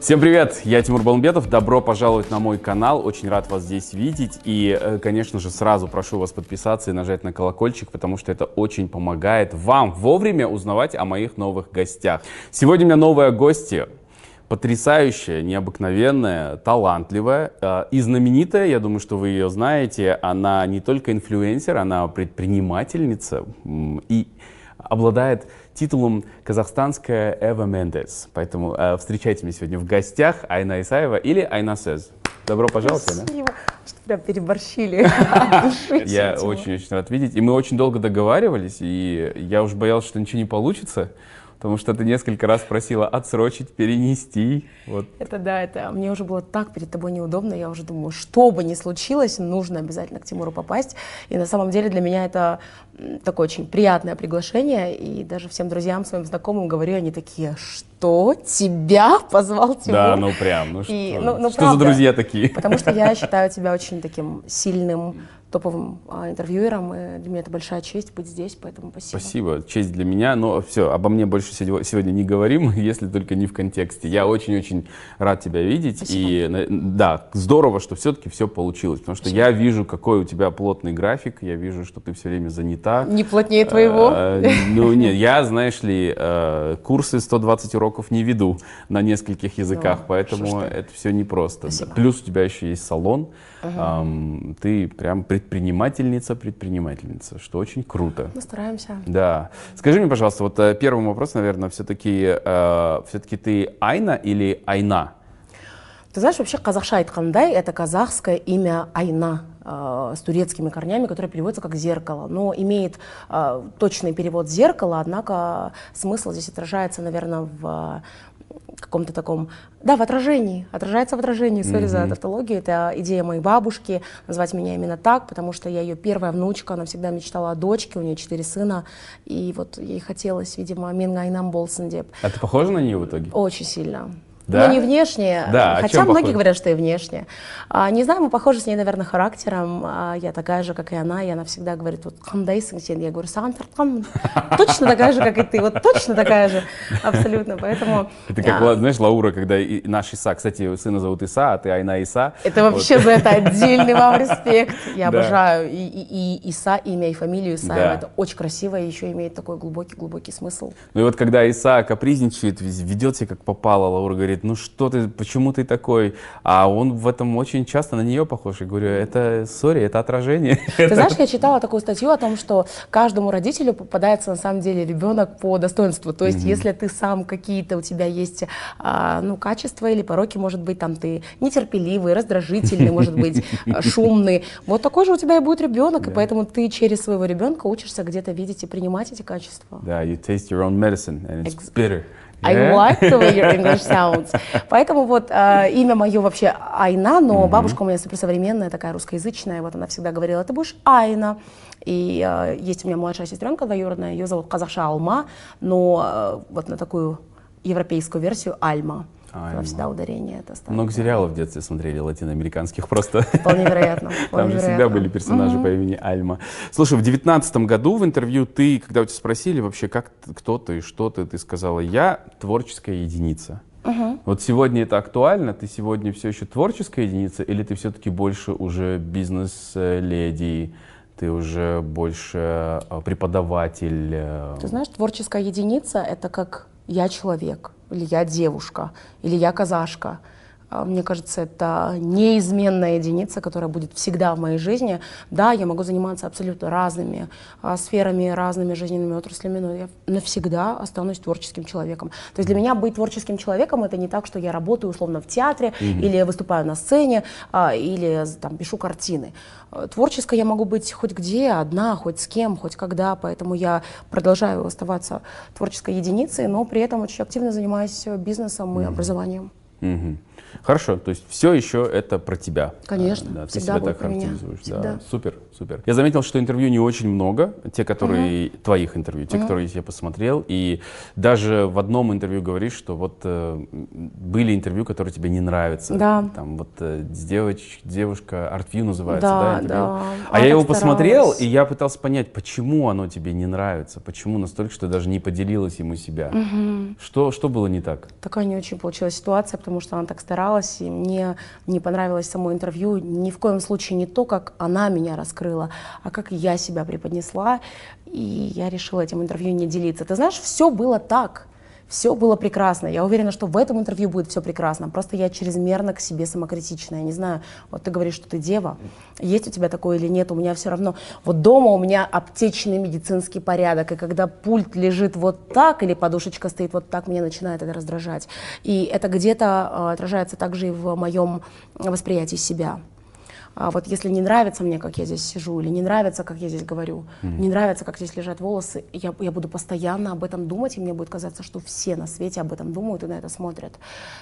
Всем привет, я Тимур Балмбетов, добро пожаловать на мой канал, очень рад вас здесь видеть. И, э, конечно же, сразу прошу вас подписаться и нажать на колокольчик, потому что это очень помогает вам вовремя узнавать о моих новых гостях. Сегодня у меня новая гостья, потрясающая, необыкновенная, талантливая э, и знаменитая, я думаю, что вы ее знаете, она не только инфлюенсер, она предпринимательница и обладает титулом казахстанская Эва Мендес. Поэтому э, встречайте меня сегодня в гостях Айна Исаева или Айна Сез. Добро пожаловать, Айна. Что прям переборщили. Я очень-очень рад видеть. И мы очень долго договаривались, и я уже боялся, что ничего не получится потому что ты несколько раз просила отсрочить, перенести. Вот. Это да, это мне уже было так перед тобой неудобно, я уже думаю, что бы ни случилось, нужно обязательно к Тимуру попасть. И на самом деле для меня это такое очень приятное приглашение, и даже всем друзьям, своим знакомым говорю, они такие, что тебя позвал Тимур? Да, ну прям, ну и, что, ну, ну, что правда, за друзья такие? Потому что я считаю тебя очень таким сильным, топовым а, интервьюером, и для меня это большая честь быть здесь, поэтому спасибо. Спасибо, честь для меня, но все, обо мне больше сегодня не говорим, если только не в контексте. Я очень-очень рад тебя видеть, спасибо. и да, здорово, что все-таки все получилось, потому что спасибо. я вижу, какой у тебя плотный график, я вижу, что ты все время занята. Не плотнее твоего? А, ну нет, я, знаешь ли, э, курсы 120 уроков не веду на нескольких языках, ну, поэтому это все непросто. Плюс у тебя еще есть салон, ты прям предпринимательница, предпринимательница, что очень круто. Мы стараемся. Да. Скажи мне, пожалуйста, вот э, первый вопрос, наверное, все-таки, э, все-таки ты Айна или Айна? Ты знаешь, вообще казахша айтқандай – это казахское имя Айна э, с турецкими корнями, которое переводится как «зеркало». Но имеет э, точный перевод «зеркало», однако смысл здесь отражается, наверное, в каком-то таком, да, в отражении, отражается в отражении, сори mm-hmm. за тавтологию, это идея моей бабушки, назвать меня именно так, потому что я ее первая внучка, она всегда мечтала о дочке, у нее четыре сына, и вот ей хотелось, видимо, Мингайнам Болсендеп. А ты похожа на нее в итоге? Очень сильно. Да? Ну, не внешне, да, хотя многие похож? говорят, что и внешне. А, не знаю, мы похожи с ней, наверное, характером. А, я такая же, как и она, и она всегда говорит, вот, қандайсың сен? Я говорю, саған Точно такая же, как и ты, вот точно такая же, абсолютно, поэтому... Это как, а, знаешь, Лаура, когда и наш Иса, кстати, сына зовут Иса, а ты Айна Иса. Это вообще вот. за это отдельный вам респект. Я обожаю и, и, и Иса, имя и фамилию Исаева, да. это очень красиво и еще имеет такой глубокий-глубокий смысл. Ну и вот когда Иса капризничает, ведет себя как попало, Лаура говорит, ну что ты, почему ты такой? А он в этом очень часто на нее похож. Я говорю, это, сори, это отражение. Ты знаешь, я читала такую статью о том, что каждому родителю попадается на самом деле ребенок по достоинству. То есть, mm-hmm. если ты сам какие-то у тебя есть а, ну, качества или пороки, может быть, там ты нетерпеливый, раздражительный, может быть, шумный. Вот такой же у тебя и будет ребенок, и поэтому ты через своего ребенка учишься где-то видеть и принимать эти качества. Да, you taste your own medicine, and it's bitter. I yeah? like the way your English sounds. Поэтому вот э, имя мое вообще Айна, но mm-hmm. бабушка у меня суперсовременная, такая русскоязычная, вот она всегда говорила, ты будешь Айна. И э, есть у меня младшая сестренка двоюродная, ее зовут Казахша Алма, но э, вот на такую европейскую версию Альма. Альма. всегда ударение это ставит. Много сериалов в детстве смотрели, латиноамериканских просто. Вполне вероятно. Там же всегда были персонажи по имени Альма. Слушай, в девятнадцатом году в интервью ты, когда у тебя спросили вообще, как кто ты, что ты, ты сказала, я творческая единица. Угу. Вот сегодня это актуально? Ты сегодня все еще творческая единица или ты все-таки больше уже бизнес-леди? Ты уже больше э, преподаватель? Э? Ты знаешь, творческая единица — это как я человек или я девушка, или я казашка. А, мне кажется, это неизменная единица, которая будет всегда в моей жизни. Да, я могу заниматься абсолютно разными а, сферами, разными жизненными отраслями, но я навсегда останусь творческим человеком. То есть для меня быть творческим человеком это не так, что я работаю условно в театре mm-hmm. или выступаю на сцене а, или там пишу картины. Творческой я могу быть хоть где, одна, хоть с кем, хоть когда, поэтому я продолжаю оставаться творческой единицей, но при этом очень активно занимаюсь бизнесом и mm-hmm. образованием. Угу. Хорошо, то есть все еще это про тебя. Конечно, Да, ты себя так характеризуешь. Да, супер, супер. Я заметил, что интервью не очень много, те, которые твоих интервью, те, которые я посмотрел, и даже в одном интервью говоришь, что вот э, были интервью, которые тебе не нравятся. Да. Там вот э, девоч- девушка Artview называется, да, Да, интервью? да. А Она я его так посмотрел, старалась. и я пытался понять, почему оно тебе не нравится, почему настолько, что даже не поделилась ему себя. Что, что было не так? Такая не очень получилась ситуация, потому что она так старалась, и мне не понравилось само интервью. Ни в коем случае не то, как она меня раскрыла, а как я себя преподнесла. И я решила этим интервью не делиться. Ты знаешь, все было так. Все было прекрасно. Я уверена, что в этом интервью будет все прекрасно. Просто я чрезмерно к себе самокритична. Я не знаю, вот ты говоришь, что ты дева. Есть у тебя такое или нет, у меня все равно. Вот дома у меня аптечный медицинский порядок. И когда пульт лежит вот так или подушечка стоит вот так, меня начинает это раздражать. И это где-то э, отражается также и в моем восприятии себя. А вот если не нравится мне, как я здесь сижу, или не нравится, как я здесь говорю, не нравится, как здесь лежат волосы, я, я буду постоянно об этом думать, и мне будет казаться, что все на свете об этом думают и на это смотрят.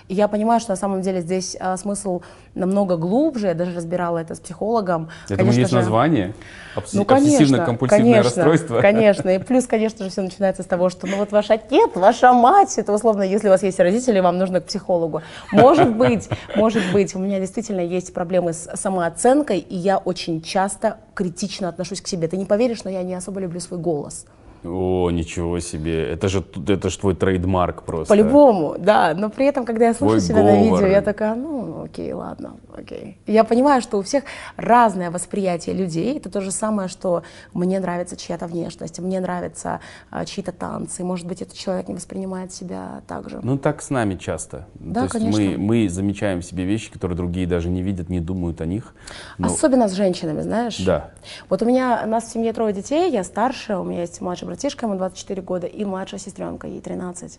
И я понимаю, что на самом деле здесь а, смысл намного глубже, я даже разбирала это с психологом. Этому Конечно есть же- название? Обс- ну, конечно, Обсессивно-компульсивное конечно, расстройство? Конечно, и плюс, конечно же, все начинается с того, что, ну вот ваш отец, ваша мать, это условно, если у вас есть родители, вам нужно к психологу. Может быть, может быть, у меня действительно есть проблемы с самооценкой, и я очень часто критично отношусь к себе. Ты не поверишь, но я не особо люблю свой голос. О, ничего себе. Это же, это же твой трейдмарк просто. По-любому, да. Но при этом, когда я слышу Твой себя на говор. видео, я такая, ну, окей, ладно, окей. Я понимаю, что у всех разное восприятие людей. Это то же самое, что мне нравится чья-то внешность, мне нравятся а, чьи-то танцы. Может быть, этот человек не воспринимает себя так же. Ну, так с нами часто. Да, То есть мы, конечно. мы замечаем в себе вещи, которые другие даже не видят, не думают о них. Но- Особенно с женщинами, знаешь? Да. Вот у меня, у нас в семье трое детей, я старшая, у меня есть младший братишка, ему 24 года, и младшая сестренка, ей 13.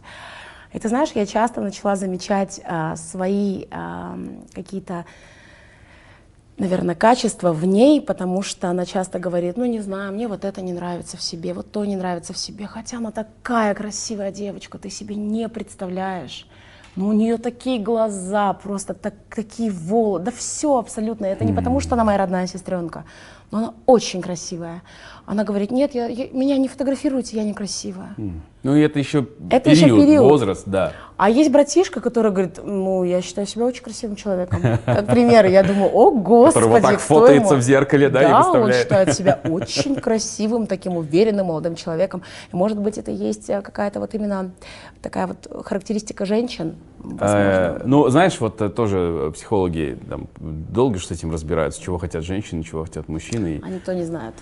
И ты знаешь, я часто начала замечать а, свои а, какие-то, наверное, качества в ней, потому что она часто говорит, ну не знаю, мне вот это не нравится в себе, вот то не нравится в себе, хотя она такая красивая девочка, ты себе не представляешь. Ну, у нее такие глаза, просто так, такие волосы, да все абсолютно. Это не потому, что она моя родная сестренка, но она очень красивая. Она говорит, нет, я, я- меня не фотографируйте, я некрасивая. Ну, и это еще Это еще период, период. возраст, да. А есть братишка, который говорит, ну, я считаю себя очень красивым человеком. Как пример, я думаю, о, господи, Который вот так фотается ему?» в зеркале, да, и Да, он выставляет. считает себя очень красивым, таким уверенным молодым человеком. И, может быть, это есть э, какая-то вот именно такая вот характеристика женщин. Э, ну, знаешь, вот э, тоже психологи там, долго с этим разбираются, чего хотят женщины, чего хотят мужчины. И- А никто не знает.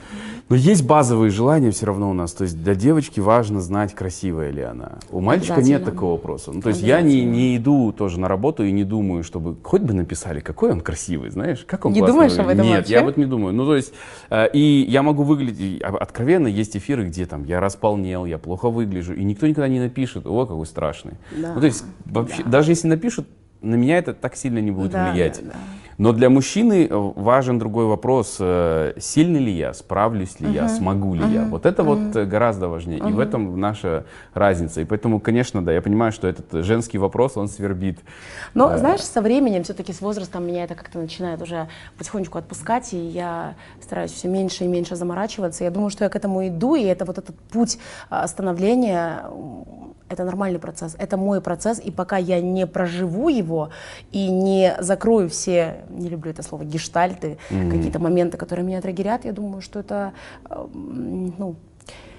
Но есть базовые желания все равно у нас. То есть для девочки важно знать, красивая ли она. У мальчика нет такого вопроса. Ну, то есть я не, не иду тоже на работу и не думаю, чтобы хоть бы написали, какой он красивый, знаешь, как он Не классно думаешь об этом Нет, вообще? я об этом не думаю. Ну, то есть, э, и я могу выглядеть, а, откровенно, есть эфиры, где там я располнел, я плохо выгляжу, и никто никогда не напишет, о, какой страшный. Да, Ну, то есть, вообще, даже если напишут, на меня это так сильно не будет Да, влиять. да, да. Но для мужчины э, важен другой вопрос, э, сильный ли я, справлюсь ли я, смогу ли я. Вот это вот э, гораздо важнее. И в этом наша разница. И поэтому, конечно, да, я понимаю, что этот женский вопрос, он свербит. Но, знаешь, со временем, все-таки с возрастом меня это как-то начинает уже потихонечку отпускать, и я стараюсь все меньше и меньше заморачиваться. Я думаю, что я к этому иду, и это вот этот путь становления, это нормальный процесс, это мой процесс, и пока я не проживу его и не закрою все, не люблю это слово, гештальты, какие-то моменты, которые меня триггерят, я думаю, что это, э, м, ну,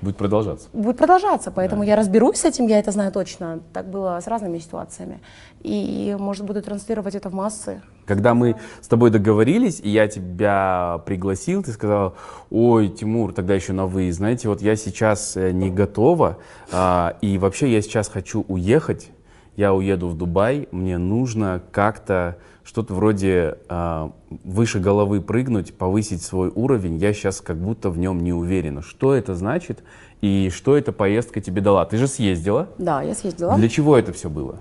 Будет продолжаться. будет продолжаться, поэтому я разберусь с этим, я это знаю точно. Так было с разными ситуациями. И, может, буду транслировать это в массы. Когда мы с тобой договорились, и я тебя пригласил, ты сказал, ой, Тимур, тогда еще на вы, знаете, вот я сейчас э, не готова, а, и вообще я сейчас хочу уехать, я уеду в Дубай, мне нужно как-то что-то вроде а, выше головы прыгнуть, повысить свой уровень, я сейчас как будто в нем не уверена. Что это значит и что эта поездка тебе дала? Ты же съездила. Да, я съездила. Для чего это все было?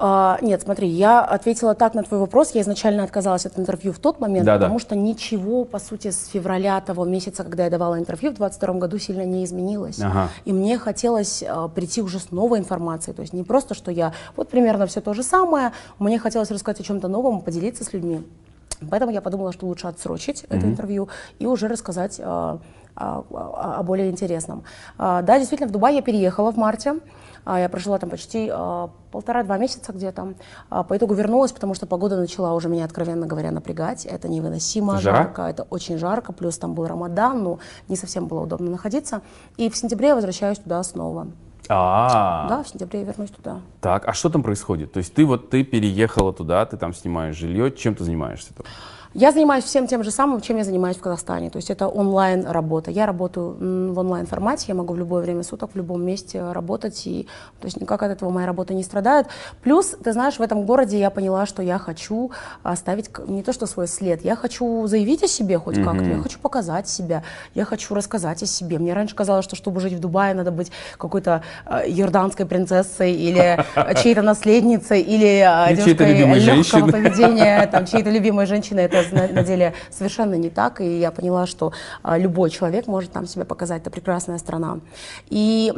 А, нет, смотри, я ответила так на твой вопрос. Я изначально отказалась от интервью в тот момент, Да, да. потому что ничего, по сути, с февраля того месяца, когда я давала интервью в 22 году, сильно не изменилось. Ага. И мне хотелось а, прийти уже с новой информацией. То есть не просто, что я вот примерно все то же самое. Мне хотелось рассказать о чем-то новом, поделиться с людьми. Поэтому я подумала, что лучше отсрочить это интервью и уже рассказать а, а, а, о более интересном. А, Да, действительно, в Дубай я переехала в марте. А, Я прожила там почти а, полтора-два месяца где-то. А, По итогу вернулась, потому что погода начала уже меня, откровенно говоря, напрягать. Это невыносимо Жара? жарко, это очень жарко, плюс там был Рамадан, ну, не совсем было удобно находиться. И в сентябре я возвращаюсь туда снова. А, Да, в сентябре я вернусь туда. так, а что там происходит? То есть ты вот ты переехала туда, ты там снимаешь жилье, чем ты занимаешься там? Я занимаюсь всем тем же самым, чем я занимаюсь в Казахстане. То есть это онлайн работа. Я работаю в онлайн формате, я могу в любое время суток, в любом месте работать. И, то есть никак от этого моя работа не страдает. Плюс, ты знаешь, в этом городе я поняла, что я хочу оставить к- не то что свой след, я хочу заявить о себе хоть как-то, я хочу показать себя, я хочу рассказать о себе. Мне раньше казалось, что чтобы жить в Дубае, надо быть какой-то йорданской принцессой или э, чьей-то наследницей, или девушкой легкого поведения, там, чьей-то любимой женщины, это на, на деле совершенно не так, и я поняла, что а, любой человек может там себя показать, это прекрасная страна. И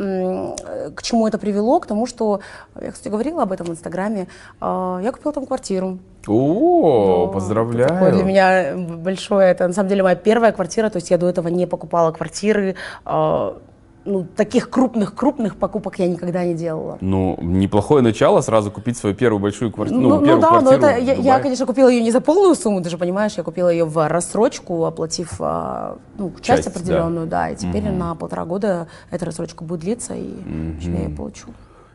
к чему это привело? К тому, что, я, кстати, говорила об этом в Инстаграме, а, я купила там квартиру. О, Ну, поздравляю. Такое для меня большое, это на самом деле моя первая квартира, то есть я до этого не покупала квартиры, а, ну, таких крупных-крупных покупок я никогда не делала. Ну, неплохое начало сразу купить свою первую большую квартиру. Ну, ну первую да, но квартиру это в я, я, конечно, купила ее не за полную сумму, ты же понимаешь, я купила ее в рассрочку, оплатив а, ну, часть, Часть, определенную, да. и теперь на полтора года эта рассрочка будет длиться, и общем, я ее получу.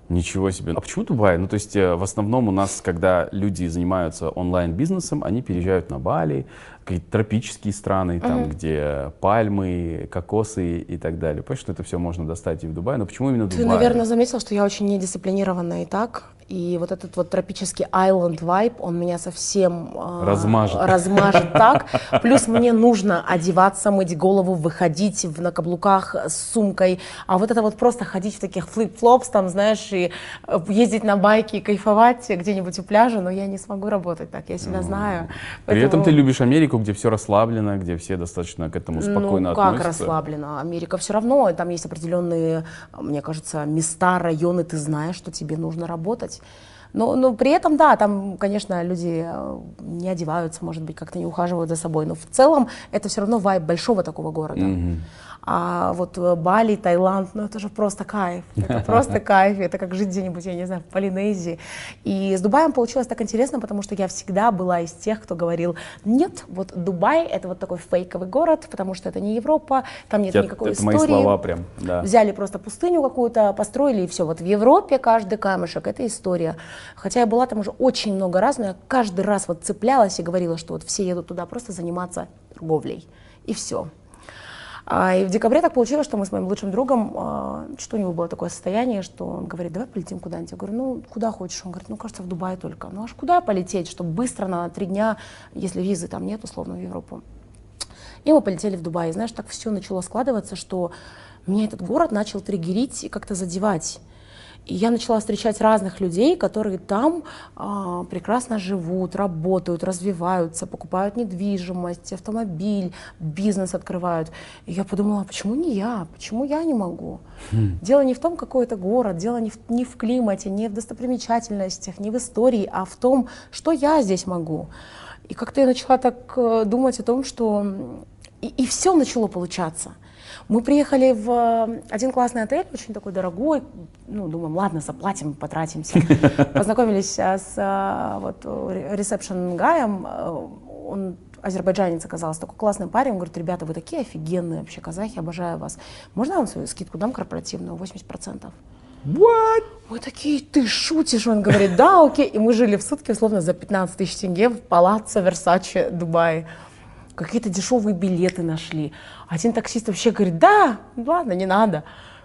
Ничего себе. А почему Дубай? Ну, то есть, э, в основном у нас, когда люди занимаются онлайн-бизнесом, они переезжают на Бали, какие-то тропические страны, там, где пальмы, кокосы и так далее. Понимаешь, что это все можно достать и в Дубае, но почему именно Ты, Дубай? наверное, заметил, что я очень недисциплинированная и так. И вот этот вот тропический island vibe, он меня совсем а, Размажет. размажет так. Плюс мне нужно одеваться, мыть голову, выходить в, на каблуках с сумкой. А вот это вот просто ходить в таких flip-flops, там, знаешь, и э, ездить на байке и кайфовать где-нибудь у пляжа, но я не смогу работать так, я себя знаю. При этом Поэтому- ты любишь Америку, где все расслаблено, где все достаточно к этому спокойно ну, как относятся. расслабленно? Америка все равно, там есть определенные, мне кажется, места, районы, ты знаешь, что тебе нужно работать. Но, но при этом, да, там, конечно, люди э, не одеваются, может быть, как-то не ухаживают за собой, но в целом это все равно вайб большого такого города. А вот э, Бали, Таиланд, ну это же просто кайф. Это просто кайф. Это как жить где-нибудь, я не знаю, в Полинезии. И с Дубаем получилось так интересно, потому что я всегда была из тех, кто говорил, нет, вот Дубай это вот такой фейковый город, потому что это не Европа, там нет Я- никакой это мои истории. слова прям, да. Взяли просто пустыню какую-то, построили и все. Вот в Европе каждый камешек это история. Хотя я была там уже очень много раз, но я каждый раз вот цеплялась и говорила, что вот все едут туда просто заниматься торговлей. И все. А, и в декабре так получилось, что мы с моим лучшим другом, а, что у него было такое состояние, что он говорит, давай полетим куда-нибудь. Я говорю, ну куда хочешь? Он говорит, ну кажется, в Дубай только. Ну аж куда полететь, чтобы быстро на три дня, если визы там нет, условно, в Европу. И мы полетели в Дубай. И знаешь, так все начало складываться, что меня этот город начал триггерить и как-то задевать. И я начала встречать разных людей, которые там а, прекрасно живут, работают, развиваются, покупают недвижимость, автомобиль, бизнес открывают. И я подумала, а почему не я? Почему я не могу? Дело не в том, какой это город, дело не в, не в климате, не в достопримечательностях, не в истории, а в том, что я здесь могу. И как-то я начала так э, думать о том, что... И, и все начало получаться. Мы приехали в э, один классный отель, очень такой дорогой. Ну, думаем, ладно, заплатим, потратимся. Познакомились э, с э, вот, ресепшн-гаем. Он азербайджанец оказался, такой классный парень. Он говорит, ребята, вы такие офигенные вообще казахи, обожаю вас. Можно вам свою скидку дам корпоративную, 80%? What? Мы такие, ты шутишь? Он говорит, да, окей. И мы жили в сутки, условно, за 15 тысяч тенге в палаццо Версаче, Дубае. Какие-то дешевые билеты нашли. Один таксист вообще говорит, да, ладно, не надо.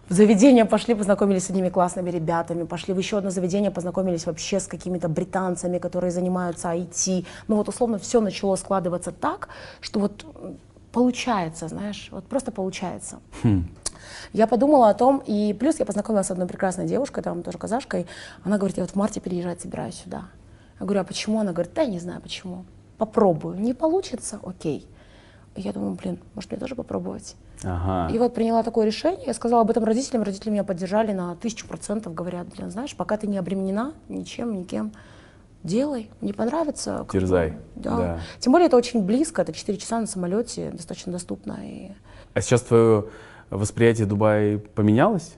В заведение пошли, познакомились с одними классными ребятами, пошли в еще одно заведение, познакомились вообще с какими-то британцами, которые занимаются IT. Ну вот условно все начало складываться так, что вот получается, знаешь, вот просто получается. Я подумала о том, и плюс я познакомилась с одной прекрасной девушкой, там тоже казашкой, она говорит, я вот в марте переезжать собираюсь сюда. Я говорю, а почему? Она говорит, да, я не знаю почему. Попробую. Не получится? Окей. Я думаю, блин, может мне тоже попробовать. Ага. И вот приняла такое решение, я сказала об этом родителям, родители меня поддержали на тысячу процентов, говорят, блин, знаешь, пока ты не обременена ничем, никем, делай, не понравится. Дерзай, Да. да. Тем более это очень близко, это 4 часа на самолете, достаточно доступно. И... А сейчас твое восприятие Дубая поменялось?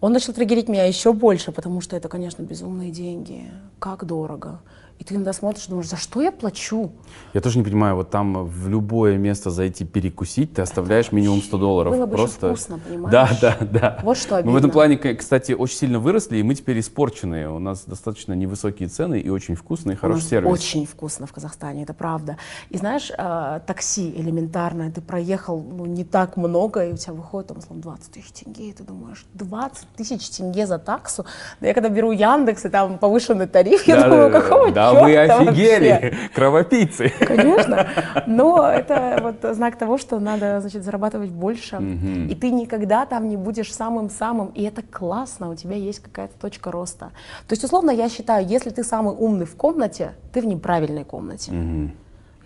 Он начал триггерить меня еще больше, потому что это, конечно, безумные деньги, как дорого. И ты иногда смотришь, думаешь, за что я плачу? Я тоже не понимаю, вот там в любое место зайти перекусить, ты оставляешь минимум 100 долларов. Было бы Просто... вкусно, понимаешь? Да, да, да. Вот что Мы в этом обидно. плане, кстати, очень сильно выросли, и мы теперь испорченные. У нас достаточно невысокие цены и очень вкусный, и хороший сервис. Очень вкусно в Казахстане, это правда. И знаешь, э, такси элементарное, ты проехал ну, не так много, и у тебя выходит там, условно, 20 тысяч тенге, и ты думаешь, 20 тысяч тенге за таксу? Да я когда беру Яндекс, и там повышенный тариф, я Да, думаю, да, какого Да, черта вы вообще? офигели, кровопийцы. Конечно, но это вот знак того, что надо, значит, зарабатывать больше, и ты никогда там не будешь самым-самым, и это классно, у тебя есть какая-то точка роста. То есть, условно, я считаю, если ты самый умный в комнате, ты в неправильной комнате.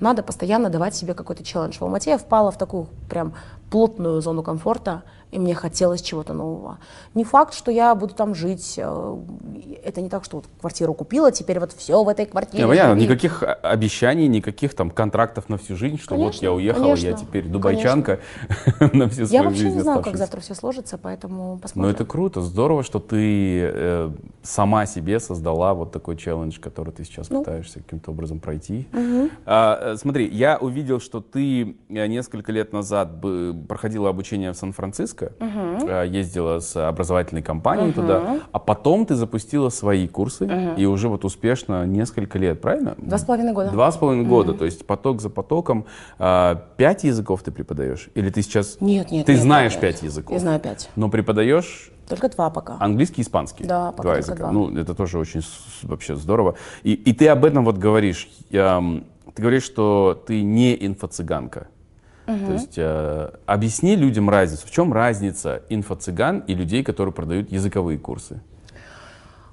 Надо постоянно давать себе какой-то челлендж. В Алмате я впала в такую прям плотную зону комфорта, и мне хотелось чего-то нового. Не факт, что я буду там жить. э, Это не так, что вот квартиру купила, теперь вот все в этой квартире. Не, понятно, никаких а, обещаний, никаких там контрактов на всю жизнь, что вот Конечно, я уехала, я конечно, теперь дубайчанка на всю Я свою вообще жизнь не знаю, как завтра все сложится, поэтому Но посмотрим. это круто, здорово, что ты э, сама себе создала вот такой челлендж, который ты сейчас Ну. пытаешься каким-то образом пройти. А, э, смотри, я увидел, что ты э, несколько лет назад бы- проходила обучение в Сан-Франциско, э, ездила с образовательной компанией туда, а потом ты запустила свои курсы и уже вот успешно несколько лет, правильно? Два с половиной года. Два с половиной года, то есть поток за потоком. А, Пять языков ты преподаешь? Или ты сейчас... Нет, нет. Ты нет, знаешь нет. пять языков? Я знаю пять. Но преподаешь Только два пока. английский и испанский. Да, пока два языка. два. Ну, это тоже очень вообще здорово. И, и ты об этом вот говоришь. Я, ты говоришь, что ты не инфо-цыганка. То есть э, объясни людям разницу. В чем разница инфо-цыган и людей, которые продают языковые курсы?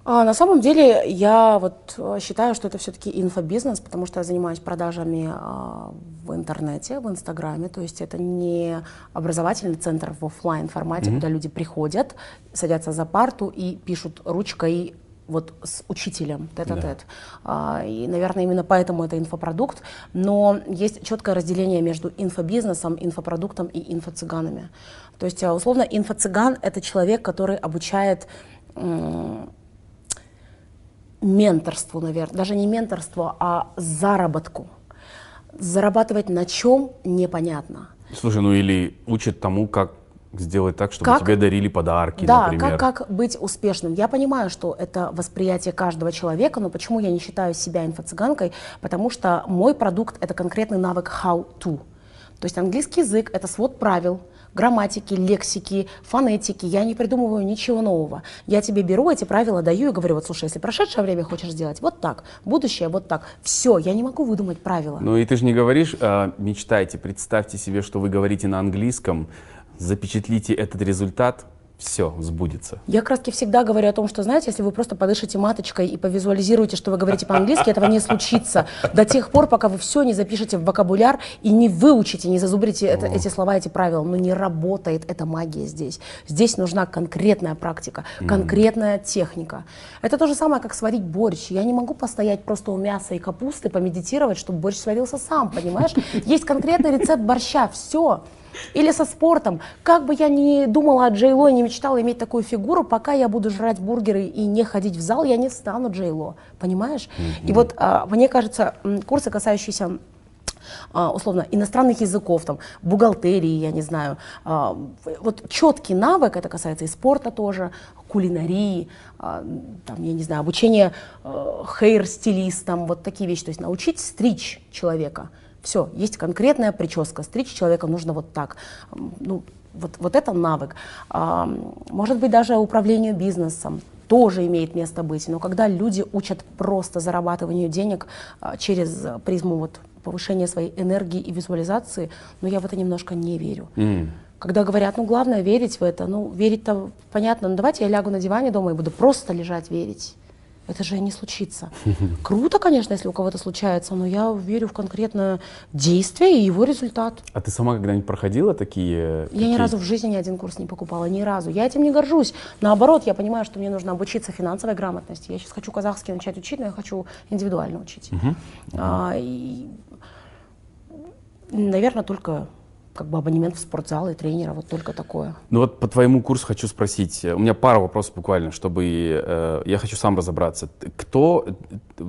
А, на самом деле я вот э, считаю, что это все-таки инфобизнес, потому что я занимаюсь продажами а, в интернете, в Инстаграме. То есть это не образовательный центр в офлайн формате, куда люди приходят, садятся за парту и пишут ручкой вот с учителем тет-а-тет. А, И, наверное, именно поэтому это инфопродукт. Но есть четкое разделение между инфобизнесом, инфопродуктом и инфо-цыганами. То есть, а, условно, инфо-цыган — это человек, который обучает менторству, наверное, даже не менторству, а заработку. Зарабатывать на чем непонятно. Слушай, ну или учат тому, как сделать так, чтобы Как? тебе дарили подарки, да, например. как, как быть успешным. Я понимаю, что это восприятие каждого человека, но почему я не считаю себя инфо-цыганкой? Потому что мой продукт — это конкретный навык how to. То есть английский язык — это свод правил, грамматики, лексики, фонетики. Я не придумываю ничего нового. Я тебе беру эти правила, даю и говорю, вот слушай, если прошедшее время хочешь сделать вот так, будущее вот так. Все, я не могу выдумать правила. Ну и ты же не говоришь, а, мечтайте, представьте себе, что вы говорите на английском, запечатлите этот результат, все, сбудется. Я таки всегда говорю о том, что, знаете, если вы просто подышите маточкой и повизуализируете, что вы говорите по-английски, этого не случится до тех пор, пока вы все не запишете в вокабуляр и не выучите, не зазубрите это- эти слова, эти правила. Но не работает эта магия здесь. Здесь нужна конкретная практика, конкретная техника. Это то же самое, как сварить борщ. Я не могу постоять просто у мяса и капусты, помедитировать, чтобы борщ сварился сам, понимаешь? Есть конкретный рецепт борща, все. Или со спортом. Как бы я ни думала о Джейло и не мечтала иметь такую фигуру, пока я буду жрать бургеры и не ходить в зал, я не стану Джейло. Понимаешь? И вот а, мне кажется, курсы, касающиеся а, условно иностранных языков, там, бухгалтерии, я не знаю, а, вот четкий навык, это касается и спорта тоже, кулинарии, а, там, я не знаю, обучение хейр-стилистам, вот такие вещи, то есть научить стричь человека. Все, есть конкретная прическа, стричь человека нужно вот так. Ну, вот, вот это навык. А, может быть, даже управлению бизнесом тоже имеет место быть. Но когда люди учат просто зарабатыванию денег а, через призму вот повышения своей энергии и визуализации, но я в это немножко не верю. М. Когда говорят, ну главное верить в это, ну верить-то понятно, ну давайте я лягу на диване дома и буду просто лежать верить. Это же не случится. Круто, конечно, если у кого-то случается, но я верю в конкретное действие и его результат. А ты сама когда-нибудь проходила такие? Я ни разу в жизни ни один курс не покупала, ни разу. Я этим не горжусь. Наоборот, я понимаю, что мне нужно обучиться финансовой грамотности. Я сейчас хочу казахский начать учить, но я хочу индивидуально учить. А, и, наверное, только как бы абонемент в спортзал и тренера, вот только такое. Ну вот по твоему курсу хочу спросить. У меня пара вопросов буквально, чтобы э, я хочу сам разобраться. Кто?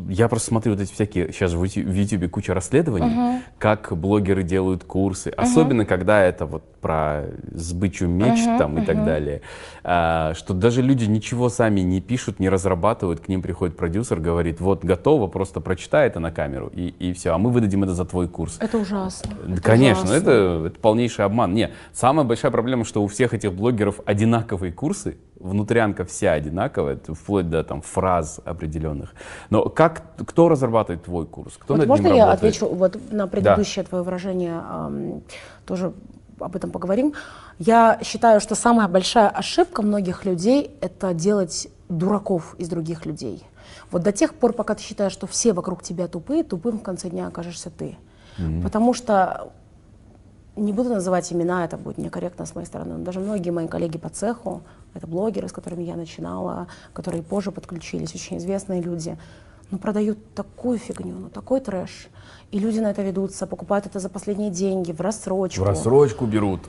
Я просто смотрю вот эти всякие сейчас в Ютю- в Ютубе куча расследований, как блогеры делают курсы, особенно когда это вот про сбычу меч там и так далее, что даже люди ничего сами не пишут, не разрабатывают, к ним приходит продюсер, говорит, вот готово, просто прочитай это на камеру и, и все, а мы выдадим это за твой курс. Это ужасно. Да, Это Конечно, ужасно. это, это полнейший обман. Не, самая большая проблема, что у всех этих блогеров одинаковые курсы, внутрянка вся одинаковая, вплоть до там фраз определенных. Но как, кто разрабатывает твой курс? Кто Вот над можно ним я работает? отвечу вот на предыдущее твое выражение, ам, тоже об этом поговорим. Я считаю, что самая большая ошибка многих людей – это делать дураков из других людей. Вот до тех пор, пока ты считаешь, что все вокруг тебя тупые, тупым в конце дня окажешься ты. Потому что не буду называть имена, это будет некорректно с моей стороны, но даже многие мои коллеги по цеху, это блогеры, с которыми я начинала, которые позже подключились, очень известные люди, ну, продают такую фигню, ну, такой трэш. И люди на это ведутся, покупают это за последние деньги, в рассрочку. В рассрочку берут.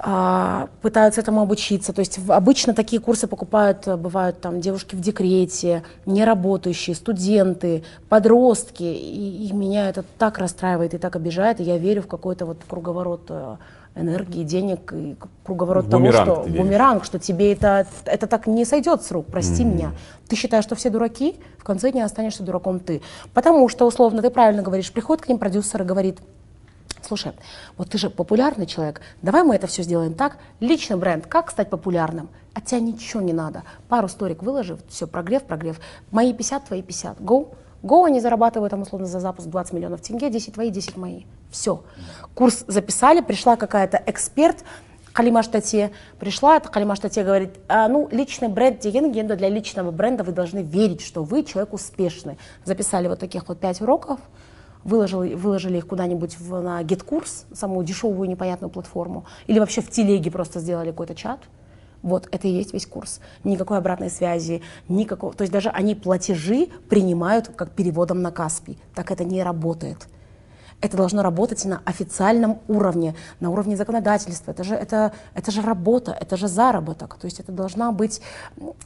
а, пытаются этому обучиться. То есть в- обычно такие курсы покупают, э, бывают там девушки в декрете, неработающие, студенты, подростки. И, и меня это так расстраивает и так обижает. И я верю в какой-то вот круговорот э, энергии, денег и круговорот В того, бумеранг что бумеранг, что тебе это, это так не сойдет с рук, прости меня. Ты считаешь, что все дураки, в конце дня останешься дураком ты. Потому что, условно, ты правильно говоришь, приходит к ним продюсер и говорит, Слушай, вот ты же популярный человек, давай мы это все сделаем так. Личный бренд, как стать популярным? От тебя ничего не надо. Пару сторик выложи, все, прогрев, прогрев. Мои 50, твои 50. Go. Go, они зарабатывают там условно за запуск 20 миллионов тенге, 10 твои, 10 мои. Все. Курс записали, пришла какая-то эксперт, Халима Штате пришла, Халима Штате говорит, «А, ну, личный бренд деген, генда для личного бренда вы должны верить, что вы человек успешный. Записали вот таких вот пять уроков, выложили, выложили их куда-нибудь на GitKurs, самую дешевую непонятную платформу, или вообще в телеге просто сделали какой-то чат. Вот это и есть весь курс. Никакой обратной связи, никакого. То есть даже они платежи принимают как переводом на Каспий. Так это не работает. Это должно работать на официальном уровне, на уровне законодательства. Это же, это, это же работа, это же заработок. То есть это должна быть,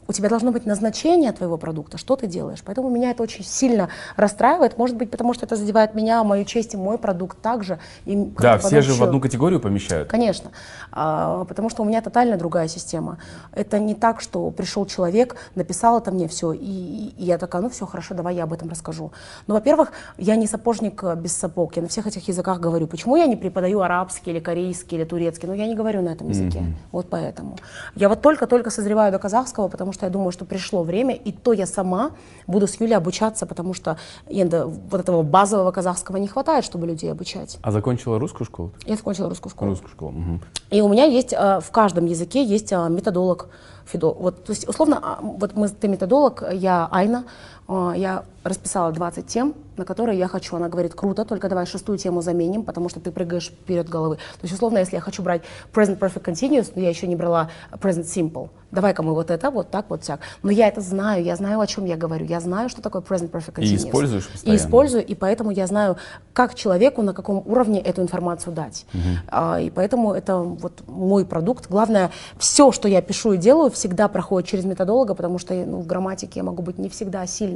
у тебя должно быть назначение твоего продукта, что ты делаешь. Поэтому меня это очень сильно расстраивает. Может быть, потому что это задевает меня, мою честь и мой продукт также. И Да, все же в одну категорию помещают. Конечно, А, потому что у меня тотально другая система. Это не так, что пришел человек, написал это мне все, и, и я такая, ну все, хорошо, давай я об этом расскажу. Ну, во-первых, я не сапожник без сапог, я на всех этих языках говорю. Почему я не преподаю арабский или корейский или турецкий? Ну, я не говорю на этом языке, вот поэтому. Я вот только-только созреваю до казахского, потому что я думаю, что пришло время, и то я сама буду с Юлей обучаться, потому что енді вот этого базового казахского не хватает, чтобы людей обучать. А закончила русскую школу? Я закончила русскую школу. Русскую школу. мгм. И у меня есть э, в каждом языке есть э, методолог, фидо. Вот, то есть, условно, а, вот мы, ты методолог, я Айна, я расписала 20 тем, на которые я хочу. Она говорит, круто, только давай шестую тему заменим, потому что ты прыгаешь вперед головы. То есть, условно, если я хочу брать present perfect continuous, но я еще не брала present simple, давай-ка мы вот это, вот так, вот так. Но я это знаю, я знаю, о чем я говорю, я знаю, что такое present perfect continuous. И используешь И постоянно. использую, и поэтому я знаю, как человеку, на каком уровне эту информацию дать. А, и поэтому это вот мой продукт. Главное, все, что я пишу и делаю, всегда проходит через методолога, потому что ну, в грамматике я могу быть не всегда сильной.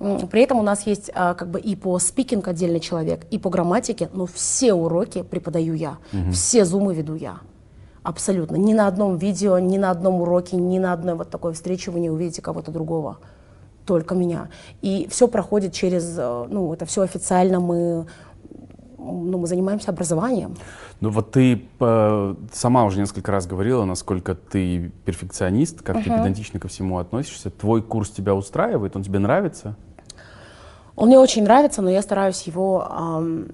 М, При этом у нас есть а, как бы и по спикинг отдельный человек, и по грамматике, но все уроки преподаю я, все зумы веду я. Абсолютно. Ни на одном видео, ни на одном уроке, ни на одной вот такой встрече вы не увидите кого-то другого. Только меня. И все проходит через, э, ну, это все официально, мы, ну, мы занимаемся образованием. Ну вот ты э, сама уже несколько раз говорила, насколько ты перфекционист, как ты педантично ко всему относишься. Твой курс тебя устраивает, он тебе нравится? Он мне очень нравится, но я стараюсь его ам,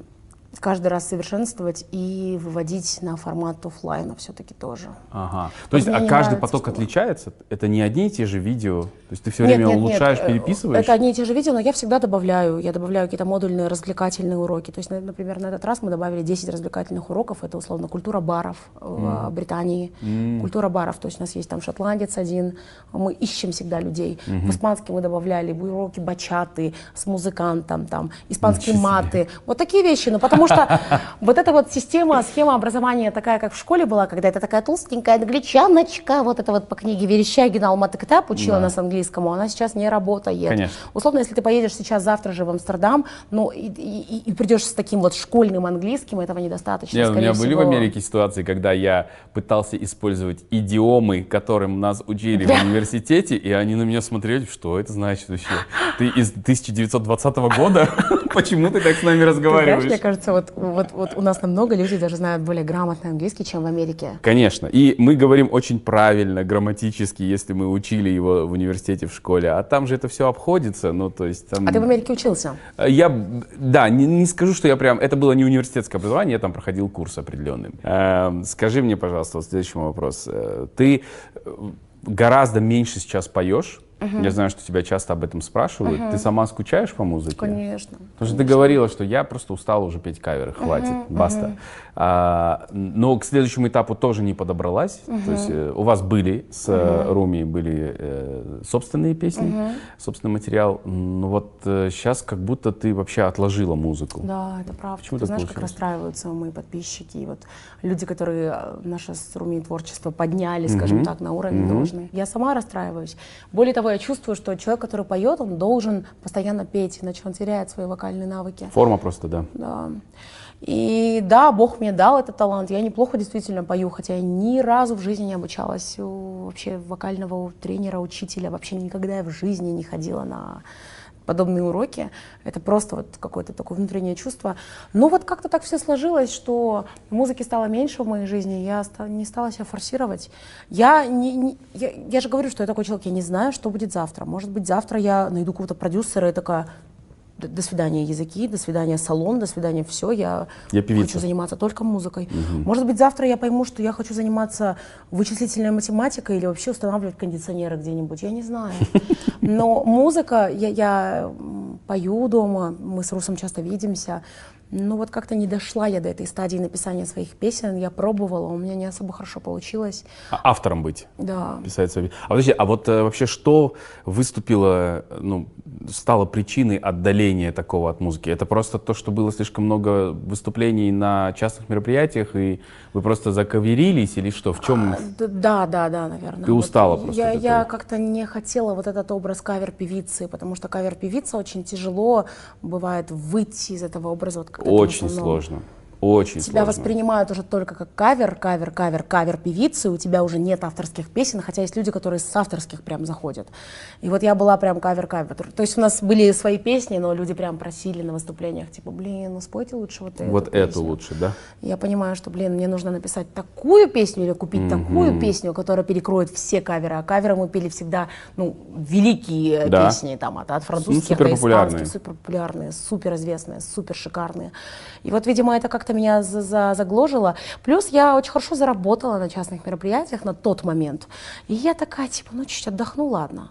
каждый раз совершенствовать и выводить на формат офлайна все-таки тоже. Ага. То есть, а каждый нравится, поток что- отличается? Это не одни и те же видео? То есть ты все Нет, время нет, нет, улучшаешь, э, переписываешь? Это одни и те же видео, но я всегда добавляю. Я добавляю какие-то модульные развлекательные уроки. То есть, на- например, на этот раз мы добавили 10 развлекательных уроков. Это условно культура баров в Британии. Культура баров. То есть у нас есть там шотландец один. Мы ищем всегда людей. В испанский мы добавляли уроки бачаты с музыкантом, там, испанские Ничего себе. маты. Вот такие вещи. Ну, потому что вот эта вот система, схема образования такая, как в школе была, когда это такая толстенькая англичаночка, вот это вот по книге Верещагина Алматы Катап учила Да. нас английскому, она сейчас не работает. Конечно. Условно, если ты поедешь сейчас завтра же в Амстердам, ну и, и- и придешь с таким вот школьным английским, этого недостаточно. Не, у меня скорее были в всего. Америке ситуации, когда я пытался использовать идиомы, которым нас учили в университете, и они на меня смотрели, что это значит вообще? Ты из 1920 года? Почему ты так с нами знаешь, разговариваешь? мне кажется, вот, вот, вот у нас намного людей даже знают более грамотный английский, чем в Америке. Конечно. И мы говорим очень правильно, грамматически, если мы учили его в университете, в школе. А там же это все обходится. Ну, то есть там... А ты в Америке учился? Я, б- да, не, не скажу, что я прям... Это было не университетское образование, я там проходил курс определенный. Эм, скажи мне, пожалуйста, вот следующий вопрос. Э, Ты э, гораздо меньше сейчас поешь. Я знаю, что тебя часто об этом спрашивают. Ты сама скучаешь по музыке? Конечно. Потому что ты говорила, что я просто устала уже петь каверы, хватит, баста. А, но к следующему этапу тоже не подобралась. То есть э, у вас были с э, Руми были э, собственные песни, собственный материал. Но вот сейчас как будто ты вообще отложила музыку. Да, это правда. Почему Ты знаешь, как получилось? расстраиваются мои подписчики, и вот люди, которые э, наше с Руми творчество подняли, скажем так, на уровень должны. Я сама расстраиваюсь. Более того, я чувствую, что человек, который поет, он должен постоянно петь, иначе он теряет свои вокальные навыки. Форма просто, да. Да. И да, Бог мне дал этот талант. Я неплохо действительно пою, хотя я ни разу в жизни не обучалась у вообще вокального тренера, учителя. Вообще никогда я в жизни не ходила на подобные уроки. Это просто вот какое-то такое внутреннее чувство. Но вот как-то так все сложилось, что музыки стало меньше в моей жизни, я не стала себя форсировать. Я, не, не- я, я же говорю, что я такой человек, я не знаю, что будет завтра. Может быть, завтра я найду какого-то продюсера и такая, до, свидания языки, до свидания салон, до свидания все, я, Я певица. хочу заниматься только музыкой. Может быть, завтра я пойму, что я хочу заниматься вычислительной математикой или вообще устанавливать кондиционеры где-нибудь, я не знаю. Но музыка, я, я пою дома, мы с Русом часто видимся, но вот как-то не дошла я до этой стадии написания своих песен, я пробовала, у меня не особо хорошо получилось. А автором быть. Да. писать свои. А подожди, а вот э, вообще что выступило, ну, стало причиной отдаления такого от музыки? Это просто то, что было слишком много выступлений на частных мероприятиях, и вы просто заковерились, или что? В чем? А, Да, да, да, наверное. Ты устала просто Я, я как-то не хотела вот этот образ кавер-певицы, потому что кавер-певица очень тяжело бывает выйти из этого образа. Вот, Очень основном сложно. Очень Тебя сложно. воспринимают уже только как кавер, кавер, кавер, кавер певицы, у тебя уже нет авторских песен, хотя есть люди, которые с авторских прям заходят. И вот я была прям кавер-кавер. То есть у нас были свои песни, но люди прям просили на выступлениях, типа, блин, ну спойте лучше вот эту Вот эту песню». лучше, да? Я понимаю, что, блин, мне нужно написать такую песню или купить такую песню, которая перекроет все каверы. А каверы мы пели всегда, ну, великие Да. песни, там, от, от французских до суперпопулярные. испанских, супер популярные, супер известные, супер шикарные. И вот, видимо, это как-то меня за- за- загложило. Плюс я очень хорошо заработала на частных мероприятиях на тот момент. И я такая, типа, ну, чуть отдохну, ладно.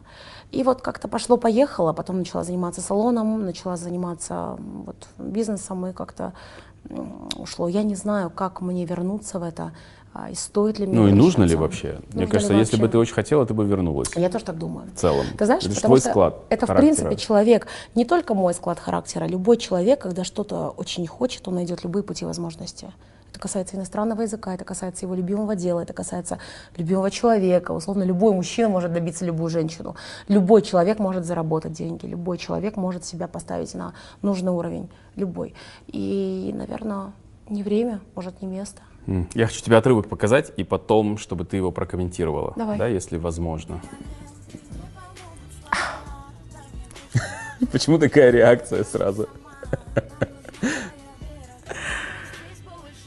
И вот как-то пошло-поехало, потом начала заниматься салоном, начала заниматься вот, бизнесом, и как-то ушло. Я не знаю, как мне вернуться в это, и стоит ли мне Ну и нужно ли вообще? Мне Нужно ли кажется, если бы ты очень хотела, ты бы вернулась. Я тоже так думаю. В целом. Ты знаешь, это твой склад это, в характера. принципе, человек, не только мой склад характера, любой человек, когда что-то очень хочет, он найдет любые пути возможности. Это касается иностранного языка, это касается его любимого дела, это касается любимого человека. Условно, любой мужчина может добиться любую женщину. Любой человек может заработать деньги, любой человек может себя поставить на нужный уровень. Любой. И, наверное, не время, может, не место. Я хочу тебе отрывок показать, и потом, чтобы ты его прокомментировала, Давай. да, если возможно. Почему такая реакция сразу?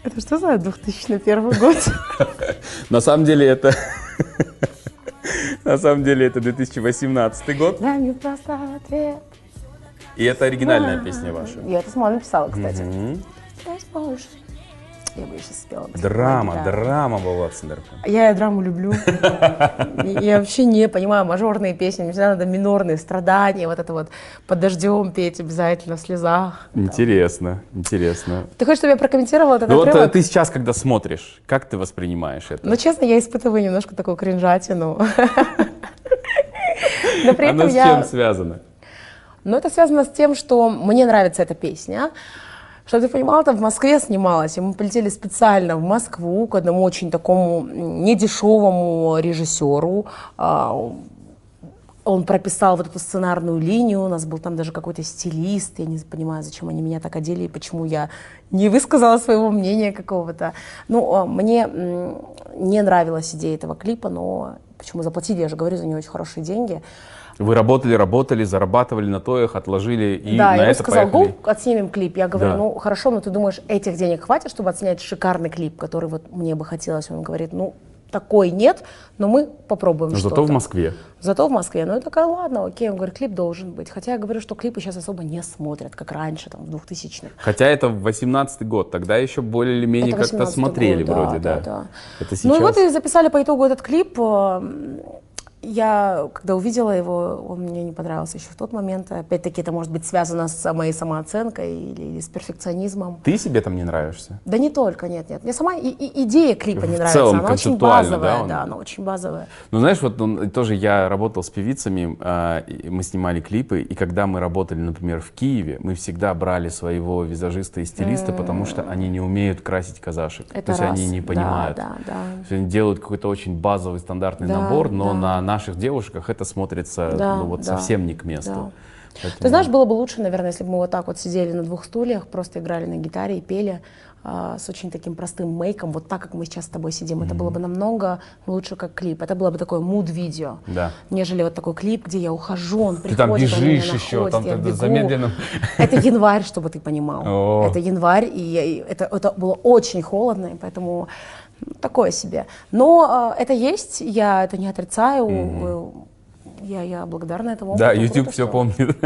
Это что за 2001 год? На самом деле это... На самом деле это 2018 год. Дай мне просто ответ. И это оригинальная песня ваша. Я это сама написала, кстати. Я бы сейчас спела. Драма, Да. драма была в Сендерпе. Я драму люблю. Я вообще не понимаю мажорные песни. Мне всегда надо минорные страдания, вот это вот под дождем петь обязательно в слезах. Интересно, интересно. Ты хочешь, чтобы я прокомментировала этот Ну вот э, ты сейчас, когда смотришь, как ты воспринимаешь это? Ну, честно, я испытываю немножко такую кринжатину. Но при Оно с чем связано? Но это связано с тем, что мне нравится эта песня. Чтобы ты понимал, это в Москве снималось, и мы полетели специально в Москву к одному очень такому недешевому режиссеру. А, Он прописал вот эту сценарную линию, у нас был там даже какой-то стилист, я не понимаю, зачем они меня так одели и почему я не высказала своего мнения какого-то. Ну, а, мне не нравилась идея этого клипа, но почему заплатили, я же говорю, за нее очень хорошие деньги. Вы работали, работали, зарабатывали на то их, отложили и да, на я это сказал, поехали. «Го, отснимем клип. Я говорю, Да. ну хорошо, но ты думаешь, этих денег хватит, чтобы отснять шикарный клип, который вот мне бы хотелось? Он говорит, ну такой нет, но мы попробуем Но что-то. зато в Москве. Зато в Москве. Ну, я такая, ладно, окей. Он говорит, клип должен быть. Хотя я говорю, что клипы сейчас особо не смотрят, как раньше, там, в 2000-х. Хотя это 18 год, тогда еще более или менее как-то 18-й смотрели год, вроде, да. да, да. Это сейчас... Ну и вот и записали по итогу этот клип. Э, Я, когда увидела его, он мне не понравился еще в тот момент. Опять-таки, это может быть связано с моей самооценкой или, или с перфекционизмом. Ты себе там не нравишься? Да не только, нет, нет. Мне сама и- и идея клипа не В нравится. целом, она очень базовая, да, он? да, она очень базовая. Ну, знаешь, вот он- тоже я работал с певицами, и мы снимали клипы, и когда мы работали, например, в Киеве, мы всегда брали своего визажиста и стилиста, потому что они не умеют красить казашек. Это То есть раз. они не Да, понимают. Да, да. То есть Они делают какой-то очень базовый стандартный Да, набор, но да. на наших девушках это смотрится Да, ну, вот да, совсем не к месту. да. Поэтому- Ты знаешь, было бы лучше, наверное, если бы мы вот так вот сидели на двух стульях, просто играли на гитаре и пели а, с очень таким простым мейком, вот так, как мы сейчас с тобой сидим. Это было бы намного лучше, как клип. Это было бы такое муд-видео, Да. нежели вот такой клип, где я ухожу, он Ты там приходит, он меня бежишь еще, находит, там я бегу. замедленным. Это январь, чтобы ты понимал. О. Это январь, и, и это, это было очень холодно, и поэтому такое себе. Но э, это есть, я это не отрицаю. э, Я, я благодарна этому. Да, опыту. YouTube Круто, все что помнит.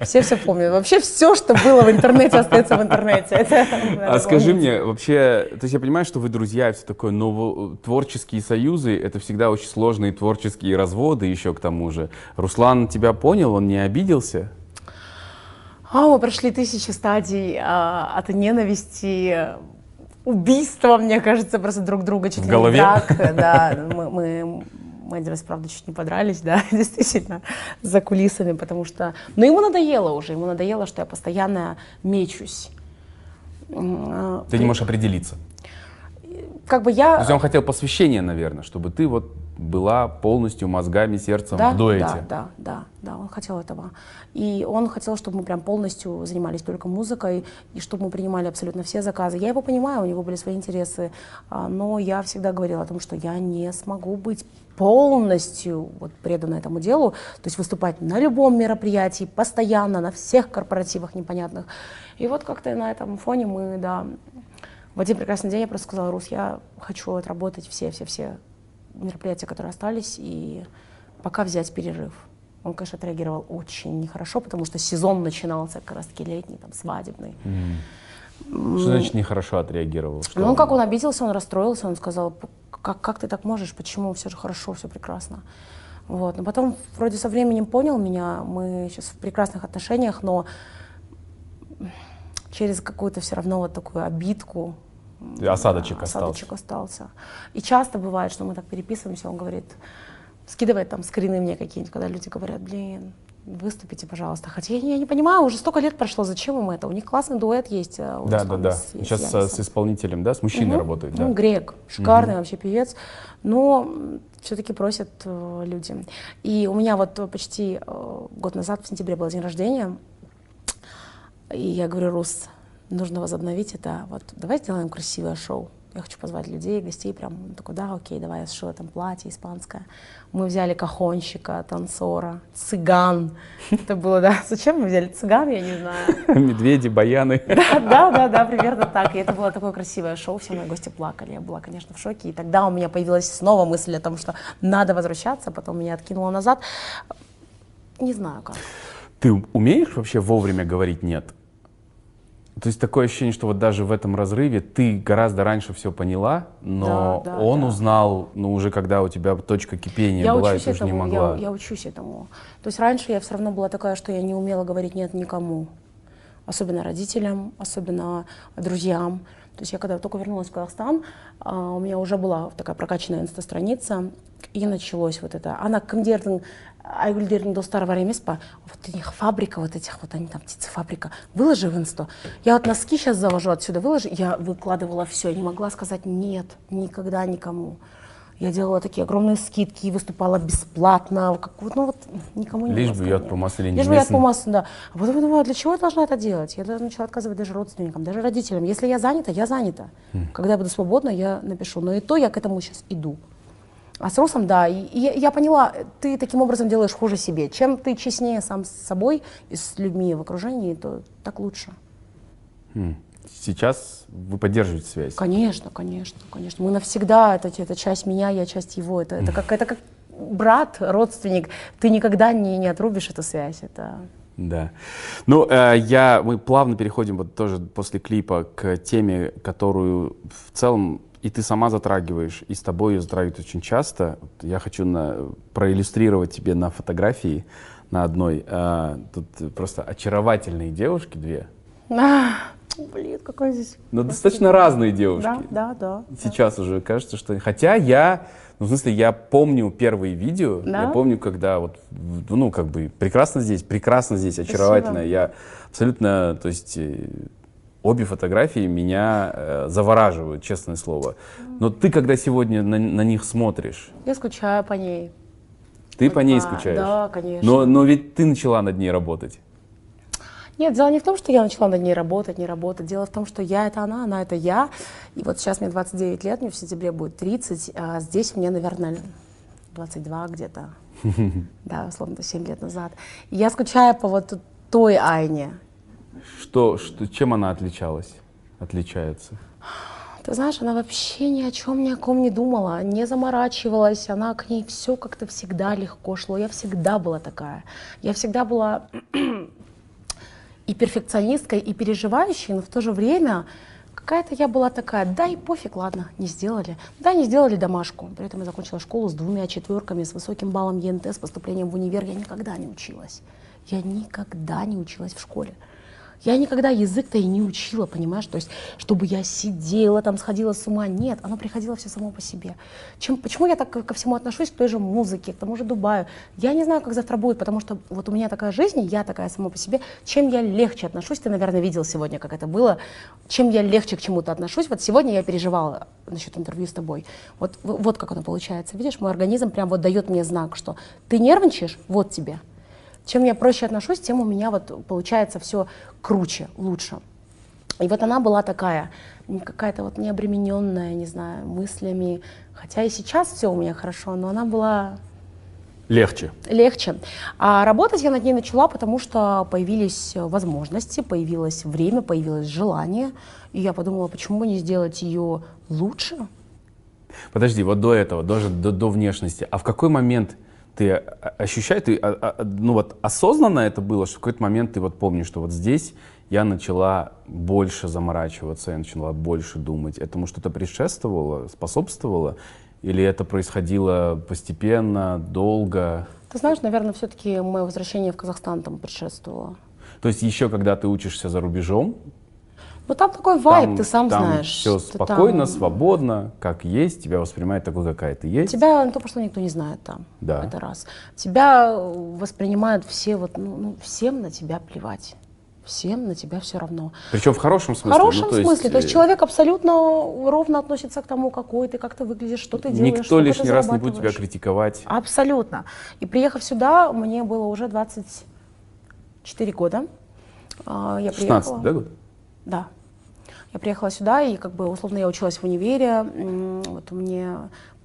Все все помнят. Вообще все, что было в интернете, остается в интернете. Это А скажи помнить. мне, вообще, то есть я понимаю, что вы друзья и все такое, но во- творческие союзы — это всегда очень сложные творческие разводы еще к тому же. Руслан тебя понял, он не обиделся? А, мы прошли тысячи стадий а, от ненависти, убийства, мне кажется, просто друг друга чуть ли не драк. Да, мы, мы, мы один раз, правда, чуть не подрались, да, действительно, за кулисами, потому что... Но ему надоело уже, ему надоело, что я постоянно мечусь. А, Ты не можешь определиться. Как бы То я... есть он хотел посвящения, наверное, чтобы ты вот была полностью мозгами, сердцем Да, в дуэте. да, да, да, да, он хотел этого. И он хотел, чтобы мы прям полностью занимались только музыкой, и чтобы мы принимали абсолютно все заказы. Я его понимаю, у него были свои интересы, а, но я всегда говорила о том, что я не смогу быть полностью вот предана этому делу, то есть выступать на любом мероприятии, постоянно, на всех корпоративах непонятных. И вот как-то на этом фоне мы, да, в один прекрасный день я просто сказала, Рус, я хочу отработать все-все-все мероприятия, которые остались, и пока взять перерыв. Он, конечно, отреагировал очень нехорошо, потому что сезон начинался как раз-таки летний, там, свадебный. Что значит нехорошо отреагировал? Что Ну, как он обиделся, он расстроился, он сказал, «П- как, как ты так можешь, почему все же хорошо, все прекрасно. Вот. Но потом вроде со временем понял меня, мы сейчас в прекрасных отношениях, но через какую-то все равно вот такую обидку. И осадочек да, остался. осадочек остался. И часто бывает, что мы так переписываемся, он говорит, скидывает там скрины мне какие-нибудь, когда люди говорят, блин, выступите, пожалуйста. Хотя я не, я не понимаю, уже столько лет прошло, зачем им это? У них классный дуэт есть. э, у Да, да, да. с- с Сейчас с, Янисом. с исполнителем, да, с мужчиной работает, да. Ну, грек, шикарный вообще певец, но все-таки просят э, люди. И у меня вот э, почти э, год назад, в сентябре, был день рождения, и я говорю, Рус, нужно возобновить это, вот давай сделаем красивое шоу. Я хочу позвать людей, гостей, прям Он такой, да, окей, давай я сшила там платье испанское. Мы взяли кахонщика, танцора, цыган. Это было, да, зачем мы взяли цыган, я не знаю. Медведи, баяны. Да, да, да, да, примерно так. И это было такое красивое шоу, все мои гости плакали. Я была, конечно, в шоке. И тогда у меня появилась снова мысль о том, что надо возвращаться, потом меня откинуло назад. Не знаю как. Ты умеешь вообще вовремя говорить «нет»? То есть такое ощущение, что вот даже в этом разрыве ты гораздо раньше все поняла, но да, да, он да. узнал, ну уже когда у тебя точка кипения я была, и ты уже не могла. Я, я учусь этому. То есть раньше я все равно была такая, что я не умела говорить нет никому, особенно родителям, особенно друзьям. То есть я когда только вернулась в Казахстан, а, у меня уже была такая прокачанная инста-страница, и началось вот это. Она кімдердің айгүлдердің достары бар емес па вот у них фабрика вот этих вот они там птицефабрика выложи в инсту я вот носки сейчас завожу отсюда выложи я выкладывала все я не могла сказать нет никогда никому я делала такие огромные скидки выступала бесплатно, как, ну вот никому не Лишь бы я по масле Лишь бы я по маслу, да. А потом я думаю, для чего я должна это делать? Я начала отказывать даже родственникам, даже родителям. Если я занята, я занята. Хм. Когда я буду свободна, я напишу. Но и то я к этому сейчас иду. А с Русом, да, и, и я поняла, ты таким образом делаешь хуже себе. Чем ты честнее сам с собой и с людьми в окружении, то так лучше. Хм. Сейчас вы поддерживаете связь? Конечно, конечно, конечно. Мы навсегда, это, это часть меня, я часть его. Это, это, как, это как брат, родственник. Ты никогда не, не отрубишь эту связь. Это... Да. Ну, э, я, мы плавно переходим вот тоже после клипа к теме, которую в целом и ты сама затрагиваешь, и с тобой ее затрагивают очень часто. Я хочу на, проиллюстрировать тебе на фотографии на одной. А, тут просто очаровательные девушки две. А, блин, какой здесь... Ну, достаточно разные девушки. Да, да, да. Сейчас да. уже кажется, что... Хотя я... Ну, в смысле, я помню первые видео, да? я помню, когда вот, ну, как бы, прекрасно здесь, прекрасно здесь, очаровательно. Спасибо. Я абсолютно, то есть, э, обе фотографии меня э, завораживают, честное слово. Но ты, когда сегодня на, на них смотришь... Я скучаю по ней. Ты вот, по ней скучаешь? Да, конечно. Но, но ведь ты начала над ней работать. Нет, дело не в том, что я начала над ней работать, не работать. Дело в том, что я — это она, она — это я. И вот сейчас мне 29 лет, мне в сентябре будет 30, а здесь мне, наверное, 22 где-то. Да, условно, 7 лет назад. И я скучаю по вот той Айне. Что, что, чем она отличалась, отличается? Ты знаешь, она вообще ни о чем ни о ком не думала, не заморачивалась, она к ней все как-то всегда легко шло. Я всегда была такая. Я всегда была и перфекционисткой, и переживающей, но в то же время какая-то я была такая, да и пофиг, ладно, не сделали. Да, не сделали домашку. При этом я закончила школу с двумя четверками, с высоким баллом ЕНТ, с поступлением в универ. Я никогда не училась. Я никогда не училась в школе. Я никогда язык-то и не учила, понимаешь? То есть, чтобы я сидела, там, сходила с ума. Нет, оно приходило все само по себе. Чем, почему я так ко всему отношусь, к той же музыке, к тому же Дубаю? Я не знаю, как завтра будет, потому что вот у меня такая жизнь, я такая сама по себе. Чем я легче отношусь, ты, наверное, видел сегодня, как это было. Чем я легче к чему-то отношусь. Вот сегодня я переживала насчет интервью с тобой. Вот, вот как оно получается. Видишь, мой организм прям вот дает мне знак, что ты нервничаешь, вот тебе. Чем я проще отношусь, тем у меня вот получается все круче, лучше. И вот она была такая, какая-то вот необремененная, не знаю, мыслями. Хотя и сейчас все у меня хорошо, но она была Легче. Легче. А работать я над ней начала, потому что появились возможности, появилось время, появилось желание. И я подумала, почему бы не сделать ее лучше? Подожди, вот до этого, даже до, до внешности. А в какой момент ты ощущаешь, ты, а, а, ну вот осознанно это было, что в какой-то момент ты вот помнишь, что вот здесь я начала больше заморачиваться, я начала больше думать. Этому что-то предшествовало, способствовало? Или это происходило постепенно, долго? Ты знаешь, наверное, все-таки мое возвращение в Казахстан там предшествовало. То есть еще когда ты учишься за рубежом, ну там такой вайб, там, ты сам там знаешь. Все спокойно, там... свободно, как есть, тебя воспринимают такой, какая ты есть. Тебя то, что никто не знает там. Да. Это раз. Тебя воспринимают все, вот, ну, ну, всем на тебя плевать. Всем на тебя все равно. Причем в хорошем смысле. В хорошем ну, то смысле. Есть... То есть э, человек абсолютно ровно относится к тому, какой ты, как ты выглядишь, что ты делаешь. Никто лишний раз не будет тебя критиковать. Абсолютно. И приехав сюда, мне было уже 24 года. А, я 16, приехала. да, год? Да. Я приехала сюда, и как бы условно я училась в универе. Вот мне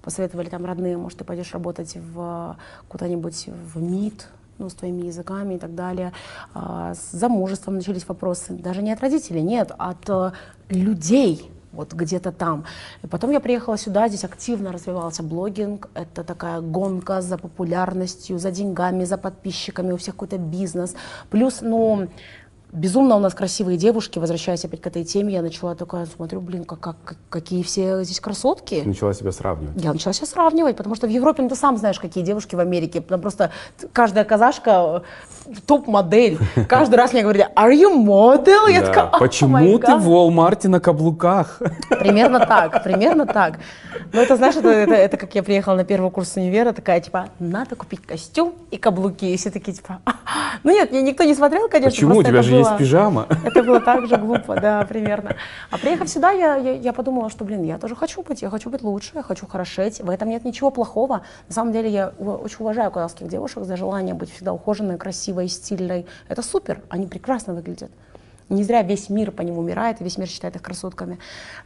посоветовали там родные, может, ты пойдешь работать в куда-нибудь в МИД, ну, с твоими языками и так далее. А, с замужеством начались вопросы. Даже не от родителей, нет, от э, людей вот где-то там. И потом я приехала сюда, здесь активно развивался блогинг. Это такая гонка за популярностью, за деньгами, за подписчиками, у всех какой-то бизнес. Плюс, ну, безумно у нас красивые девушки, возвращаясь опять к этой теме, я начала такая, смотрю, блин, как, как, какие все здесь красотки. Начала себя сравнивать. Я начала себя сравнивать, потому что в Европе, ну ты сам знаешь, какие девушки в Америке, там просто каждая казашка э, топ-модель. Каждый раз мне говорят, are you model? Я Да. такая, «Oh Почему ты God». в Walmart на каблуках? Примерно так, примерно так. Но это, знаешь, это, это, это как я приехала на первый курс универа, такая, типа, надо купить костюм и каблуки. И все такие, типа, «А». ну нет, никто не смотрел, конечно. Почему? У тебя же есть пижама. Это было так же глупо, да, примерно. А приехав сюда, я, я, я подумала, что, блин, я тоже хочу быть, я хочу быть лучше, я хочу хорошеть. В этом нет ничего плохого. На самом деле я очень уважаю казахских девушек за желание быть всегда ухоженной, красивой, стильной. Это супер, они прекрасно выглядят. Не зря весь мир по ним умирает, весь мир считает их красотками.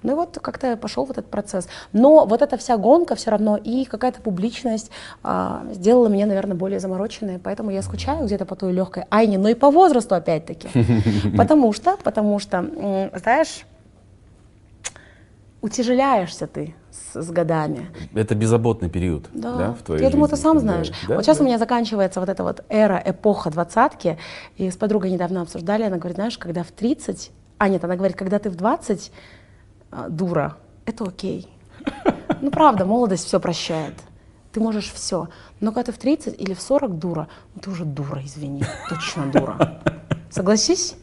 Ну и вот как-то пошел вот этот процесс. Но вот эта вся гонка все равно и какая-то публичность а, сделала меня, наверное, более замороченной. Поэтому я скучаю где-то по той легкой Айне, но и по возрасту опять-таки. Потому что, потому что, знаешь, утяжеляешься ты с, годами. Это беззаботный период, да, в твоей Я думаю, ты жизни, сам знаешь. Да, вот сейчас да. у меня заканчивается вот эта вот эра, эпоха двадцатки. И с подругой недавно обсуждали, она говорит, знаешь, когда в 30... А, нет, она говорит, когда ты в 20 а, дура, это окей. Ну, правда, молодость все прощает. Ты можешь все. Но когда ты в 30 или в 40 дура, ну, ты уже дура, извини. Точно дура. Согласись?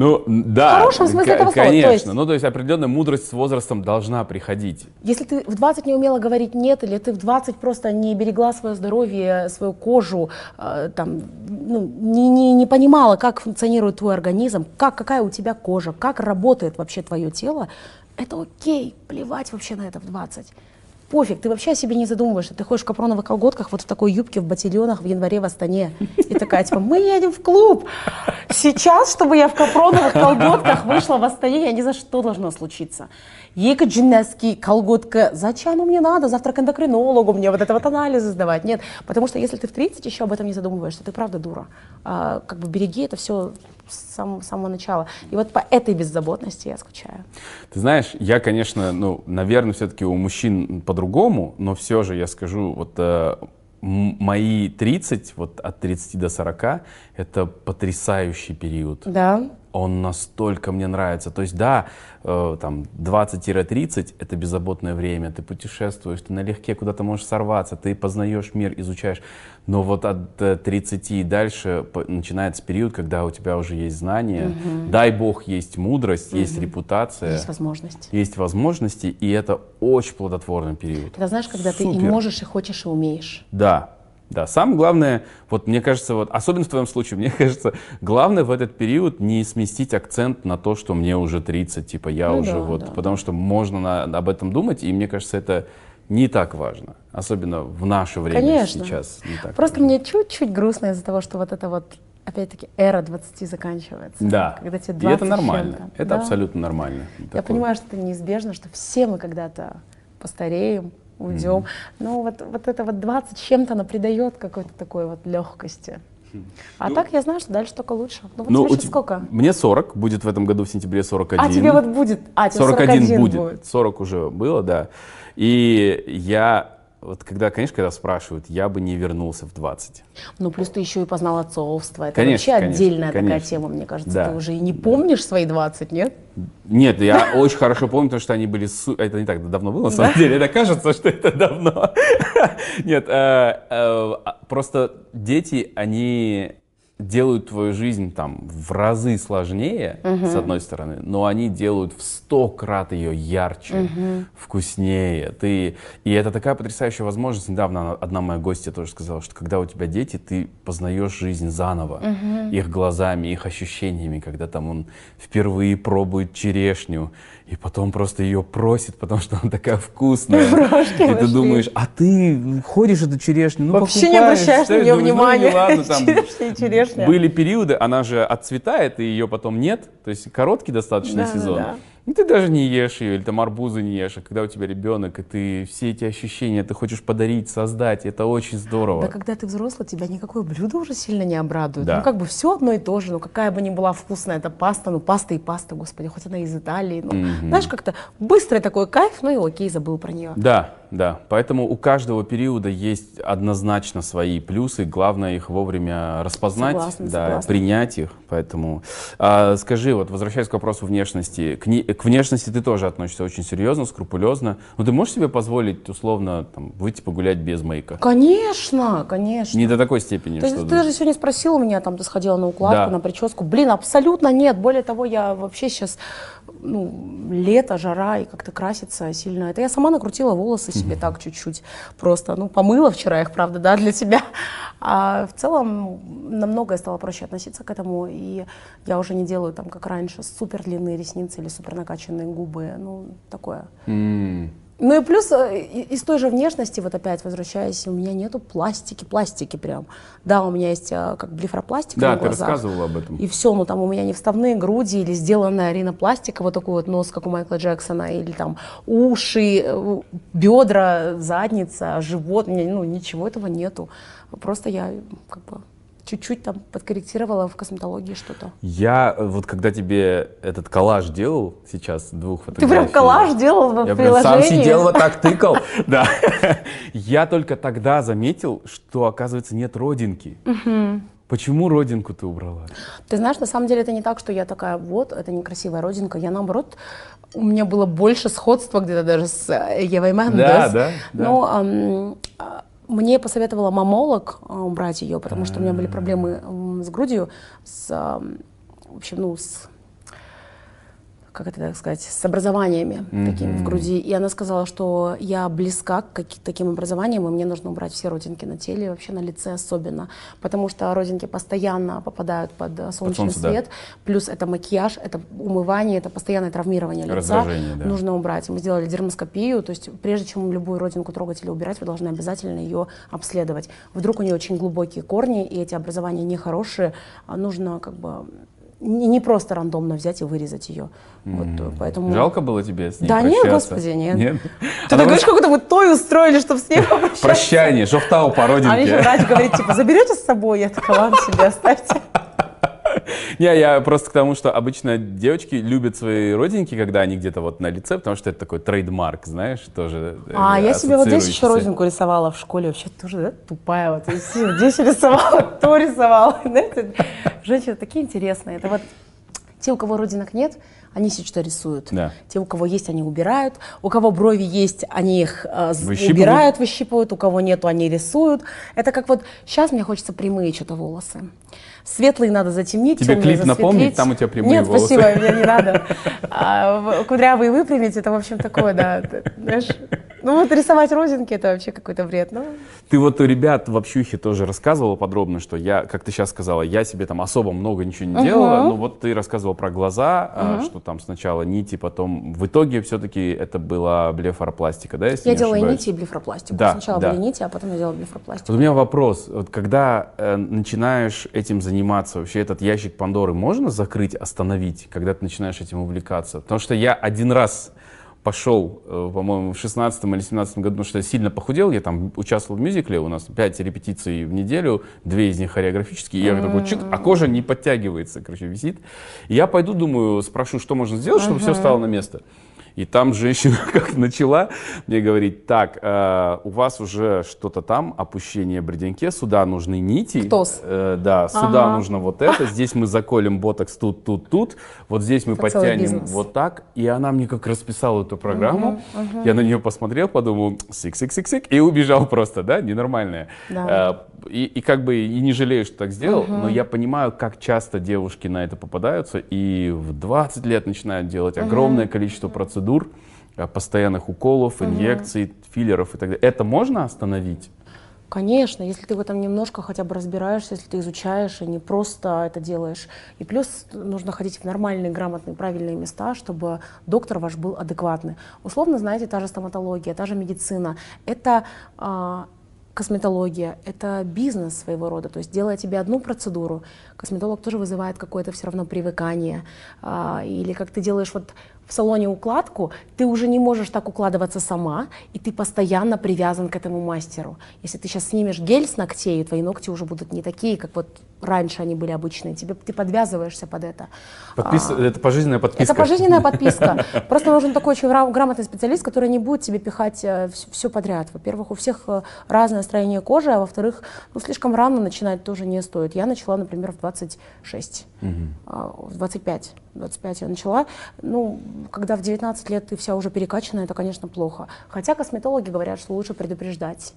Ну, да. В хорошем смысле этого слова, то Конечно. есть- Ну, то есть определенная мудрость с возрастом должна приходить. Если ты в 20 не умела говорить нет, или ты в 20 просто не берегла свое здоровье, свою кожу, э, там, ну, не, не, не понимала, как функционирует твой организм, как, какая у тебя кожа, как работает вообще твое тело, это окей, плевать вообще на это в 20. Пофиг, ты вообще о себе не задумываешься. Ты ходишь в капроновых колготках, вот в такой юбке, в ботильонах в январе в Астане. И такая, типа, мы едем в клуб. Сейчас, чтобы я в капроновых колготках вышла в Астане, я ни за что должно случиться. Ека джиннески, колготка, зачем мне надо? Завтра к эндокринологу мне вот это вот анализы сдавать. Нет, потому что если ты в 30 еще об этом не задумываешься, ты правда дура. А, как бы береги это все с самого, с самого начала. И вот по этой беззаботности я скучаю. Ты знаешь, я, конечно, ну, наверное, все-таки у мужчин по-другому, но все же я скажу, вот э, мои 30, вот от 30 до 40, это потрясающий период. Да? Он настолько мне нравится. То есть, да, э, там 20-30 это беззаботное время, ты путешествуешь, ты налегке куда-то можешь сорваться, ты познаешь мир, изучаешь. Но вот от э, 30 и дальше начинается период, когда у тебя уже есть знания, дай бог есть мудрость, есть репутация, Есть возможность. есть возможности, и это очень плодотворный период. Это знаешь, когда ты и Супер. можешь, и хочешь, и умеешь. Да, да. Самое главное, вот мне кажется, вот, особенно в твоем случае, мне кажется, главное в этот период не сместить акцент на то, что мне уже 30, типа я Ну уже да, вот, да. потому что можно на- об этом думать, и мне кажется, это не так важно, особенно в наше время Конечно. сейчас. Не так Просто важно. мне чуть-чуть грустно из-за того, что вот это вот, опять-таки, эра 20 заканчивается. Да, Когда тебе и 20 это с нормально, чем-то. это Да. абсолютно нормально. Я Такое. понимаю, что это неизбежно, что все мы когда-то постареем, уйдем. Но вот, вот это вот 20 с чем-то, оно придает какой-то такой вот легкости. А так я знаю, что дальше только лучше. Ну вот Ну, тебе сколько? Мне 40, будет в этом году в сентябре 41. А тебе вот будет? А, тебе 41, 41 будет. 40 уже было, да. И я, вот когда, конечно, когда спрашивают, я бы не вернулся в 20. Ну, плюс ты еще и познал отцовство. Это Конечно, вообще конечно, отдельная такая конечно. тема, мне кажется. Да. Ты уже и не помнишь свои 20, нет? Нет, я очень хорошо помню, потому что они были... су- Это не так давно было, на самом деле. Это кажется, что это давно. Нет, э, э, а, просто дети, они делают твою жизнь там в разы сложнее, с одной стороны, но они делают в сто крат ее ярче, вкуснее. Ты... И это такая потрясающая возможность. Недавно одна моя гостья тоже сказала, что когда у тебя дети, ты познаешь жизнь заново, их глазами, их ощущениями, когда там он впервые пробует черешню, и потом просто ее просит, потому что она такая вкусная. Рожки И ты вошли. думаешь, а ты ходишь эту черешню, ну Вообще не обращаешь на нее ну, внимания. не ладно, там Черешня были периоды, она же отцветает, и ее потом нет, то есть короткий достаточно Да, да, сезон. да. Ну, ты даже не ешь ее, или там арбузы не ешь, а когда у тебя ребенок, и ты все эти ощущения ты хочешь подарить, создать, это очень здорово. Да когда ты взрослый, тебя никакое блюдо уже сильно не обрадует. Да. Ну как бы все одно и то же, ну какая бы ни была вкусная эта паста, ну паста и паста, господи, хоть она из Италии. Ну, Знаешь, как-то быстрый такой кайф, ну и окей, забыл про нее. Да, да. Поэтому у каждого периода есть однозначно свои плюсы. Главное их вовремя распознать, Согласна, да, согласна. принять их. Поэтому а, скажи, вот возвращаясь к вопросу внешности, к, не- к внешности ты тоже относишься очень серьезно, скрупулезно. Но ты можешь себе позволить условно там, выйти погулять без мейка? Конечно, конечно. Не до такой степени, Ты, что ты даже сегодня спросила меня, там, ты сходила на укладку, Да. на прическу. Блин, абсолютно нет. Более того, я вообще сейчас, ну, лето, жара, и как-то краситься сильно. Это я сама накрутила волосы себе так чуть-чуть. Просто, ну, помыла вчера их, правда, да, для себя. А в целом намного стало проще относиться к этому. И я уже не делаю там, как раньше, супер длинные ресницы или супер накачанные губы. Ну, такое. М, Ну и плюс э, из той же внешности, вот опять возвращаясь, у меня нету пластики, пластики прям. Да, у меня есть э, как блефропластика Да, на ты глазах. рассказывала об этом. И все, ну там у меня не вставные груди или сделанная ринопластика, вот такой вот нос, как у Майкла Джексона, или там уши, э, бедра, задница, живот, ну ничего этого нету. Просто я как бы чуть-чуть там подкорректировала в косметологии что-то. Я э, вот когда тебе этот коллаж делал сейчас двух Ты фотографий. прям коллаж делал в Я прям сам приложении? сидел вот так тыкал. Да. Я только тогда заметил, что оказывается нет родинки. Почему родинку ты убрала? Ты знаешь, на самом деле это не так, что я такая, вот, это некрасивая родинка. Я наоборот, у меня было больше сходства где-то даже с э, Евой Мендес. Да, да, да. Но а, мне посоветовала мамолог а, убрать ее, потому что у меня были проблемы м, с грудью, с, ам, в общем, ну, с как это так сказать, с образованиями такими в груди. И она сказала, что я близка к таким образованиям, и мне нужно убрать все родинки на теле, и вообще на лице особенно. Потому что родинки постоянно попадают под э, солнечный солнце, да. свет. Плюс это макияж, это умывание, это постоянное травмирование лица. Да. Нужно убрать. Мы сделали дермоскопию, то есть прежде чем любую родинку трогать или убирать, вы должны обязательно ее обследовать. Вдруг у нее очень глубокие корни, и эти образования нехорошие, а нужно как бы не не просто рандомно взять и вырезать ее. Вот, э, поэтому... Жалко было тебе с ней Да нет, прощаться? господи, нет. Нет? Ты Она так говоришь, как будто вы той устроили, чтобы с ней попрощаться. Прощание, жофтау по А мне еще родинке. врач говорит, типа, заберете с собой? Я такая, ладно, себе оставьте. Не, я просто к тому, что обычно девочки любят свои родинки, когда они где-то вот на лице, потому что это такой трейдмарк, знаешь, тоже. э, А, я себе вот здесь еще родинку рисовала в школе. Вообще тоже да, тупая. Вот здесь рисовала, то рисовала. Знаете, женщины такие интересные. Это вот те, у кого родинок нет, они что-то рисуют. Да. Те, у кого есть, они убирают. У кого брови есть, они их э, Выщипывают. убирают, выщипывают. У кого нету, они рисуют. Это как вот сейчас мне хочется прямые что-то волосы. Светлые надо затемнить, Тебе темные клип напомнить? Там у тебя прямые Нет, волосы. спасибо, мне не надо. А, кудрявые выпрямить, это, в общем, такое, да. Знаешь, ну вот рисовать родинки, это вообще какой-то бред. Ну, Ты вот у ребят в общухе тоже рассказывала подробно, что я, как ты сейчас сказала, я себе там особо много ничего не делала, но вот ты рассказывала про глаза, а, что там сначала нити, потом в итоге все-таки это была блефаропластика, да, если я делала и нити, и блефропластику. Да, Сначала да. были нити, а потом я делала блефропластику. Вот у меня вопрос, вот когда э, начинаешь этим заниматься, вообще этот ящик Пандоры можно закрыть, остановить, когда ты начинаешь этим увлекаться? Потому что я один раз пошел, э, по-моему, в 16 или 17 году, потому что я сильно похудел, я там участвовал в мюзикле, у нас 5 репетиций в неделю, две из них хореографические, и я такой, чик, а кожа не подтягивается, короче, висит. И я пойду, думаю, спрошу, что можно сделать, чтобы все стало на место. И там женщина как начала мне говорить, так, э, у вас уже что-то там, опущение бреденьке, сюда нужны нити. КТОС. Э, да, сюда Ага. нужно вот это, здесь мы заколем ботокс тут, тут, тут, вот здесь мы Это подтянем вот так. И она мне как расписала эту программу. Я на нее посмотрел, подумал, сик-сик-сик-сик, и убежал просто, да, ненормальная. Да. Э, и, и как бы и не жалею, что так сделал, но я понимаю, как часто девушки на это попадаются, и в 20 лет начинают делать огромное количество процедур, э, постоянных уколов, инъекций, филлеров и так далее. Это можно остановить? Конечно, если ты в этом немножко хотя бы разбираешься, если ты изучаешь и не просто это делаешь. И плюс нужно ходить в нормальные, грамотные, правильные места, чтобы доктор ваш был адекватный. Условно, знаете, та же стоматология, та же медицина. Это а, косметология, это бизнес своего рода. То есть делая тебе одну процедуру, косметолог тоже вызывает какое-то все равно привыкание. А, или как ты делаешь вот в салоне укладку, ты уже не можешь так укладываться сама, и ты постоянно привязан к этому мастеру. Если ты сейчас снимешь гель с ногтей, твои ногти уже будут не такие, как вот раньше они были обычные. Тебе, ты подвязываешься под это. Подпис... А, это пожизненная подписка. Это пожизненная подписка. Просто нужен такой очень грамотный специалист, который не будет тебе пихать э, все подряд. Во-первых, у всех э, разное строение кожи, а во-вторых, ну, слишком рано начинать тоже не стоит. Я начала, например, в 26, угу. в 25. 25 я начала. Ну, когда в 19 лет ты вся уже перекачанная, это, конечно, плохо. Хотя косметологи говорят, что лучше предупреждать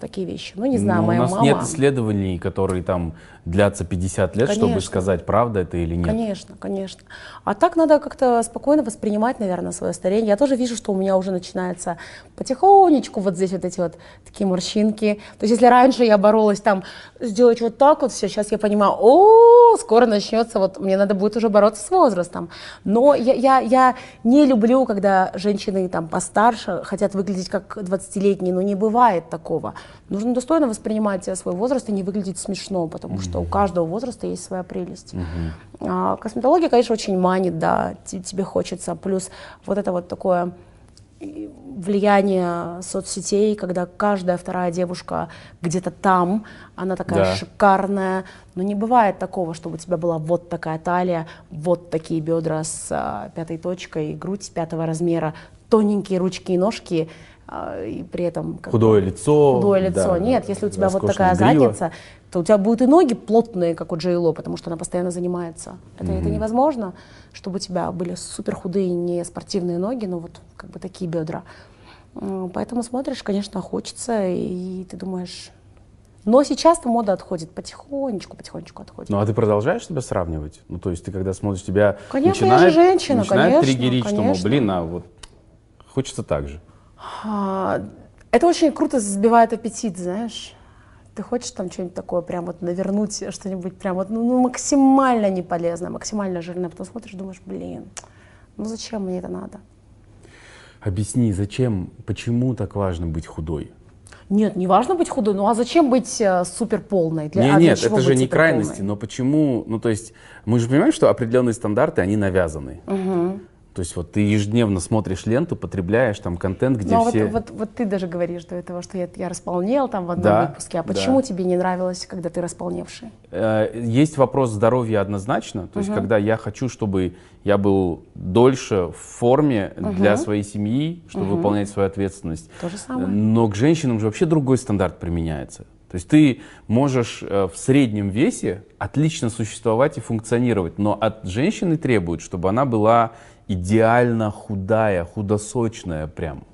такие вещи. Ну, не знаю, Но моя у нас мама... нет исследований, которые там длятся 50 лет, конечно. чтобы сказать, правда это или нет. Конечно, конечно. А так надо как-то спокойно воспринимать, наверное, свое старение. Я тоже вижу, что у меня уже начинается потихонечку вот здесь вот эти вот такие морщинки. То есть если раньше я боролась там сделать вот так вот все, сейчас я понимаю, о, скоро начнется, вот мне надо будет уже бороться с возрастом. Но я, я, я не люблю, когда женщины там постарше хотят выглядеть как 20-летние, но не бывает такого. Нужно достойно воспринимать свой возраст и не выглядеть смешно, потому что что у каждого возраста есть своя прелесть. Угу. А, косметология, конечно, очень манит, да, тебе хочется. Плюс вот это вот такое влияние соцсетей, когда каждая вторая девушка где-то там, она такая да. шикарная, но не бывает такого, чтобы у тебя была вот такая талия, вот такие бедра с а, пятой точкой, грудь пятого размера, тоненькие ручки и ножки, и при этом... Худое лицо. Худое лицо. Да, Нет, если у тебя вот такая грива. задница, то у тебя будут и ноги плотные, как у Джейло, потому что она постоянно занимается. Это, mm-hmm. это невозможно, чтобы у тебя были супер худые, не спортивные ноги, но вот как бы такие бедра. Поэтому смотришь, конечно, хочется, и ты думаешь... Но сейчас-то мода отходит потихонечку, потихонечку отходит. Ну а ты продолжаешь себя сравнивать? Ну то есть ты когда смотришь, тебя конечно, начинает, я же женщина, начинает конечно, триггерить, конечно. что, мол, блин, а вот хочется так же. А, это очень круто сбивает аппетит, знаешь ты хочешь там что-нибудь такое, прям вот навернуть что-нибудь прям вот, ну, ну максимально не полезное, максимально жирное, потом смотришь, думаешь, блин, ну зачем мне это надо? Объясни, зачем, почему так важно быть худой? Нет, не важно быть худой, ну а зачем быть э, супер полной? Для, нет, а нет, это же не крайности, но почему, ну то есть мы же понимаем, что определенные стандарты, они навязаны. Угу. То есть вот ты ежедневно смотришь ленту, потребляешь там контент, где Но все... Вот, вот, вот ты даже говоришь до этого, что я, я располнел там в одном да, выпуске. А почему да. тебе не нравилось, когда ты располневший? Э, есть вопрос здоровья однозначно. То есть угу. когда я хочу, чтобы я был дольше в форме угу. для своей семьи, чтобы угу. выполнять свою ответственность. То же самое. Но к женщинам же вообще другой стандарт применяется. То есть ты можешь э, в среднем весе отлично существовать и функционировать, но от женщины требуют, чтобы она была идеально худая, худосочная прям.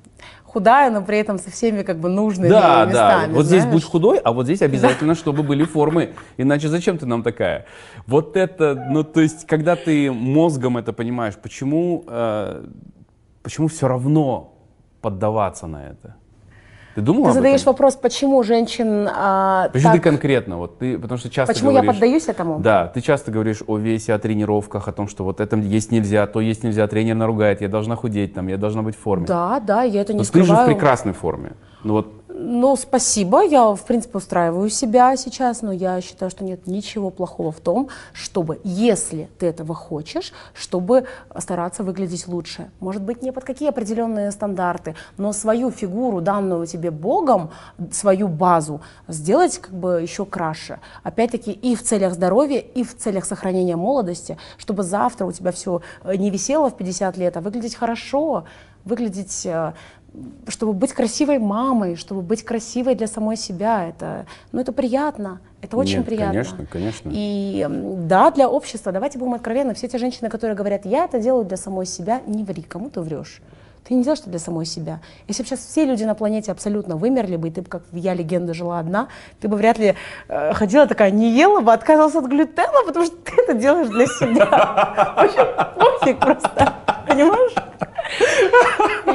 Худая, но при этом со всеми как бы нужными да, местами. Да, вот знаешь? здесь будь худой, а вот здесь обязательно, чтобы были формы. Иначе зачем ты нам такая? Вот это, ну то есть, когда ты мозгом это понимаешь, почему, э, почему все равно поддаваться на это? Ты думала Ты задаешь этом? вопрос, почему женщин а, Почему так... ты конкретно? Вот ты, потому что часто Почему говоришь, я поддаюсь этому? Да, ты часто говоришь о весе, о тренировках, о том, что вот это есть нельзя, то есть нельзя, тренер наругает, я должна худеть, там, я должна быть в форме. Да, да, я это не Но скрываю. ты же в прекрасной форме. Ну вот ну, спасибо, я, в принципе, устраиваю себя сейчас, но я считаю, что нет ничего плохого в том, чтобы, если ты этого хочешь, чтобы стараться выглядеть лучше. Может быть, не под какие определенные стандарты, но свою фигуру, данную тебе Богом, свою базу, сделать как бы еще краше. Опять-таки и в целях здоровья, и в целях сохранения молодости, чтобы завтра у тебя все не висело в 50 лет, а выглядеть хорошо, выглядеть э, чтобы быть красивой мамой, чтобы быть красивой для самой себя, это, ну, это приятно, это очень Нет, приятно. Конечно, конечно. И да, для общества, давайте будем откровенны, все те женщины, которые говорят, я это делаю для самой себя, не ври, кому ты врешь. Ты не делаешь это для самой себя. Если бы сейчас все люди на планете абсолютно вымерли бы, и ты бы, как я легенда, жила одна, ты бы вряд ли э, ходила такая, не ела бы, отказывалась от глютена, потому что ты это делаешь для себя. Очень пофиг просто, понимаешь?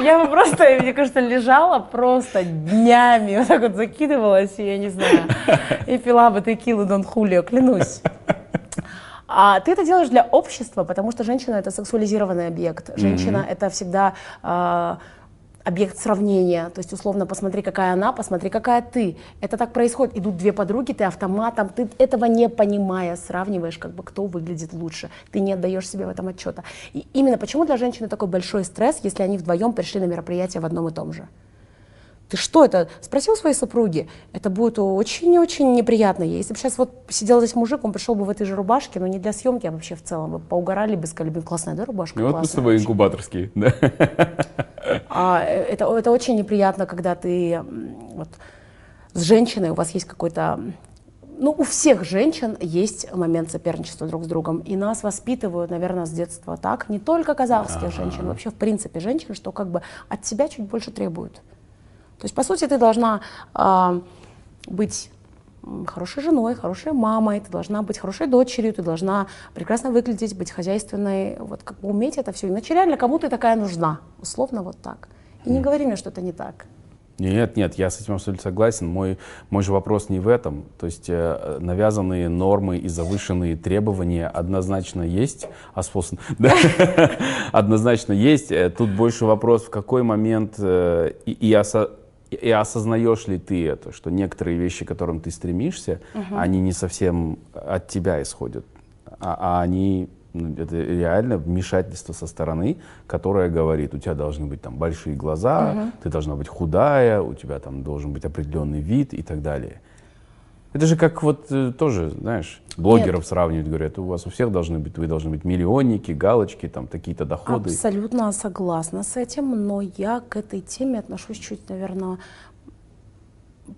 Я бы просто, мне кажется, лежала просто днями, вот так вот закидывалась, я не знаю, и пила бы текилу Дон Хулио, клянусь. А ты это делаешь для общества, потому что женщина это сексуализированный объект. Женщина mm-hmm. это всегда э, объект сравнения. То есть, условно, посмотри, какая она, посмотри, какая ты. Это так происходит. Идут две подруги, ты автоматом, ты этого не понимая, сравниваешь, как бы, кто выглядит лучше. Ты не отдаешь себе в этом отчета. И именно почему для женщины такой большой стресс, если они вдвоем пришли на мероприятие в одном и том же. Ты что это? Спросил своей супруги. Это будет очень-очень неприятно ей. Если бы сейчас вот сидел здесь мужик, он пришел бы в этой же рубашке, но не для съемки, а вообще в целом. Вы поугорали бы, сказали бы, классная, да, рубашка? И вот мы с тобой инкубаторские, да. А, это, это очень неприятно, когда ты вот, с женщиной, у вас есть какой-то ну, у всех женщин есть момент соперничества друг с другом. И нас воспитывают, наверное, с детства так. Не только казахских ага. женщин, вообще, в принципе, женщин, что как бы от тебя чуть больше требуют. То есть, по сути, ты должна э, быть хорошей женой, хорошей мамой, ты должна быть хорошей дочерью, ты должна прекрасно выглядеть, быть хозяйственной, вот как бы уметь это все. Иначе реально кому ты такая нужна, условно вот так. И не говори мне, что это не так. Нет, нет, я с этим абсолютно согласен. Мой, мой же вопрос не в этом. То есть э, навязанные нормы и завышенные требования однозначно есть, а способ... Да? однозначно есть. Э, тут больше вопрос, в какой момент э, и, и и осознаешь ли ты это, что некоторые вещи, к которым ты стремишься, угу. они не совсем от тебя исходят, а, а они ну, это реально вмешательство со стороны, которое говорит, у тебя должны быть там большие глаза, угу. ты должна быть худая, у тебя там должен быть определенный вид и так далее. Это же как вот э, тоже, знаешь, блогеров Нет. сравнивать, говорят, у вас у всех должны быть, вы должны быть миллионники, галочки, там какие-то доходы. Абсолютно согласна с этим, но я к этой теме отношусь чуть, наверное,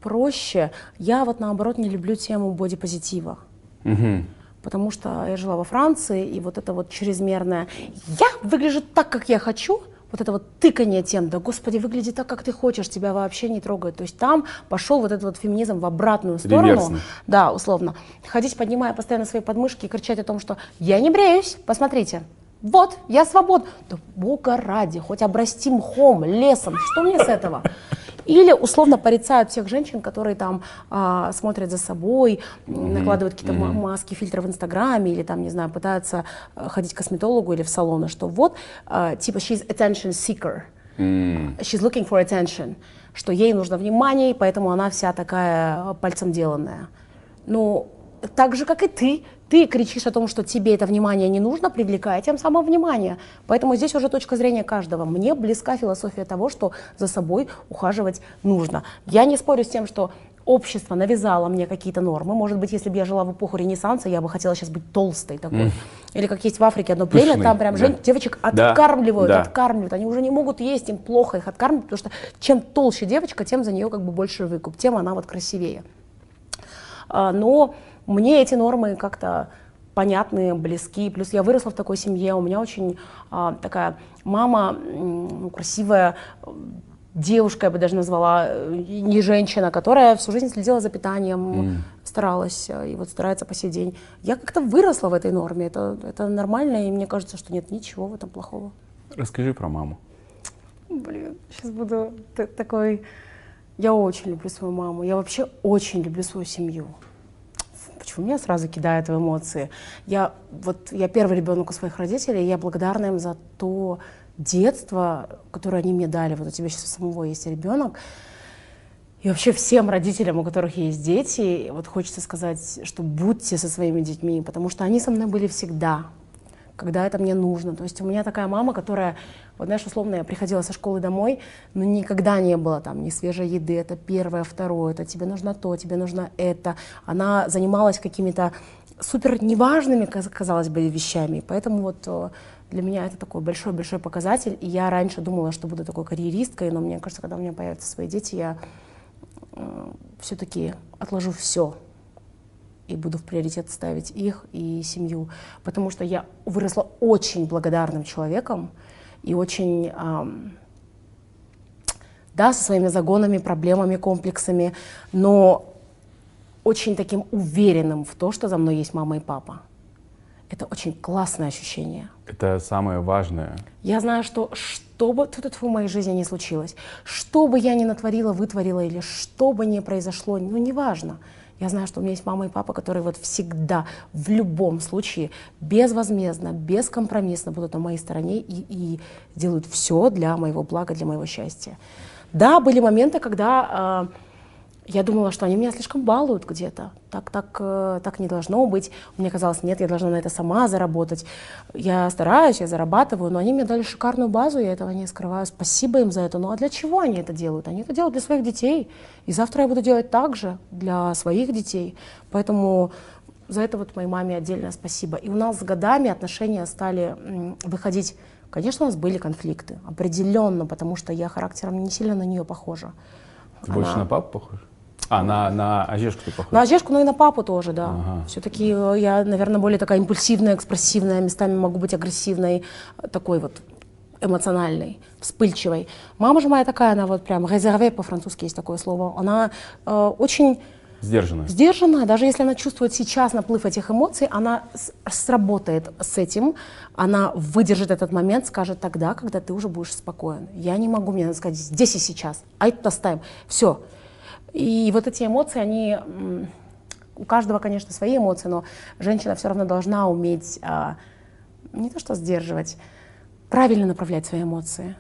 проще. Я вот наоборот не люблю тему бодипозитива. Угу. Потому что я жила во Франции, и вот это вот чрезмерное «я выгляжу так, как я хочу», вот это вот тыкание тем, да, господи, выгляди так, как ты хочешь, тебя вообще не трогает. То есть там пошел вот этот вот феминизм в обратную сторону. Реверсный. Да, условно. Ходить, поднимая постоянно свои подмышки и кричать о том, что я не бреюсь, посмотрите. Вот, я свободна. Да бога ради, хоть обрасти мхом, лесом, что мне с этого? Или условно порицают всех женщин, которые там а, смотрят за собой, mm-hmm. накладывают какие-то mm-hmm. маски, фильтры в Инстаграме, или там, не знаю, пытаются а, ходить к косметологу или в салоны, что вот, а, типа, she's attention seeker, mm. she's looking for attention, что ей нужно внимание, и поэтому она вся такая пальцем деланная. Ну, так же, как и ты, ты кричишь о том, что тебе это внимание не нужно, привлекая тем самым внимание. Поэтому здесь уже точка зрения каждого. Мне близка философия того, что за собой ухаживать нужно. Я не спорю с тем, что общество навязало мне какие-то нормы. Может быть, если бы я жила в эпоху Ренессанса, я бы хотела сейчас быть толстой такой. Mm. Или как есть в Африке одно племя, Пышный, там прям да. жен, девочек откармливают, да. откармливают. Они уже не могут есть, им плохо их откармливают, потому что чем толще девочка, тем за нее как бы больше выкуп, тем она вот красивее. А, но мне эти нормы как-то понятные, близки. Плюс я выросла в такой семье, у меня очень а, такая мама ну, красивая, девушка, я бы даже назвала, э, не женщина, которая всю жизнь следила за питанием, mm. старалась э, и вот старается по сей день. Я как-то выросла в этой норме, это, это нормально, и мне кажется, что нет ничего в этом плохого. Расскажи про маму. Блин, сейчас буду такой... Я очень люблю свою маму, я вообще очень люблю свою семью почему меня сразу кидает в эмоции. Я, вот, я первый ребенок у своих родителей, и я благодарна им за то детство, которое они мне дали. Вот у тебя сейчас у самого есть ребенок. И вообще всем родителям, у которых есть дети, вот хочется сказать, что будьте со своими детьми, потому что они со мной были всегда когда это мне нужно. То есть у меня такая мама, которая, вот знаешь, условно, я приходила со школы домой, но никогда не было там ни свежей еды, это первое, второе, это тебе нужно то, тебе нужно это. Она занималась какими-то супер неважными, казалось бы, вещами. Поэтому вот э, для меня это такой большой-большой показатель. И я раньше думала, что буду такой карьеристкой, но мне кажется, когда у меня появятся свои дети, я э, все-таки отложу все и буду в приоритет ставить их и семью, потому что я выросла очень благодарным человеком и очень, да, со своими загонами, проблемами, комплексами, но очень таким уверенным в то, что за мной есть мама и папа. Это очень классное ощущение. Это самое важное. Я знаю, что что бы тут в моей жизни не случилось, что бы я ни натворила, вытворила или что бы ни произошло, ну неважно, Я знаю, что у меня есть мама и папа, которые вот всегда, в любом случае, безвозмездно, бескомпромиссно будут на моей стороне и, и делают все для моего блага, для моего счастья. Да, были моменты, когда э, я думала, что они меня слишком балуют где-то. Так, так, э, так не должно быть. Мне казалось, нет, я должна на это сама заработать. Я стараюсь, я зарабатываю, но они мне дали шикарную базу, я этого не скрываю. Спасибо им за это. Ну а для чего они это делают? Они это делают для своих детей. И завтра я буду делать так же для своих детей. Поэтому за это вот моей маме отдельное спасибо. И у нас с годами отношения стали выходить Конечно, у нас были конфликты, определенно, потому что я характером не сильно на нее похожа. Ты Она... больше на папу похожа? А, на, на Ожежку ты похож? На Ожежку, ну и на папу тоже, да. Ага. Все-таки э, я, наверное, более такая импульсивная, экспрессивная, местами могу быть агрессивной, такой вот эмоциональной, вспыльчивой. Мама же моя такая, она вот прям резерве по-французски есть такое слово. Она э, очень Сдержанная. Сдержанная. Даже если она чувствует сейчас наплыв этих эмоций, она сработает с этим, она выдержит этот момент, скажет тогда, когда ты уже будешь спокоен. Я не могу мне сказать здесь и сейчас, а это поставим. Все. И вот эти эмоции, они у каждого, конечно, свои эмоции, но женщина все равно должна уметь а, не то что сдерживать, правильно направлять свои эмоции.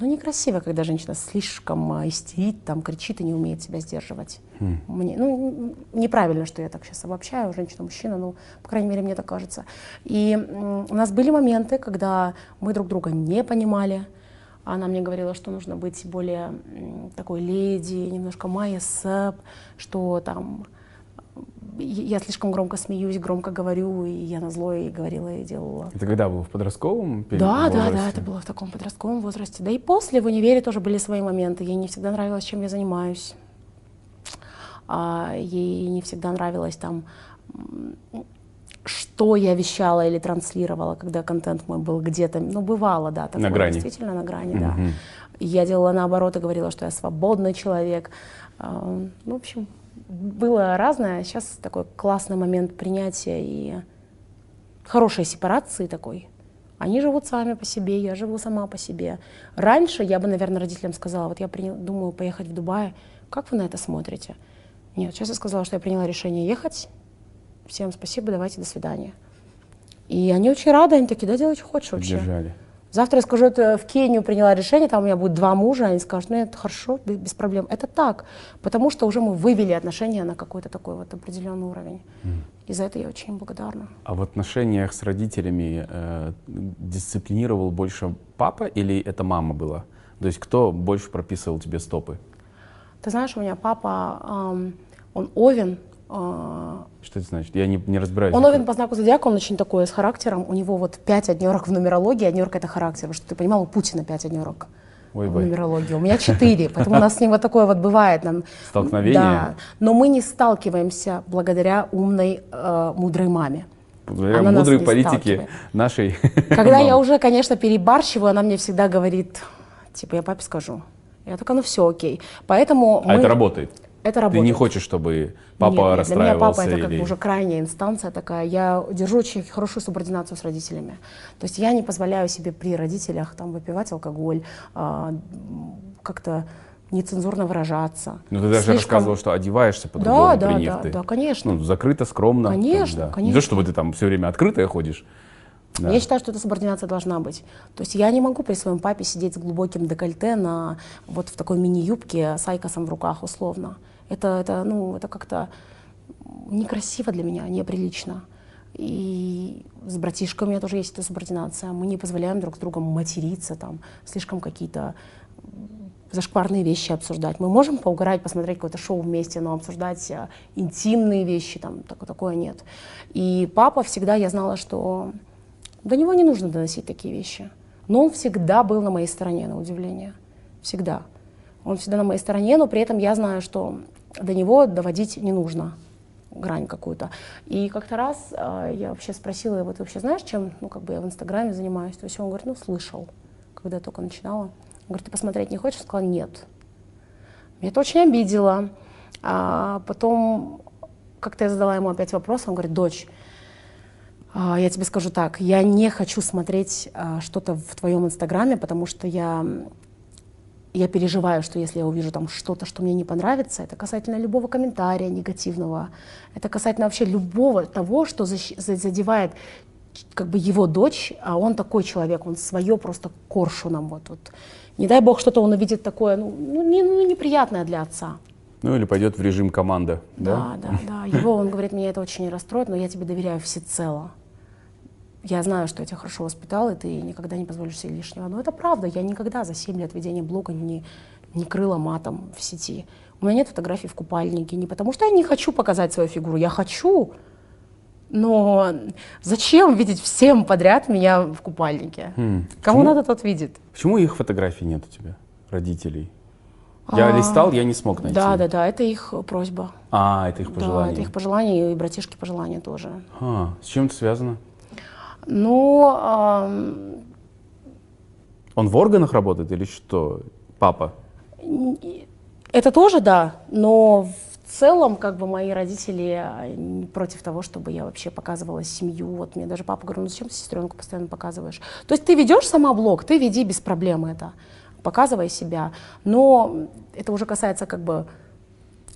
Но некрасиво, когда женщина слишком а, истерит, там, кричит и не умеет себя сдерживать. Mm. Мне, ну, неправильно, что я так сейчас обобщаю, женщина-мужчина, ну, по крайней мере, мне так кажется. И у нас были моменты, когда мы друг друга не понимали, она мне говорила, что нужно быть более такой леди, немножко Майя Сэп, что там я слишком громко смеюсь, громко говорю, и я на зло и говорила и делала. Это когда было в подростковом? Да, возрасте? да, да, это было в таком подростковом возрасте. Да и после в универе тоже были свои моменты. Ей не всегда нравилось, чем я занимаюсь. А ей не всегда нравилось там что я вещала или транслировала, когда контент мой был где-то, ну, бывало, да, такое, на грани. действительно на грани, да. Я делала наоборот и говорила, что я свободный человек. А, ну, в общем, было разное. Сейчас такой классный момент принятия и хорошей сепарации такой. Они живут сами по себе, я живу сама по себе. Раньше я бы, наверное, родителям сказала, вот я принял, думаю поехать в Дубай, как вы на это смотрите? Нет, сейчас я сказала, что я приняла решение ехать, всем спасибо, давайте, до свидания. И они очень рады, они такие, да, делай, что хочешь вообще. Держали. Завтра я скажу, это в Кению приняла решение, там у меня будет два мужа, они скажут, ну это хорошо, без проблем. Это так, потому что уже мы вывели отношения на какой-то такой вот определенный уровень. Mm. И за это я очень благодарна. А в отношениях с родителями э, дисциплинировал больше папа или это мама была? То есть кто больше прописывал тебе стопы? Ты знаешь, у меня папа, эм, он овен, Что это значит? Я не, не разбираюсь. Он овен по знаку зодиака, он очень такой с характером. У него вот пять однерок в нумерологии, однерка это характер. Что ты понимал, у Путина пять однерок Ой, в нумерологии. У меня четыре, поэтому у нас с ним вот такое вот бывает. Нам, Столкновение? Да. Но мы не сталкиваемся благодаря умной, э, мудрой маме. Благодаря она мудрой политике нашей Когда я уже, конечно, перебарщиваю, она мне всегда говорит, типа, я папе скажу. Я такая, ну все, окей. Поэтому а мы... это работает? Это работает. Ты не хочешь, чтобы папа нет, нет, расстраивался? Для меня папа или... это как бы уже крайняя инстанция такая. Я держу очень хорошую субординацию с родителями. То есть я не позволяю себе при родителях там выпивать алкоголь, а, как-то нецензурно выражаться. Ну ты даже Слишком... рассказывала, что одеваешься по-другому да. Да, да, да, конечно. Ну, закрыто, скромно. Конечно, там, да. конечно. Не то, чтобы ты там все время открытая ходишь. Да. Я считаю, что эта субординация должна быть. То есть я не могу при своем папе сидеть с глубоким декольте на вот в такой мини-юбке с айкосом в руках условно. Это, это, ну, это как-то некрасиво для меня, неприлично. И с братишкой у меня тоже есть эта субординация. Мы не позволяем друг с другом материться, там, слишком какие-то зашкварные вещи обсуждать. Мы можем поугарать, посмотреть какое-то шоу вместе, но обсуждать а, интимные вещи, там, так, такое нет. И папа всегда, я знала, что до него не нужно доносить такие вещи. Но он всегда был на моей стороне, на удивление. Всегда. Он всегда на моей стороне, но при этом я знаю, что до него доводить не нужно грань какую-то. И как-то раз э, я вообще спросила его, ты вообще знаешь, чем, ну, как бы я в Инстаграме занимаюсь? То есть он говорит, ну, слышал, когда я только начинала. Он говорит, ты посмотреть не хочешь? Я сказала, нет. Меня это очень обидело. А потом как-то я задала ему опять вопрос, он говорит, дочь, а, я тебе скажу так, я не хочу смотреть а, что-то в твоем инстаграме, потому что я я переживаю, что если я увижу там что-то, что мне не понравится, это касательно любого комментария негативного, это касательно вообще любого того, что задевает как бы его дочь, а он такой человек, он свое просто коршуном вот, вот. Не дай бог что-то он увидит такое, ну, ну, не, ну неприятное для отца. Ну или пойдет в режим команда, да? Да, да, да. Его, он говорит, меня это очень расстроит, но я тебе доверяю всецело. Я знаю, что я тебя хорошо воспитал, и ты никогда не позволишь себе лишнего. Но это правда, я никогда за 7 лет ведения блога не, не крыла матом в сети. У меня нет фотографий в купальнике, не потому что я не хочу показать свою фигуру, я хочу, но зачем видеть всем подряд меня в купальнике? Хм. Кому Почему? надо, тот видит. Почему их фотографий нет у тебя, родителей? Я а, листал, я не смог найти. Да, да, да, это их просьба. А, это их пожелание. Да, это их пожелание и братишки пожелания тоже. А, с чем это связано? Ну... Эм... Он в органах работает или что? Папа? Это тоже да, но в целом как бы мои родители против того, чтобы я вообще показывала семью. Вот мне даже папа говорит, ну зачем ты сестренку постоянно показываешь? То есть ты ведешь сама блог, ты веди без проблем это, показывай себя. Но это уже касается как бы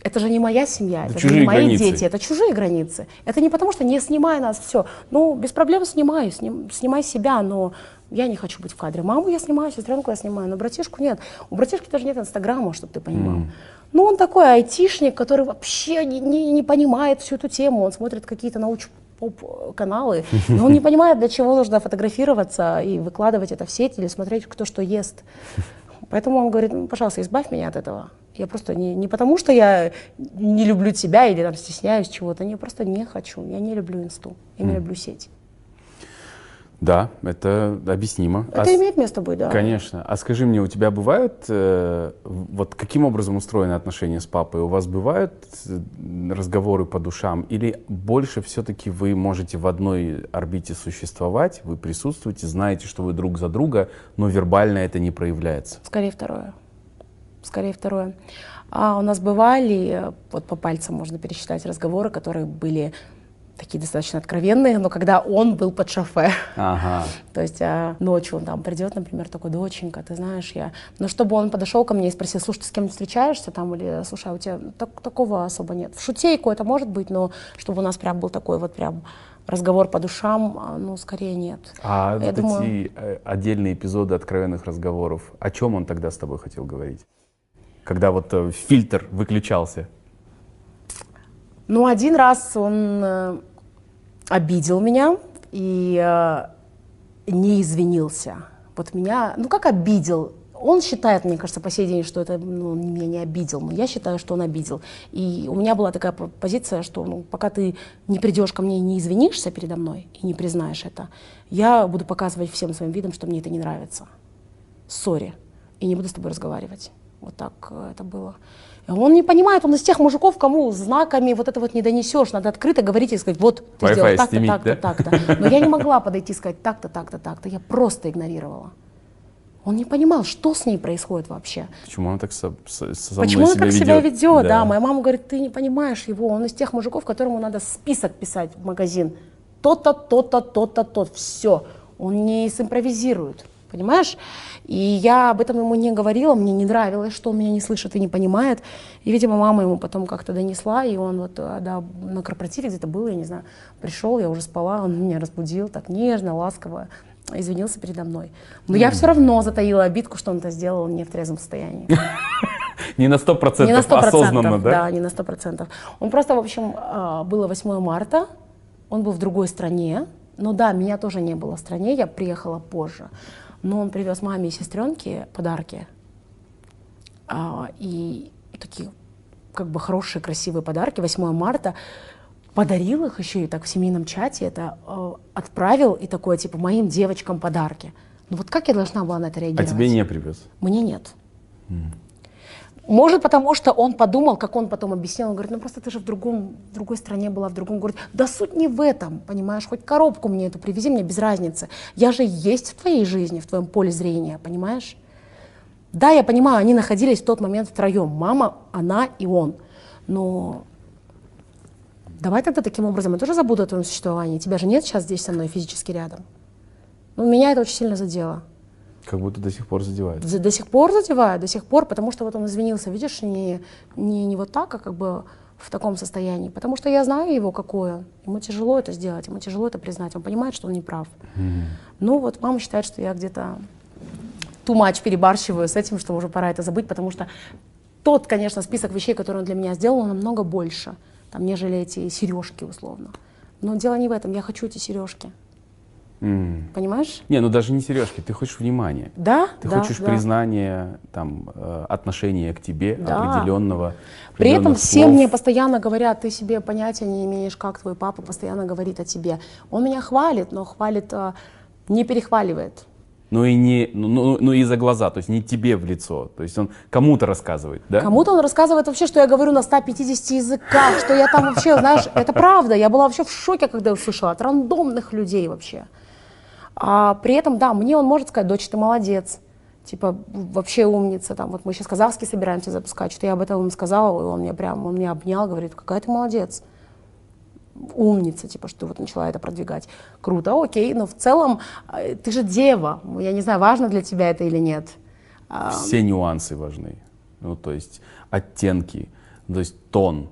это же не моя семья, это, это же не мои границы. дети, это чужие границы. Это не потому, что не снимай нас, все. Ну, без проблем снимаю, сним, снимай себя, но я не хочу быть в кадре. Маму я снимаю, сестренку я снимаю, но братишку нет. У братишки даже нет инстаграма, чтобы ты понимал. Mm. Ну, он такой айтишник, который вообще не, не, не понимает всю эту тему. Он смотрит какие-то науч каналы, но он не понимает, для чего нужно фотографироваться и выкладывать это в сеть или смотреть, кто что ест. Поэтому он говорит, ну, пожалуйста, избавь меня от этого. Я просто не, не потому, что я не люблю тебя или там стесняюсь чего-то, я просто не хочу. Я не люблю инсту, я не люблю сеть. Да, это объяснимо. Это а имеет место быть, да. Конечно. А скажи мне, у тебя бывают, э, вот каким образом устроены отношения с папой? У вас бывают э, разговоры по душам? Или больше все-таки вы можете в одной орбите существовать, вы присутствуете, знаете, что вы друг за друга, но вербально это не проявляется? Скорее второе скорее второе. А у нас бывали, вот по пальцам можно пересчитать разговоры, которые были такие достаточно откровенные, но когда он был под шофе. Ага. То есть а, ночью он там придет, например, такой, доченька, ты знаешь, я... Но чтобы он подошел ко мне и спросил, слушай, ты с кем встречаешься там, или, слушай, а у тебя так, такого особо нет. В шутейку это может быть, но чтобы у нас прям был такой вот прям разговор по душам, а, ну, скорее нет. А я вот думаю... эти отдельные эпизоды откровенных разговоров, о чем он тогда с тобой хотел говорить? Когда вот э, фильтр выключался? Ну, один раз он э, обидел меня и э, не извинился. Вот меня, ну как обидел? Он считает, мне кажется, по сей день, что это ну, он меня не обидел, но я считаю, что он обидел. И у меня была такая позиция, что ну, пока ты не придешь ко мне и не извинишься передо мной и не признаешь это, я буду показывать всем своим видом, что мне это не нравится. Сори. И не буду с тобой разговаривать. Вот так э, это было. Он не понимает, он из тех мужиков, кому знаками вот это вот не донесешь. Надо открыто говорить и сказать, вот ты сделал так-то, так-то, так-то. Но я не могла подойти и сказать так-то, так-то, так-то. Я просто игнорировала. Он не понимал, что с ней происходит вообще. Почему он так со, со, со Почему он так себя ведет? Да. да, моя мама говорит, ты не понимаешь его. Он из тех мужиков, которому надо список писать в магазин. То-то, то-то, то-то, то. Все. Он не симпровизирует. Понимаешь? И я об этом ему не говорила, мне не нравилось, что он меня не слышит и не понимает. И, видимо, мама ему потом как-то донесла, и он вот э, да, на корпоративе где-то был, я не знаю, пришел, я уже спала, он меня разбудил так нежно, ласково, извинился передо мной. Но mm. я все равно затаила обидку, что он это сделал не в трезвом состоянии. Не на сто процентов осознанно, да? Да, не на сто процентов. Он просто, в общем, а, было 8 марта, он был в другой стране, но да, меня тоже не было в стране, я приехала позже но он привез маме и сестренке подарки. А, и такие как бы хорошие, красивые подарки. 8 марта подарил их еще и так в семейном чате, это э, отправил и такое, типа, моим девочкам подарки. Ну вот как я должна была на это реагировать? А тебе не привез? Мне нет. Mm. Может, потому что он подумал, как он потом объяснил, он говорит, ну просто ты же в, другом, в другой стране была, в другом городе. Да суть не в этом, понимаешь, хоть коробку мне эту привези, мне без разницы. Я же есть в твоей жизни, в твоем поле зрения, понимаешь? Да, я понимаю, они находились в тот момент втроем, мама, она и он. Но давай тогда таким образом, я тоже забуду о твоем существовании. Тебя же нет сейчас здесь со мной физически рядом. Ну, меня это очень сильно задело. Как будто до сих пор задевает. До, до сих пор задевает, до сих пор, потому что вот он извинился, видишь, не, не, не вот так, а как бы в таком состоянии. Потому что я знаю его какое. Ему тяжело это сделать, ему тяжело это признать. Он понимает, что он не прав. Мгм. Ну вот мама считает, что я где-то too much перебарщиваю с этим, что уже пора это забыть, потому что тот, конечно, список вещей, которые он для меня сделал, он намного больше, там, нежели эти сережки условно. Но дело не в этом, я хочу эти сережки, М. понимаешь? Не, ну даже не сережки, ты хочешь внимания. Да, Ты да, хочешь да. признания, там, э, отношения к тебе Да. определенного. При этом определенных все слов. мне постоянно говорят, ты себе понятия не имеешь, как твой папа постоянно говорит о тебе. Он меня хвалит, но хвалит, а, не перехваливает. Ну и не, ну, ну, ну и за глаза, то есть не тебе в лицо, то есть он кому-то рассказывает, да? Кому-то он рассказывает вообще, что я говорю на 150 языках, что я там вообще, знаешь, это правда. Я была вообще в шоке, когда услышала от рандомных людей вообще. А при этом, да, мне он может сказать, дочь, ты молодец, типа, вообще умница, там, вот мы сейчас казахский собираемся запускать, что я об этом ему сказала, и он мне прям, он меня обнял, говорит, какая ты молодец, умница, типа, что ты вот начала это продвигать. Круто, окей, но в целом э, ты же дева, я не знаю, важно для тебя это или нет. А, Все нюансы важны, ну то есть оттенки, то есть тон.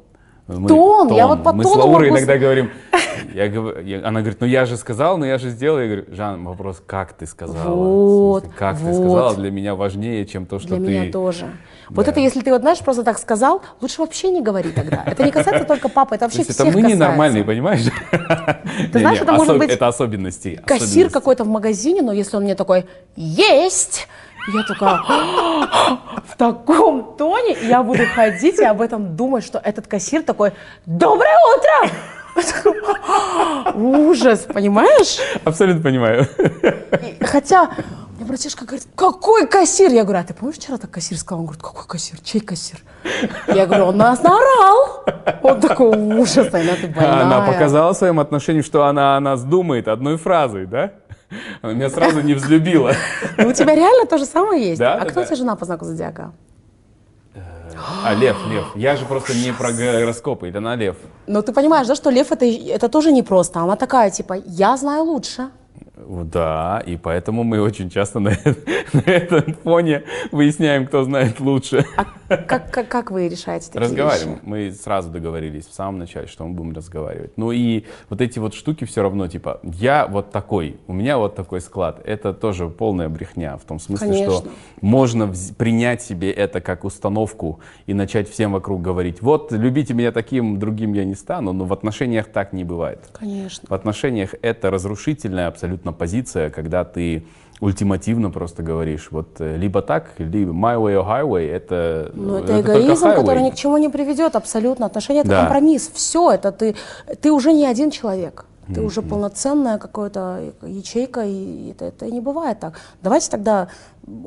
Мы- Тон, я вот по Мы с Лаурой могу иногда говорим, я я- она говорит, ну я же сказал, но я же сделал. Я говорю, Жан, вопрос, как ты сказала? Вот, смысле, как ты вот. сказала, для меня важнее, чем то, что Для ты... меня тоже. Вот Да. это, если ты вот знаешь, просто так сказал, лучше вообще не говори тогда. Это не касается только папы, это То вообще это всех мы касается. ненормальные, понимаешь? Ты знаешь, это может быть Это особенности. Кассир какой-то в магазине, но если он мне такой «Есть!», я такая в таком тоне, я буду ходить и об этом думать, что этот кассир такой «Доброе утро!» Ужас, понимаешь? Абсолютно понимаю. И хотя мне братишка говорит, какой кассир? Я говорю, а ты помнишь, вчера так кассир сказал? Он говорит, какой кассир? Чей кассир? Я говорю, он нас наорал. Он такой, ужас, Айна, ты больная. Она показала своим отношением, что она о нас думает одной фразой, да? Она меня сразу не взлюбила. Ну, У тебя реально то же самое есть? Да, а да, кто у да. тебя жена по знаку зодиака? А, Лев, Лев. Я же просто не про гороскопы, это на Лев. Ну, ты понимаешь, да, что лев это, это тоже непросто. Она такая, типа, я знаю лучше. Да, и поэтому мы очень часто на, на этом фоне выясняем, кто знает лучше. А как, как, как вы решаете такие Разговариваем. вещи? Мы сразу договорились в самом начале, что мы будем разговаривать. Ну и вот эти вот штуки все равно, типа, я вот такой, у меня вот такой склад. Это тоже полная брехня в том смысле, что Конечно. можно вз- принять себе это как установку и начать всем вокруг говорить, вот, любите меня таким, другим я не стану, но в отношениях так не бывает. Конечно. В отношениях это разрушительная абсолютно позиция, когда ты ультимативно просто говоришь, вот э, либо так, либо my way or highway, это Но э, это только эгоизм, который ни к чему не приведет абсолютно. Отношения это Да. компромисс. Все, это ты, ты уже не один человек. Ты уже полноценная какая-то ячейка, и это, это не бывает так. Давайте тогда,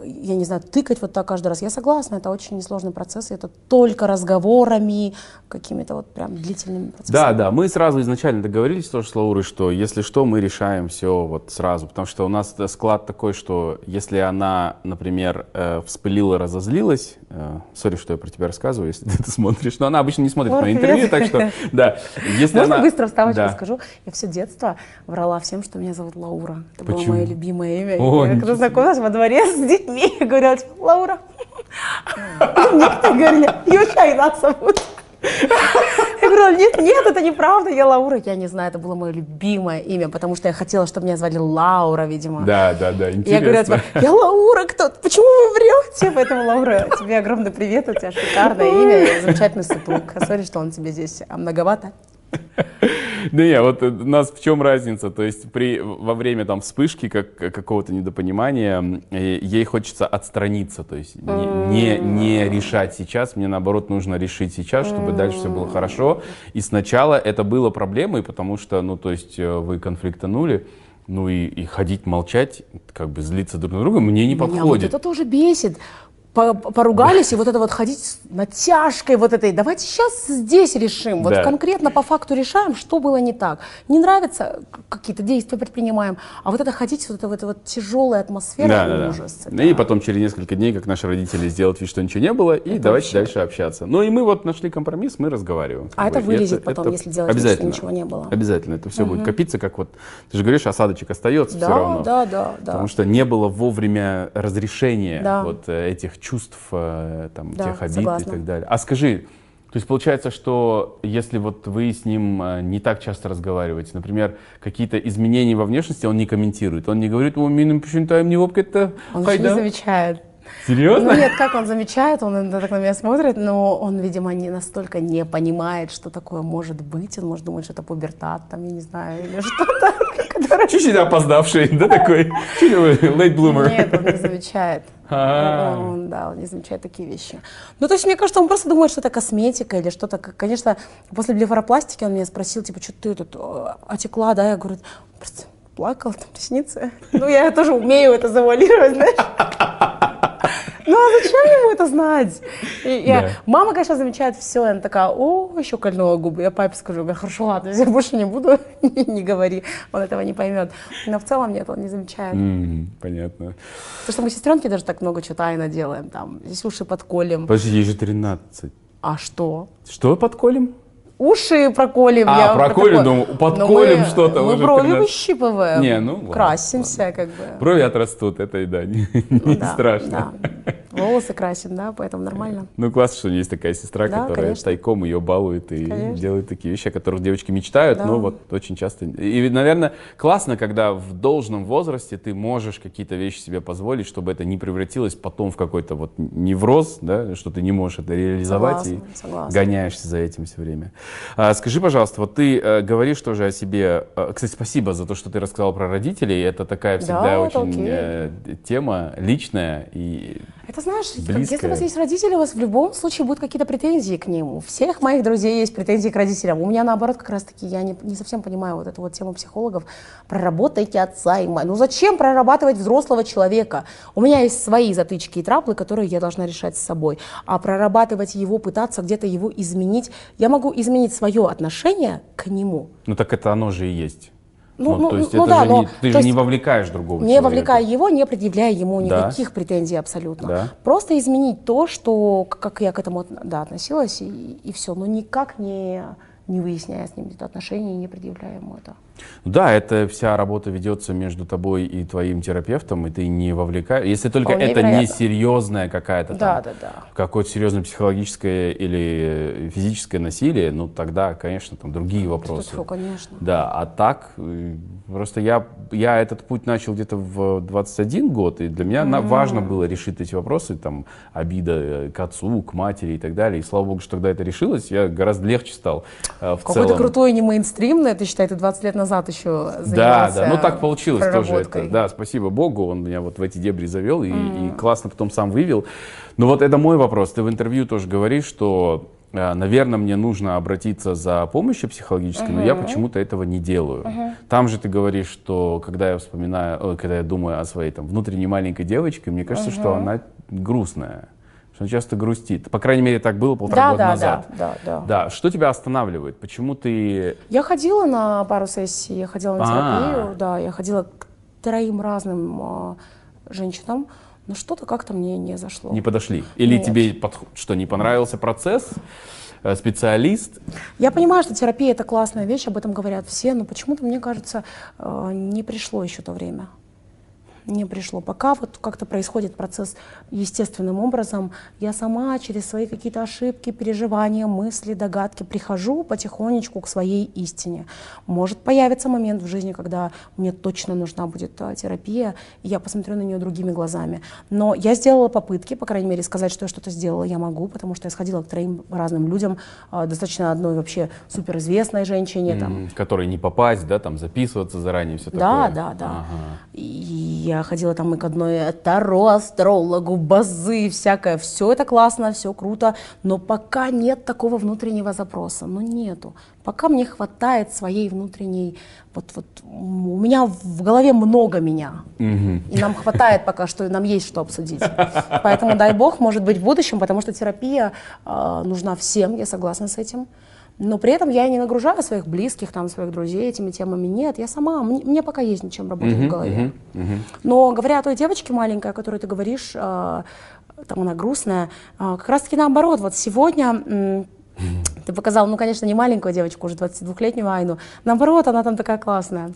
я не знаю, тыкать вот так каждый раз. Я согласна, это очень несложный процесс, и это только разговорами, какими-то вот прям длительными процессами. Да, да, мы сразу изначально договорились тоже с Лаурой, что если что, мы решаем все вот сразу, потому что у нас э, склад такой, что если она, например, э, вспылила, разозлилась, э, сори, что я про тебя рассказываю, если ты это смотришь, но она обычно не смотрит мои интервью, так что, да, если Можно она... быстро вставочку Да. скажу? Я все детство врала всем, что меня зовут Лаура. Это было Почему? мое любимое имя. О, я когда знакомилась во дворе с детьми, я говорила, типа, Лаура. Некоторые говорили, ее Айна зовут. Я говорю, нет, нет, это неправда, я Лаура. Я не знаю, это было мое любимое имя, потому что я хотела, чтобы меня звали Лаура, видимо. Да, да, да, И Я говорю, интересно. типа, я Лаура, кто? Почему вы врете? Поэтому, Лаура, тебе огромный привет, у тебя шикарное имя, и замечательный супруг. Sorry, что он тебе здесь а, многовато. Да не, вот э, у нас в чем разница? То есть при, во время там вспышки как, какого-то недопонимания э, ей хочется отстраниться, то есть не, не, не решать сейчас, мне наоборот нужно решить сейчас, чтобы дальше все было хорошо. И сначала это было проблемой, потому что, ну то есть э, вы конфликтанули, ну и, и ходить молчать, как бы злиться друг на друга мне не Меня вот подходит. это тоже бесит. Поругались, и вот это вот ходить натяжкой вот этой, давайте сейчас здесь решим, вот Да. конкретно по факту решаем, что было не так. Не нравится, какие-то действия предпринимаем, а вот это ходить, вот это вот, вот тяжелая атмосфера, Да, да, да. ужас. Ну И потом через несколько дней, как наши родители сделают вид, что ничего не было, и давайте вообще. дальше общаться. Ну и мы вот нашли компромисс, мы разговариваем. А это бы, и вылезет потом, если делать вид, что ничего не было. Обязательно, это все будет копиться, как вот, ты же говоришь, осадочек остается Да, все равно. да, да, да. Потому что не было вовремя разрешения Да. вот э, чувств, э, там, Да, тех обид согласна. и так далее. А скажи, то есть получается, что если вот вы с ним э, не так часто разговариваете, например, какие-то изменения во внешности он не комментирует, он не говорит, о, миним почему-то не опыт Он не замечает. Серьезно? Ну нет, как он замечает, он так на меня смотрит, но он, видимо, не настолько не понимает, что такое может быть. Он может думать, что это пубертат, там, я не знаю, или что-то. Чуть-чуть опоздавший, да, такой? Late bloomer. Нет, он не замечает. А. Он, да, он не замечает такие вещи. Ну, то есть, мне кажется, он просто думает, что это косметика или что-то. Конечно, после блефаропластики он меня спросил, типа, что ты тут отекла, да? Я говорю, просто плакала, там ресницы. Ну, я тоже умею это завуалировать, знаешь. Ну, а зачем ему это знать? И я- Да. Мама, конечно, замечает все. Она такая, о, еще кольнула губы. Я папе скажу, говорю, хорошо, ладно, я больше не буду, не говори, он этого не поймет. Но в целом нет, он не замечает. М, Понятно. Потому что мы сестренки даже так много чего тайно делаем. Там, здесь уши подколем. Подожди, ей же 13. А что? Что подколем? Уши проколем. А, я про проколем, такое. думаю, Но подколем мы- что-то Мы уже брови 13. выщипываем. Не, ну ладно, Красимся, как бы. Брови отрастут, это и да, не, не Да, страшно. да. Волосы красим, да, поэтому нормально. Ну, классно, что есть такая сестра, Да, которая конечно. тайком ее балует и Конечно. делает такие вещи, о которых девочки мечтают, Да. но вот очень часто... И, наверное, классно, когда в должном возрасте ты можешь какие-то вещи себе позволить, чтобы это не превратилось потом в какой-то вот невроз, да, что ты не можешь это реализовать Согласна, и согласна. гоняешься за этим все время. А, скажи, пожалуйста, вот ты э, говоришь тоже о себе... э, кстати, спасибо за то, что ты рассказал про родителей. Это такая всегда Да, очень э, тема личная и Это знаешь, Близкое. если у вас есть родители, у вас в любом случае будут какие-то претензии к ним. У всех моих друзей есть претензии к родителям. У меня наоборот как раз-таки, я не, не совсем понимаю вот эту вот тему психологов. Проработайте отца и мать. Ну зачем прорабатывать взрослого человека? У меня есть свои затычки и траблы, которые я должна решать с собой. А прорабатывать его, пытаться где-то его изменить, я могу изменить свое отношение к нему. Ну так это оно же и есть. Ну, Ну, ну, то есть ну это да, же но- не, ты же не вовлекаешь другого Не человека. вовлекая его, не предъявляя ему Да. никаких претензий абсолютно. Да. Просто изменить то, что, как я к этому да, относилась, и, и все. Но никак не, не выясняя с ним отношения, не предъявляя ему это. Да, это вся работа ведется между тобой и твоим терапевтом, и ты не вовлекаешь. Если только Вполне это не вероятно. серьезная какая-то Да, там, да, да. какое-то серьезное психологическое или э, физическое насилие, ну тогда, конечно, там другие вопросы. Тьфу, конечно. Да, а так, э, просто я, я этот путь начал где-то в 21 год, и для меня на- важно было решить эти вопросы, там, обида э, к отцу, к матери и так далее. И слава богу, что тогда это решилось, я гораздо легче стал э, в Какой-то целом. крутой, не мейнстримный, ты считай, ты 20 лет назад еще Да, занимался да, ну так получилось тоже это. Да, спасибо Богу, он меня вот в эти дебри завел и, и классно потом сам вывел. Но вот это мой вопрос. Ты в интервью тоже говоришь, что, наверное, мне нужно обратиться за помощью психологической, но я почему-то этого не делаю. Там же ты говоришь, что когда я вспоминаю, ой, когда я думаю о своей там внутренней маленькой девочке, мне кажется, что она грустная, что она часто грустит. По крайней мере, так было полтора Да, года да, назад. да, да, да. Да, что тебя останавливает? Почему ты Я ходила на пару сессий, я ходила на А. терапию, да, я ходила к троим разным а, женщинам, но что-то как-то мне не зашло. не подошли? Или Нет. тебе подх- что, не понравился процесс, э, специалист? Я понимаю, что терапия это классная вещь, об этом говорят все, но почему-то мне кажется, э, не пришло еще то время. Не пришло. Пока вот как-то происходит процесс естественным образом, я сама через свои какие-то ошибки, переживания, мысли, догадки прихожу потихонечку к своей истине. Может появиться момент в жизни, когда мне точно нужна будет э, терапия, и я посмотрю на нее другими глазами. Но я сделала попытки, по крайней мере, сказать, что я что-то сделала, я могу, потому что я сходила к троим разным людям, э, достаточно одной вообще суперизвестной женщине, там, М, Которой не попасть, да, там записываться заранее, все да, такое. да, да. Ага. И я Я ходила там и к одной таро, астрологу, базы, всякое. Все это классно, все круто, но пока нет такого внутреннего запроса. Ну, нету. Пока мне хватает своей внутренней... Вот, вот у меня в голове много меня. И нам хватает пока что, нам есть что обсудить. Поэтому дай бог, может быть, в будущем, потому что терапия э, нужна всем, я согласна с этим. Но при этом я не нагружаю своих близких, там, своих друзей этими темами. Нет, я сама, мне, мне пока есть над чем работать Мгм, в голове. мгм, мгм. Но говоря о той девочке маленькой, о которой ты говоришь, э, там она грустная, э, как раз-таки наоборот. Вот сегодня м, ты показал, ну, конечно, не маленькую девочку, уже 22-летнюю Айну. Наоборот, она там такая классная.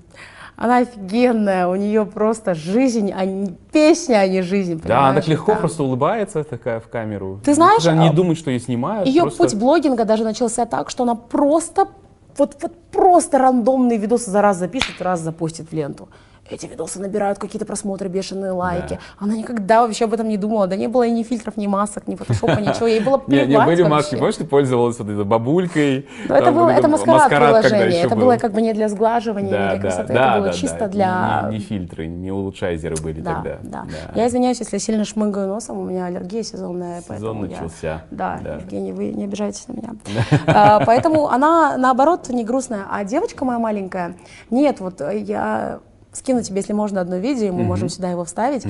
Она офигенная, у нее просто жизнь, а не песня, а не жизнь. Да, она так легко Да. просто улыбается такая в камеру. Ты знаешь, Она не а, думает, что ее снимают. Ее просто- путь блогинга даже начался так, что она просто, вот, вот просто рандомные видосы за раз запишет, раз запустит в ленту. Эти видосы набирают какие-то просмотры, бешеные лайки. Да. Она никогда вообще об этом не думала. Да не было и ни фильтров, ни масок, ни фотошопа, ничего. Ей было плевать не были маски, помнишь, ты пользовалась вот этой бабулькой? Это было, это маскарад, приложение. Это был. было как бы не для сглаживания, не для красоты. это было чисто для... Не, фильтры, не улучшайзеры были Да, тогда. да, Я извиняюсь, если сильно шмыгаю носом, у меня аллергия сезонная. Сезон начался. Да. Евгений, вы не обижайтесь на меня. А, Поэтому она, наоборот, не грустная. А девочка моя маленькая, нет, вот я скину тебе, если можно, одно видео, и мы можем сюда его вставить.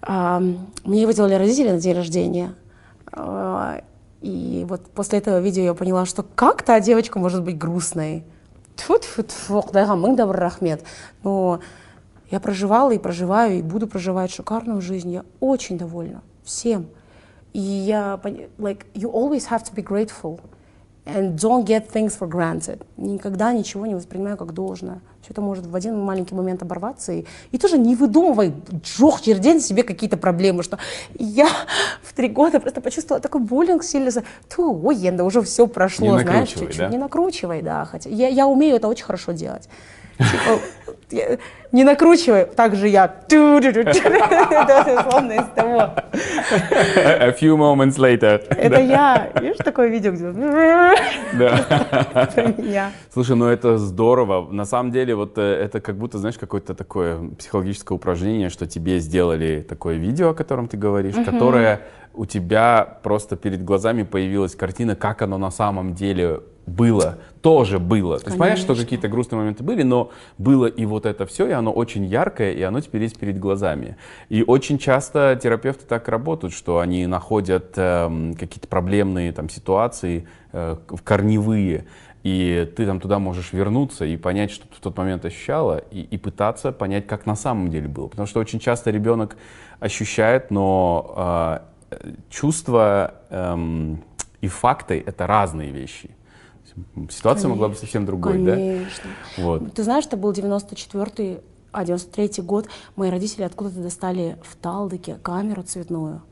А, Мне его делали родители на день рождения. А, И вот после этого видео я поняла, что как та девочка может быть грустной. Тьфу-тьфу-тьфу, да бір рахмет. Но я проживала и проживаю, и буду проживать шикарную жизнь. Я очень довольна всем. И я, like, you always have to be grateful. And don't get things for granted. Никогда ничего не воспринимаю как должное. Все это может в один маленький момент оборваться. И, и тоже не выдумывай, джох, через день себе какие-то проблемы, что я в три года просто почувствовала такой буллинг сильно. Ту, ой, Енда, уже все прошло, Не знаешь, чуть-чуть. да? Не накручивай, да. Хотя я, я умею это очень хорошо делать. Типа, не накручивай, так же я. Условно из того. A few moments later. Это я. Видишь такое видео, где Да. Слушай, ну это здорово. На самом деле, вот это как будто, знаешь, какое-то такое психологическое упражнение, что тебе сделали такое видео, о котором ты говоришь, которое у тебя просто перед глазами появилась картина, как оно на самом деле было, тоже было. То есть понятно, что Конечно. какие-то грустные моменты были, но было и вот это все, и оно очень яркое, и оно теперь есть перед глазами. И очень часто терапевты так работают, что они находят эм, какие-то проблемные там ситуации, э, в- корневые, и ты там туда можешь вернуться и понять, что ты в тот момент ощущала, и, и пытаться понять, как на самом деле было. Потому что очень часто ребенок ощущает, но э, э, чувства эм, и факты — это разные вещи. Ситуация могла быть совсем другой, да? Конечно. Вот. Ты знаешь, это был 94-й, а 93-й год. Мои родители откуда-то достали в Талдыке камеру цветную.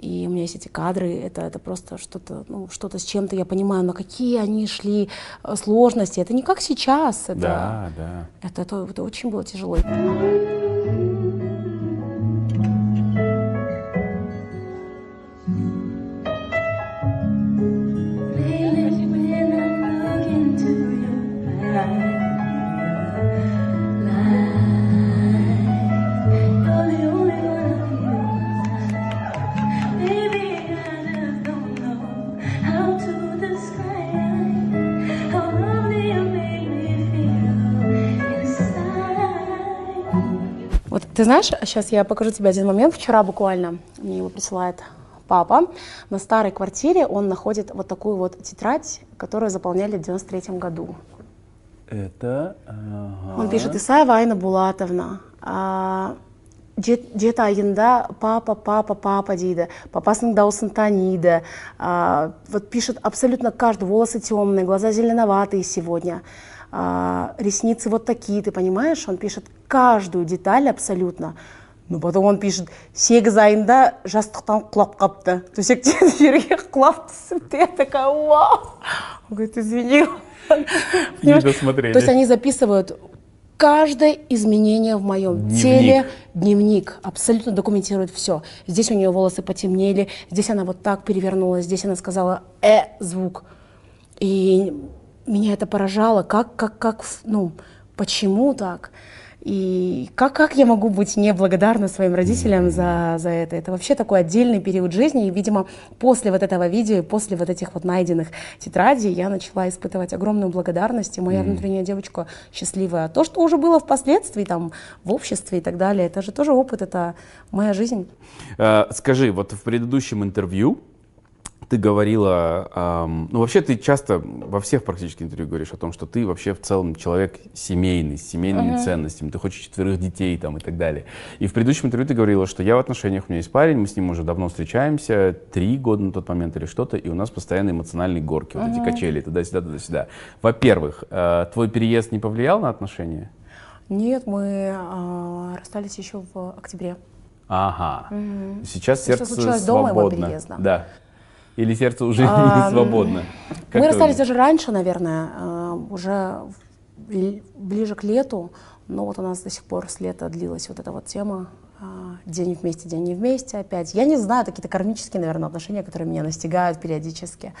И у меня есть эти кадры, это, это просто что-то, ну, что-то с чем-то, я понимаю, на какие они шли э, сложности. Это не как сейчас, это, Да, да. это, это, это очень было тяжело. Ты знаешь, сейчас я покажу тебе один момент. Вчера буквально мне его присылает папа. На старой квартире он находит вот такую вот тетрадь, которую заполняли в 93 году. Это... Он пишет, Исаева Айна Булатовна, а, же- жеті айында папа, папа, папа дейді, папасының дауысын таниды. А, вот пишет абсолютно каждый, волосы темные, глаза зеленоватые сегодня, а, ресницы вот такие, ты понимаешь? Он пишет каждую деталь абсолютно. Но потом он пишет, сегіз айында жастықтан құлап қапты. төсектен жерге құлап түсіпті. Я такая, вау. Он говорит, извини. Понимаешь? досмотрели. То есть они записывают каждое изменение в моем Дневник. теле, дневник, абсолютно документирует все. Здесь у нее волосы потемнели, здесь она вот так перевернулась, здесь она сказала «э» звук. И меня это поражало, как, как, как, в- ну, почему так? И как, как я могу быть неблагодарна своим родителям за, за это? Это вообще такой отдельный период жизни. И, видимо, после вот этого видео после вот этих вот найденных тетрадей я начала испытывать огромную благодарность. И моя внутренняя девочка счастливая. То, что уже было впоследствии, там, в обществе и так далее, это же тоже опыт, это моя жизнь. Э, Скажи, вот в предыдущем интервью ты говорила, ам, ну вообще ты часто во всех практически интервью говоришь о том, что ты вообще в целом человек семейный, с семейными ценностями, ты хочешь четверых детей там и так далее. И в предыдущем интервью ты говорила, что я в отношениях, у меня есть парень, мы с ним уже давно встречаемся, три года на тот момент или что-то, и у нас постоянно эмоциональные горки, вот эти качели туда-сюда, туда-сюда. Во-первых, э, твой переезд не повлиял на отношения? Нет, мы а, расстались еще в октябре. Ага. Сейчас То, что сердце случилось до моего свободно. переезда. Да. Или сердце уже не А, свободно? Как мы расстались даже раньше, наверное, э, уже ближе к лету, но вот у нас до сих пор с лета длилась вот эта вот тема а, день вместе, день не вместе опять. Я не знаю, какие-то кармические, наверное, отношения, которые меня настигают периодически.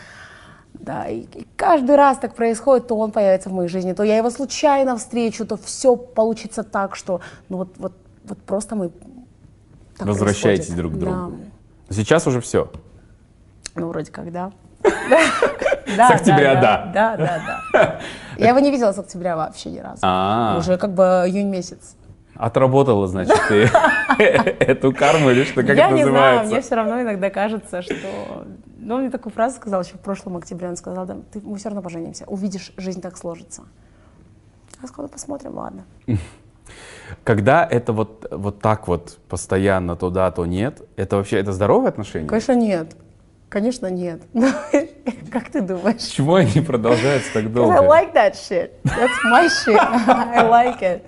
Да, и, и каждый раз так происходит, то он появится в моей жизни, то я его случайно встречу, то все получится так, что ну вот, вот, вот просто мы так Возвращаетесь происходит. друг к другу. Да. Сейчас уже все. Ну, вроде как, да. С октября, да. Да, да, да. Я его не видела с октября вообще ни разу. А. Уже как бы июнь месяц. Отработала, значит, ты эту карму или что, как Я это не знаю, называется? мне все равно иногда кажется, что... Ну, он мне такую фразу сказал еще в прошлом октябре. Он сказал, да, ты, мы все равно поженимся. Увидишь, жизнь так сложится. Я сказала, «Ну, посмотрим, ладно. Когда это вот, вот так вот постоянно то да, то нет, это вообще это здоровые отношения? Конечно, нет. Конечно, нет. Как ты думаешь? Почему они продолжаются так I долго? like that shit. That's my shit. I like it.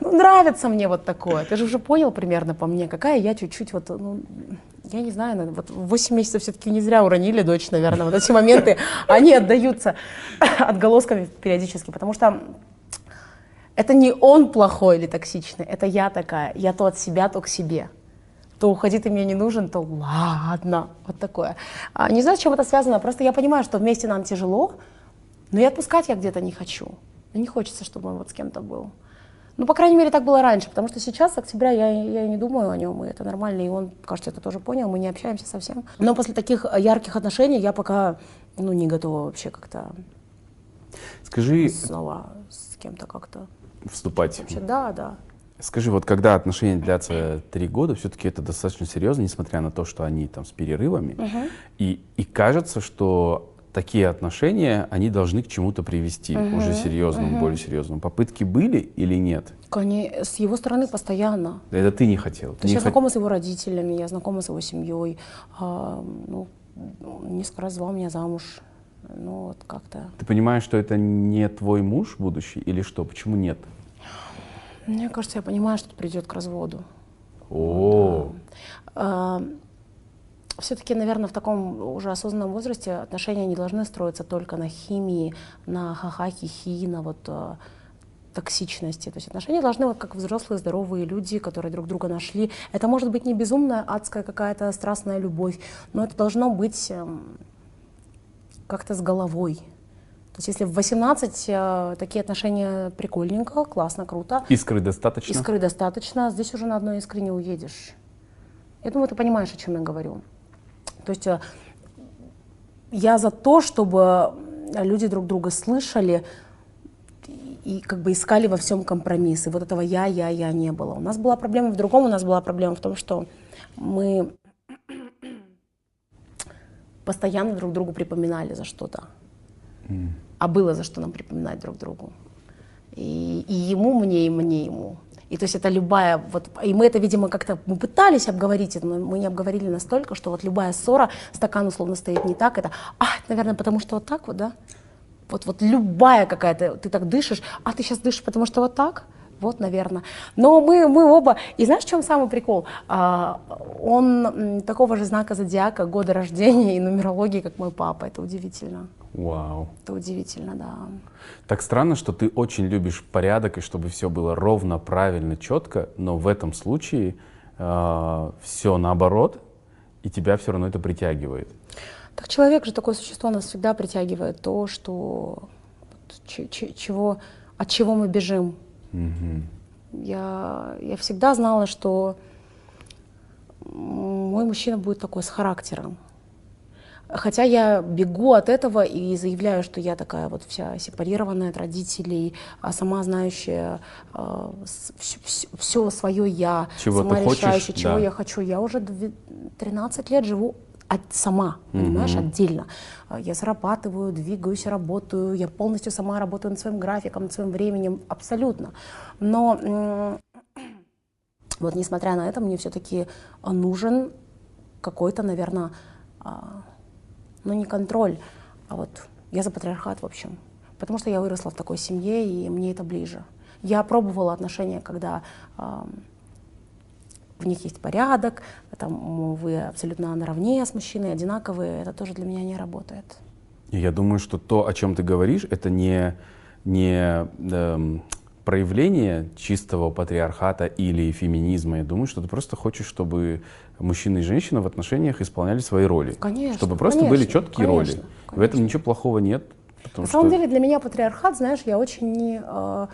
Ну, нравится мне вот такое. Ты же уже понял примерно по мне, какая я чуть-чуть вот, ну, я не знаю, наверное, вот 8 месяцев все-таки не зря уронили дочь, наверное. Вот эти моменты, они отдаются отголосками периодически, потому что это не он плохой или токсичный, это я такая. Я то от себя, то к себе. То уходи, ты мне не нужен, то ладно. Вот такое. А, не знаю, с чем это связано, просто я понимаю, что вместе нам тяжело, но и отпускать я где-то не хочу. Не хочется, чтобы он вот с кем-то был. Ну, по крайней мере, так было раньше, потому что сейчас, с октября, я, я не думаю о нем, и это нормально, и он, кажется, это тоже понял, мы не общаемся совсем. Но после таких э, ярких отношений я пока, ну, не готова вообще как-то Скажи, снова с кем-то как-то. вступать. Вообще, да, да. Скажи, вот когда отношения длятся три года, все-таки это достаточно серьезно, несмотря на то, что они там с перерывами. И, и кажется, что такие отношения, они должны к чему-то привести, уже серьезному, более серьезному. Попытки были или нет? Коне- С его стороны постоянно. Это ты не хотел. То есть я хот- знакома с его родителями, я знакома с его семьей. а, ну, несколько раз звал меня замуж. Ну, вот как-то. Ты понимаешь, что это не твой муж будущий или что? Почему нет? Мне кажется, я понимаю, что придет к разводу. О, Все-таки, наверное, в таком уже осознанном возрасте отношения не должны строиться только на химии, на ха-ха, хи-хи, на вот э, токсичности. То есть отношения должны, вот как взрослые, здоровые люди, которые друг друга нашли. Это может быть не безумная, адская какая-то страстная любовь, но это должно быть эм, как-то с головой. То есть если в 18 э, такие отношения прикольненько, классно, круто, искры достаточно? Искры достаточно, здесь уже на одной искре не уедешь. Я думаю, ты понимаешь, о чем я говорю. То есть э, я за то, чтобы люди друг друга слышали и, как бы искали во всем компромисс. И вот этого я, я, я не было. У нас была проблема в другом, у нас была проблема в том, что мы постоянно друг другу припоминали за что-то. А было за что нам припоминать друг другу. И, и ему мне, и мне ему. И то есть это любая, вот, и мы это, видимо, как-то, мы пытались обговорить это, но мы не обговорили настолько, что вот любая ссора, стакан условно стоит не так, это, а, наверное, потому что вот так вот, да? Вот, вот любая какая-то, ты так дышишь, а ты сейчас дышишь, потому что вот так? Вот, наверное. Но мы, мы оба, и знаешь, в чем самый прикол? А, он такого же знака зодиака, года рождения и нумерологии, как мой папа. Это удивительно. Вау. Это удивительно, да. Так странно, что ты очень любишь порядок и чтобы все было ровно, правильно, четко, но в этом случае все наоборот, и тебя все равно это притягивает. Так человек же такое существо нас всегда притягивает то, что чего, от чего мы бежим. Я, я всегда знала, что мой мужчина будет такой с характером. Хотя я бегу от этого и заявляю, что я такая вот вся сепарированная от родителей, а сама знающая все, свое я, Чего сама хочешь, решающая, чего да. я хочу. Я уже дв- 13 лет живу от- сама, понимаешь, отдельно. А, Я зарабатываю, двигаюсь, работаю, я полностью сама работаю над своим графиком, над своим временем, абсолютно. Но вот несмотря на это, мне все-таки нужен какой-то, наверное, ну не контроль, а вот я за патриархат, в общем. Потому что я выросла в такой семье, и мне это ближе. Я пробовала отношения, когда в них есть порядок, там вы абсолютно наравне с мужчиной, одинаковые. Это тоже для меня не работает. Я думаю, что то, о чем ты говоришь, это не, не эм, проявление чистого патриархата или феминизма. Я думаю, что ты просто хочешь, чтобы мужчина и женщина в отношениях исполняли свои роли. Конечно, Чтобы просто были конечно, четкие конечно, роли. В этом ничего плохого нет. потому На что- самом деле для меня патриархат, знаешь, я очень не, э,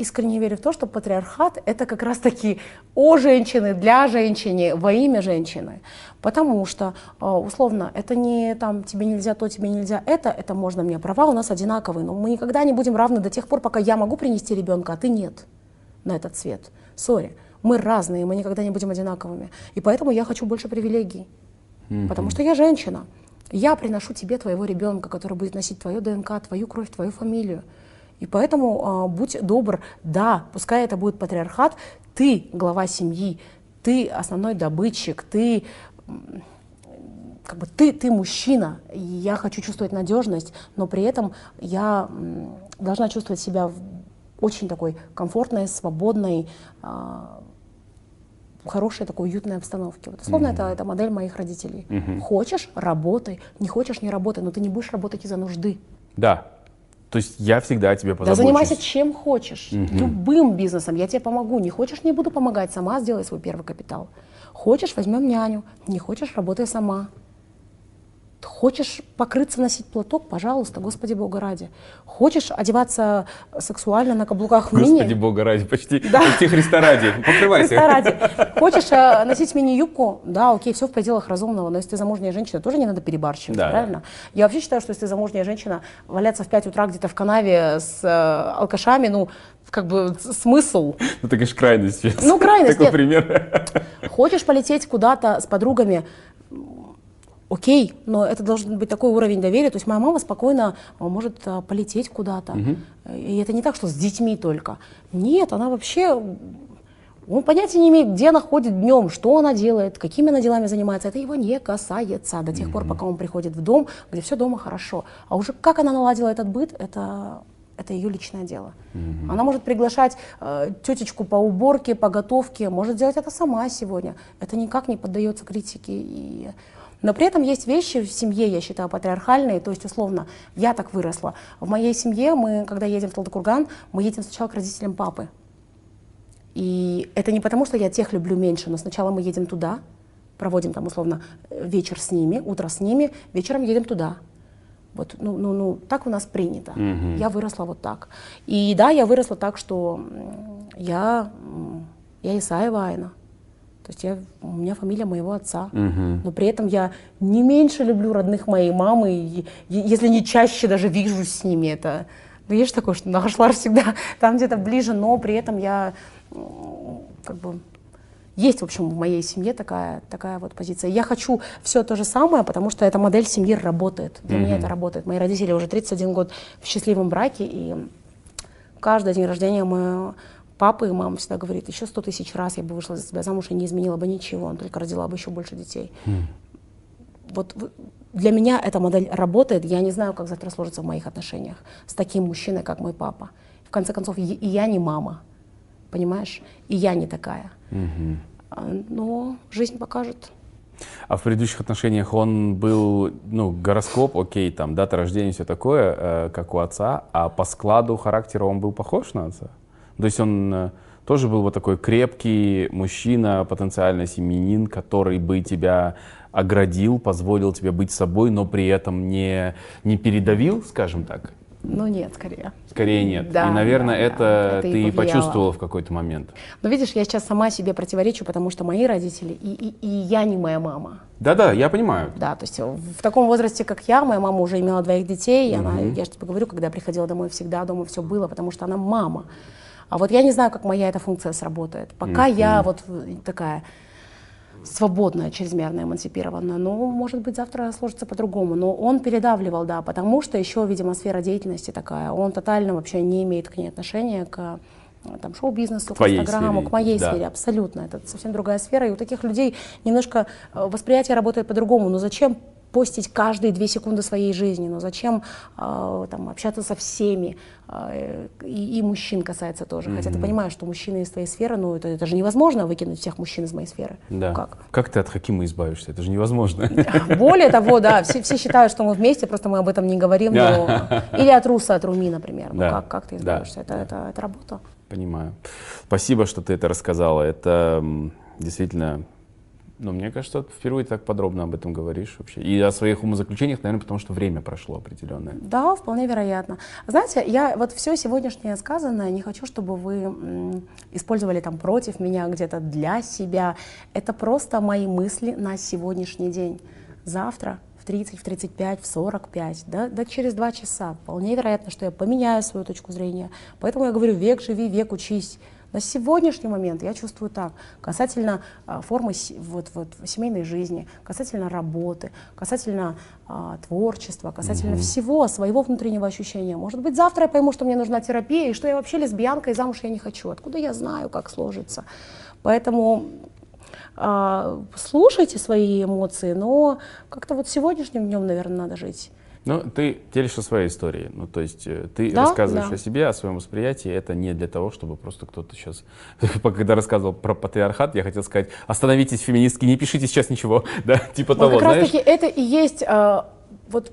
искренне верю в то, что патриархат это как раз таки о женщины, для женщины, во имя женщины. Потому что, э, условно, это не там тебе нельзя то, тебе нельзя это, это можно мне. Права у нас одинаковые, но мы никогда не будем равны до тех пор, пока я могу принести ребенка, а ты нет на этот свет. Сори. Мы разные, мы никогда не будем одинаковыми. И поэтому я хочу больше привилегий. Потому что я женщина. Я приношу тебе твоего ребенка, который будет носить твою ДНК, твою кровь, твою фамилию. И поэтому а, будь добр, да, пускай это будет патриархат, ты глава семьи, ты основной добытчик, ты как бы ты, ты мужчина, и я хочу чувствовать надежность, но при этом я должна чувствовать себя в очень такой комфортной, свободной, а, хорошей такой уютной обстановке. Вот, условно, это, это модель моих родителей. Хочешь — работай, не хочешь — не работай, но ты не будешь работать из-за нужды. Да. То есть я всегда о тебе Да позабочусь. занимайся чем хочешь, любым бизнесом, я тебе помогу. Не хочешь — не буду помогать, сама сделай свой первый капитал. Хочешь — возьмем няню, не хочешь — работай сама. Хочешь покрыться, носить платок, пожалуйста, Господи Бога ради. Хочешь одеваться сексуально на каблуках в мини? Господи бога ради, почти, Да. почти Христа ради. Покрывайся. Христа ради. Хочешь э, носить мини-юбку? Да, окей, все в пределах разумного, но если ты замужняя женщина, тоже не надо перебарщивать, Да, правильно? Я вообще считаю, что если ты замужняя женщина, валяться в 5 утра где-то в канаве с э, алкашами, ну, как бы смысл. Ну, ты, конечно, крайность. сейчас. Ну, крайность, Такой нет. пример. Хочешь полететь куда-то с подругами, окей, но это должен быть такой уровень доверия. То есть моя мама спокойно а, может а, полететь куда-то. И это не так, что с детьми только. Нет, она вообще... Он понятия не имеет, где она ходит днем, что она делает, какими она делами занимается. Это его не касается до тех пор, пока он приходит в дом, где все дома хорошо. А уже как она наладила этот быт, это, это ее личное дело. Она может приглашать э, тетечку по уборке, по готовке, может делать это сама сегодня. Это никак не поддается критике. И... Но при этом есть вещи в семье, я считаю, патриархальные. То есть, условно, я так выросла. В моей семье мы, когда едем в Талдыкурган, мы едем сначала к родителям папы. И это не потому, что я тех люблю меньше, но сначала мы едем туда, проводим там условно вечер с ними, утро с ними, вечером едем туда. Вот, ну, ну, ну, так у нас принято. Я выросла вот так. И да, я выросла так, что я, я Исаева Айна. То есть я, у меня фамилия моего отца. Но при этом я не меньше люблю родных моей мамы, и, е- если не чаще даже вижусь с ними. Это, ну, есть такое, что Нахашлар всегда там где-то ближе, но при этом я как бы есть, в общем, в моей семье такая, такая вот позиция. Я хочу все то же самое, потому что эта модель семьи работает. Для меня это работает. Мои родители уже 31 год в счастливом браке, и каждый день рождения моего папы и мама всегда говорит, еще сто тысяч раз я бы вышла за тебя замуж и не изменила бы ничего, он только родила бы еще больше детей. Вот в- для меня эта модель работает. Я не знаю, как завтра сложится в моих отношениях с таким мужчиной, как мой папа. В конце концов, и я не мама, понимаешь? И я не такая. А, Но жизнь покажет. А в предыдущих отношениях он был, ну, гороскоп, окей, там, дата рождения, все такое, э, как у отца, а по складу характера он был похож на отца? То есть он э, тоже был вот такой крепкий мужчина, потенциально семьянин, который бы тебя оградил, позволил тебе быть собой, но при этом не, не передавил, скажем так? Ну нет, скорее. Скорее нет. Да, и, наверное, да, это, да, это ты и почувствовала в какой-то момент. Но видишь, я сейчас сама себе противоречу, потому что мои родители и, и, и я не моя мама. Да-да, я понимаю. Да, то есть в таком возрасте, как я, моя мама уже имела двоих детей, и она, я же тебе говорю, когда я приходила домой, всегда дома все было, потому что она мама. А вот я не знаю, как моя эта функция сработает. Пока я вот э, такая свободная, чрезмерно эмансипированная, ну, может быть, завтра сложится по-другому. Но он передавливал, да, потому что еще, видимо, сфера деятельности такая. Он тотально вообще не имеет к ней отношения, к э, там, шоу-бизнесу, к инстаграму, к моей да. сфере, абсолютно. Это совсем другая сфера, и у таких людей немножко э, восприятие работает по-другому. Но зачем постить каждые две секунды своей жизни? Ну зачем э, там, общаться со всеми? Э, и, и мужчин касается тоже. Хотя ты понимаешь, что мужчины из твоей сферы, ну это, это же невозможно выкинуть всех мужчин из моей сферы. Да. Ну, как? ты от Хакима избавишься? Это же невозможно. Более того, да, все, все считают, что мы вместе, просто мы об этом не говорим. но- Или от Руса, от Руми, например. Ну Да. как, как ты Да. избавишься? Это, это, это работа. Понимаю. Спасибо, что ты это рассказала. Это действительно, ну, мне кажется, впервые так подробно об этом говоришь вообще. И о своих умозаключениях, наверное, потому что время прошло определенное. Да, вполне вероятно. Знаете, я вот все сегодняшнее сказанное не хочу, чтобы вы использовали там против меня где-то для себя. Это просто мои мысли на сегодняшний день. Завтра в 30, в 35, в 45, да, да через два часа. Вполне вероятно, что я поменяю свою точку зрения. Поэтому я говорю, век живи, век учись. На сегодняшний момент я чувствую так, касательно а, формы вот, вот, семейной жизни, касательно работы, касательно а, творчества, касательно всего своего внутреннего ощущения. Может быть, завтра я пойму, что мне нужна терапия, и что я вообще лесбиянка, и замуж я не хочу. Откуда я знаю, как сложится? Поэтому а, слушайте свои эмоции, но как-то вот сегодняшним днем, наверное, надо жить. Ну, ты делишься своей историей. Ну, то есть э, ты Да, рассказываешь да. о себе, о своем восприятии. Это не для того, чтобы просто кто-то сейчас... Когда рассказывал про патриархат, я хотел сказать, остановитесь, феминистки, не пишите сейчас ничего. Да, типа Вот того, как раз знаешь? таки это и есть а, вот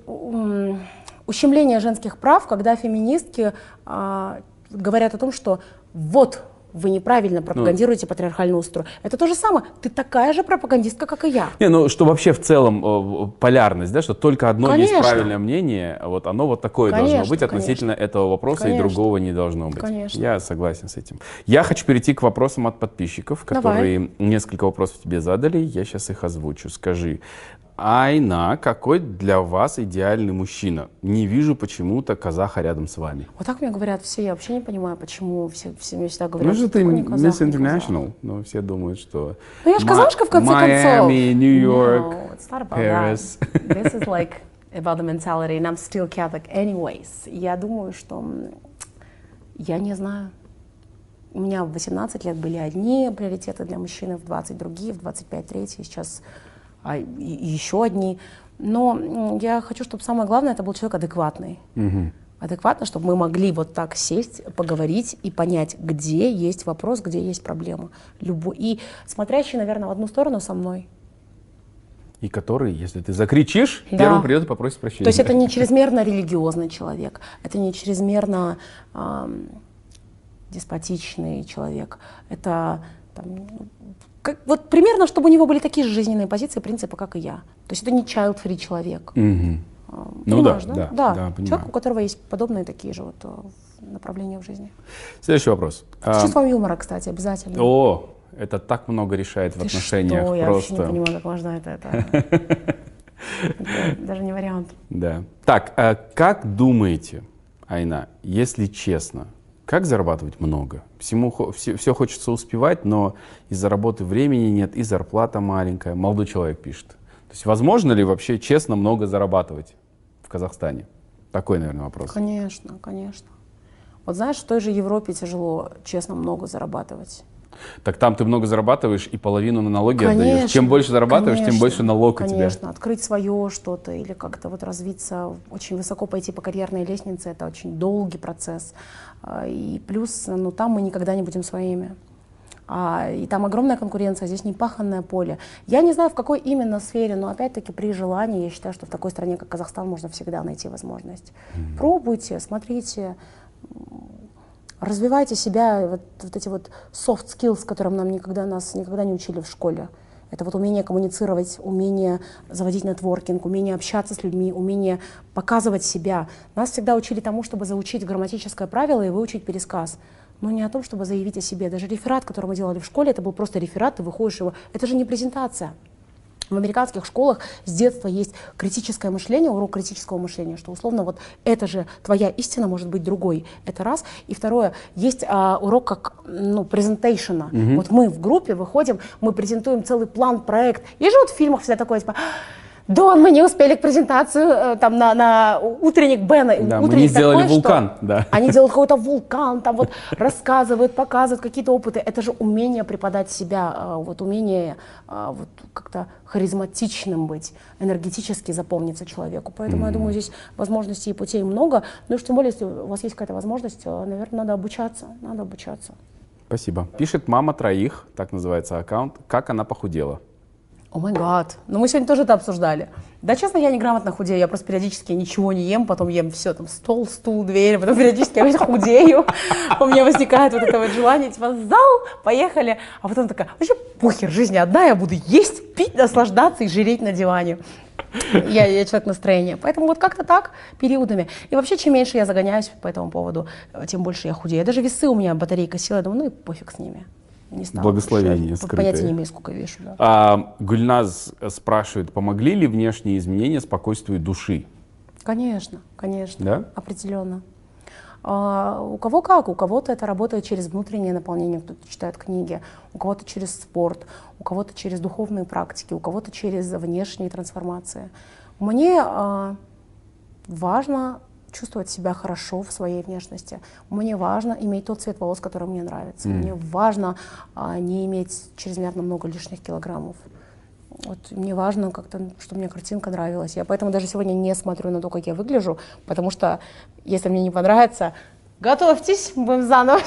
ущемление женских прав, когда феминистки а, говорят о том, что вот вы неправильно пропагандируете патриархальный устрой. Это то же самое. Ты такая же пропагандистка, как и я. Не, ну что вообще в целом э, полярность, да, что только одно есть Конечно. правильное мнение, вот оно вот такое должно Конечно, быть относительно этого вопроса, и Конечно. другого не должно быть. Конечно. Я согласен с этим. Я хочу перейти к вопросам от подписчиков, Давай. которые несколько вопросов тебе задали, я сейчас их озвучу. Скажи, Айна, какой для вас идеальный мужчина? Не вижу почему-то казаха рядом с вами. Вот так мне говорят все. Я вообще не понимаю, почему все, все мне всегда говорят. Ну что ты не казах, Miss. International, но все думают, что... Ну я же казашка в конце концов. Майами, Нью-Йорк, No, it's not about Paris. that. This is like about the mentality, and I'm still Catholic anyways. Я думаю, что я не знаю. У меня в 18 лет были одни приоритеты для мужчины, в 20 другие, в 25 третьи, сейчас а, еще одни. Но я хочу, чтобы самое главное, это был человек адекватный. Адекватно, чтобы мы могли вот так сесть, поговорить и понять, где есть вопрос, где есть проблема. Любой. И смотрящий, наверное, в одну сторону со мной. И который, если ты закричишь, Да. первым придет и попросит прощения. То есть это не чрезмерно религиозный человек, это не чрезмерно ам, деспотичный человек, это там, ну, как- вот примерно, чтобы у него были такие же жизненные позиции, принципы, как и я. То есть это не child-free человек. Ам, Ну да, да, да, да, понимаю. человек, у которого есть подобные такие же вот э, направления в жизни. Следующий вопрос. С А, чувством юмора, кстати, обязательно. О, это так много решает в Ты отношениях. что? Я вообще не понимаю, как можно это. это- это даже не вариант. Да. Так, а как думаете, Айна, если честно, как зарабатывать много? Всему, все, все хочется успевать, но из-за работы времени нет, и зарплата маленькая. Молодой человек пишет. То есть возможно ли вообще честно много зарабатывать в Казахстане? Такой, наверное, вопрос. Конечно, конечно. Вот знаешь, в той же Европе тяжело, честно, много зарабатывать. Так там ты много зарабатываешь и половину на налоги отдаешь. Конечно, Чем больше зарабатываешь, тем конечно, больше налог у тебя. Конечно, открыть свое что-то или как-то вот развиться, очень высоко пойти по карьерной лестнице, это очень долгий процесс. А, И плюс, ну там мы никогда не будем своими. А, и там огромная конкуренция, здесь не паханное поле. Я не знаю, в какой именно сфере, но опять-таки при желании, я считаю, что в такой стране, как Казахстан, можно всегда найти возможность. Пробуйте, смотрите, развивайте себя, вот, вот эти вот soft skills, которым нам никогда, нас никогда не учили в школе. Это вот умение коммуницировать, умение заводить нетворкинг, умение общаться с людьми, умение показывать себя. Нас всегда учили тому, чтобы заучить грамматическое правило и выучить пересказ. Но не о том, чтобы заявить о себе. Даже реферат, который мы делали в школе, это был просто реферат, ты выходишь его. Это же не презентация. В американских школах с детства есть критическое мышление, урок критического мышления, что условно вот это же твоя истина может быть другой. Это раз. И второе, есть а, урок как ну, презентейшена. Вот мы в группе выходим, мы презентуем целый план, проект. Есть же вот в фильмах всегда такое, типа, Дон, мы не успели к презентацию э, там на, на утренник Бена. Да, мы Утренник не сделали такой, что вулкан, да. Они делают какой-то вулкан, там вот рассказывают, показывают какие-то опыты. Это же умение преподать себя, а, вот умение а, вот как-то харизматичным быть, энергетически запомниться человеку. Поэтому я думаю, здесь возможностей и путей много. Ну и тем более, если у вас есть какая-то возможность, э, наверное, надо обучаться, надо обучаться. Спасибо. Пишет мама троих, так называется аккаунт, как она похудела. О май гад. Ну мы сегодня тоже это обсуждали. Да, честно, я неграмотно худею. Я просто периодически ничего не ем, потом ем все, там, стол, стул, дверь, потом периодически я худею. У меня возникает вот это вот желание, типа, зал, поехали. А потом такая, вообще похер, жизнь одна, я буду есть, пить, наслаждаться и жиреть на диване. Я, я человек настроения. Поэтому вот как-то так, периодами. И вообще, чем меньше я загоняюсь по этому поводу, тем больше я худею. Даже весы у меня батарейка села, я думаю, ну и пофиг с ними. Не стала Благословение больше. скрытое. Понятия не имею, сколько вешу. Да. А, Гульназ спрашивает, помогли ли внешние изменения спокойствию души? Конечно, конечно, Да? определенно. А, у кого как, у кого-то это работает через внутреннее наполнение, кто-то читает книги, у кого-то через спорт, у кого-то через духовные практики, у кого-то через внешние трансформации. Мне а, важно чувствовать себя хорошо в своей внешности. Мне важно иметь тот цвет волос, который мне нравится. Мне важно а, не иметь чрезмерно много лишних килограммов. Вот мне важно как-то, чтобы мне картинка нравилась. Я поэтому даже сегодня не смотрю на то, как я выгляжу, потому что если мне не понравится, готовьтесь, будем заново.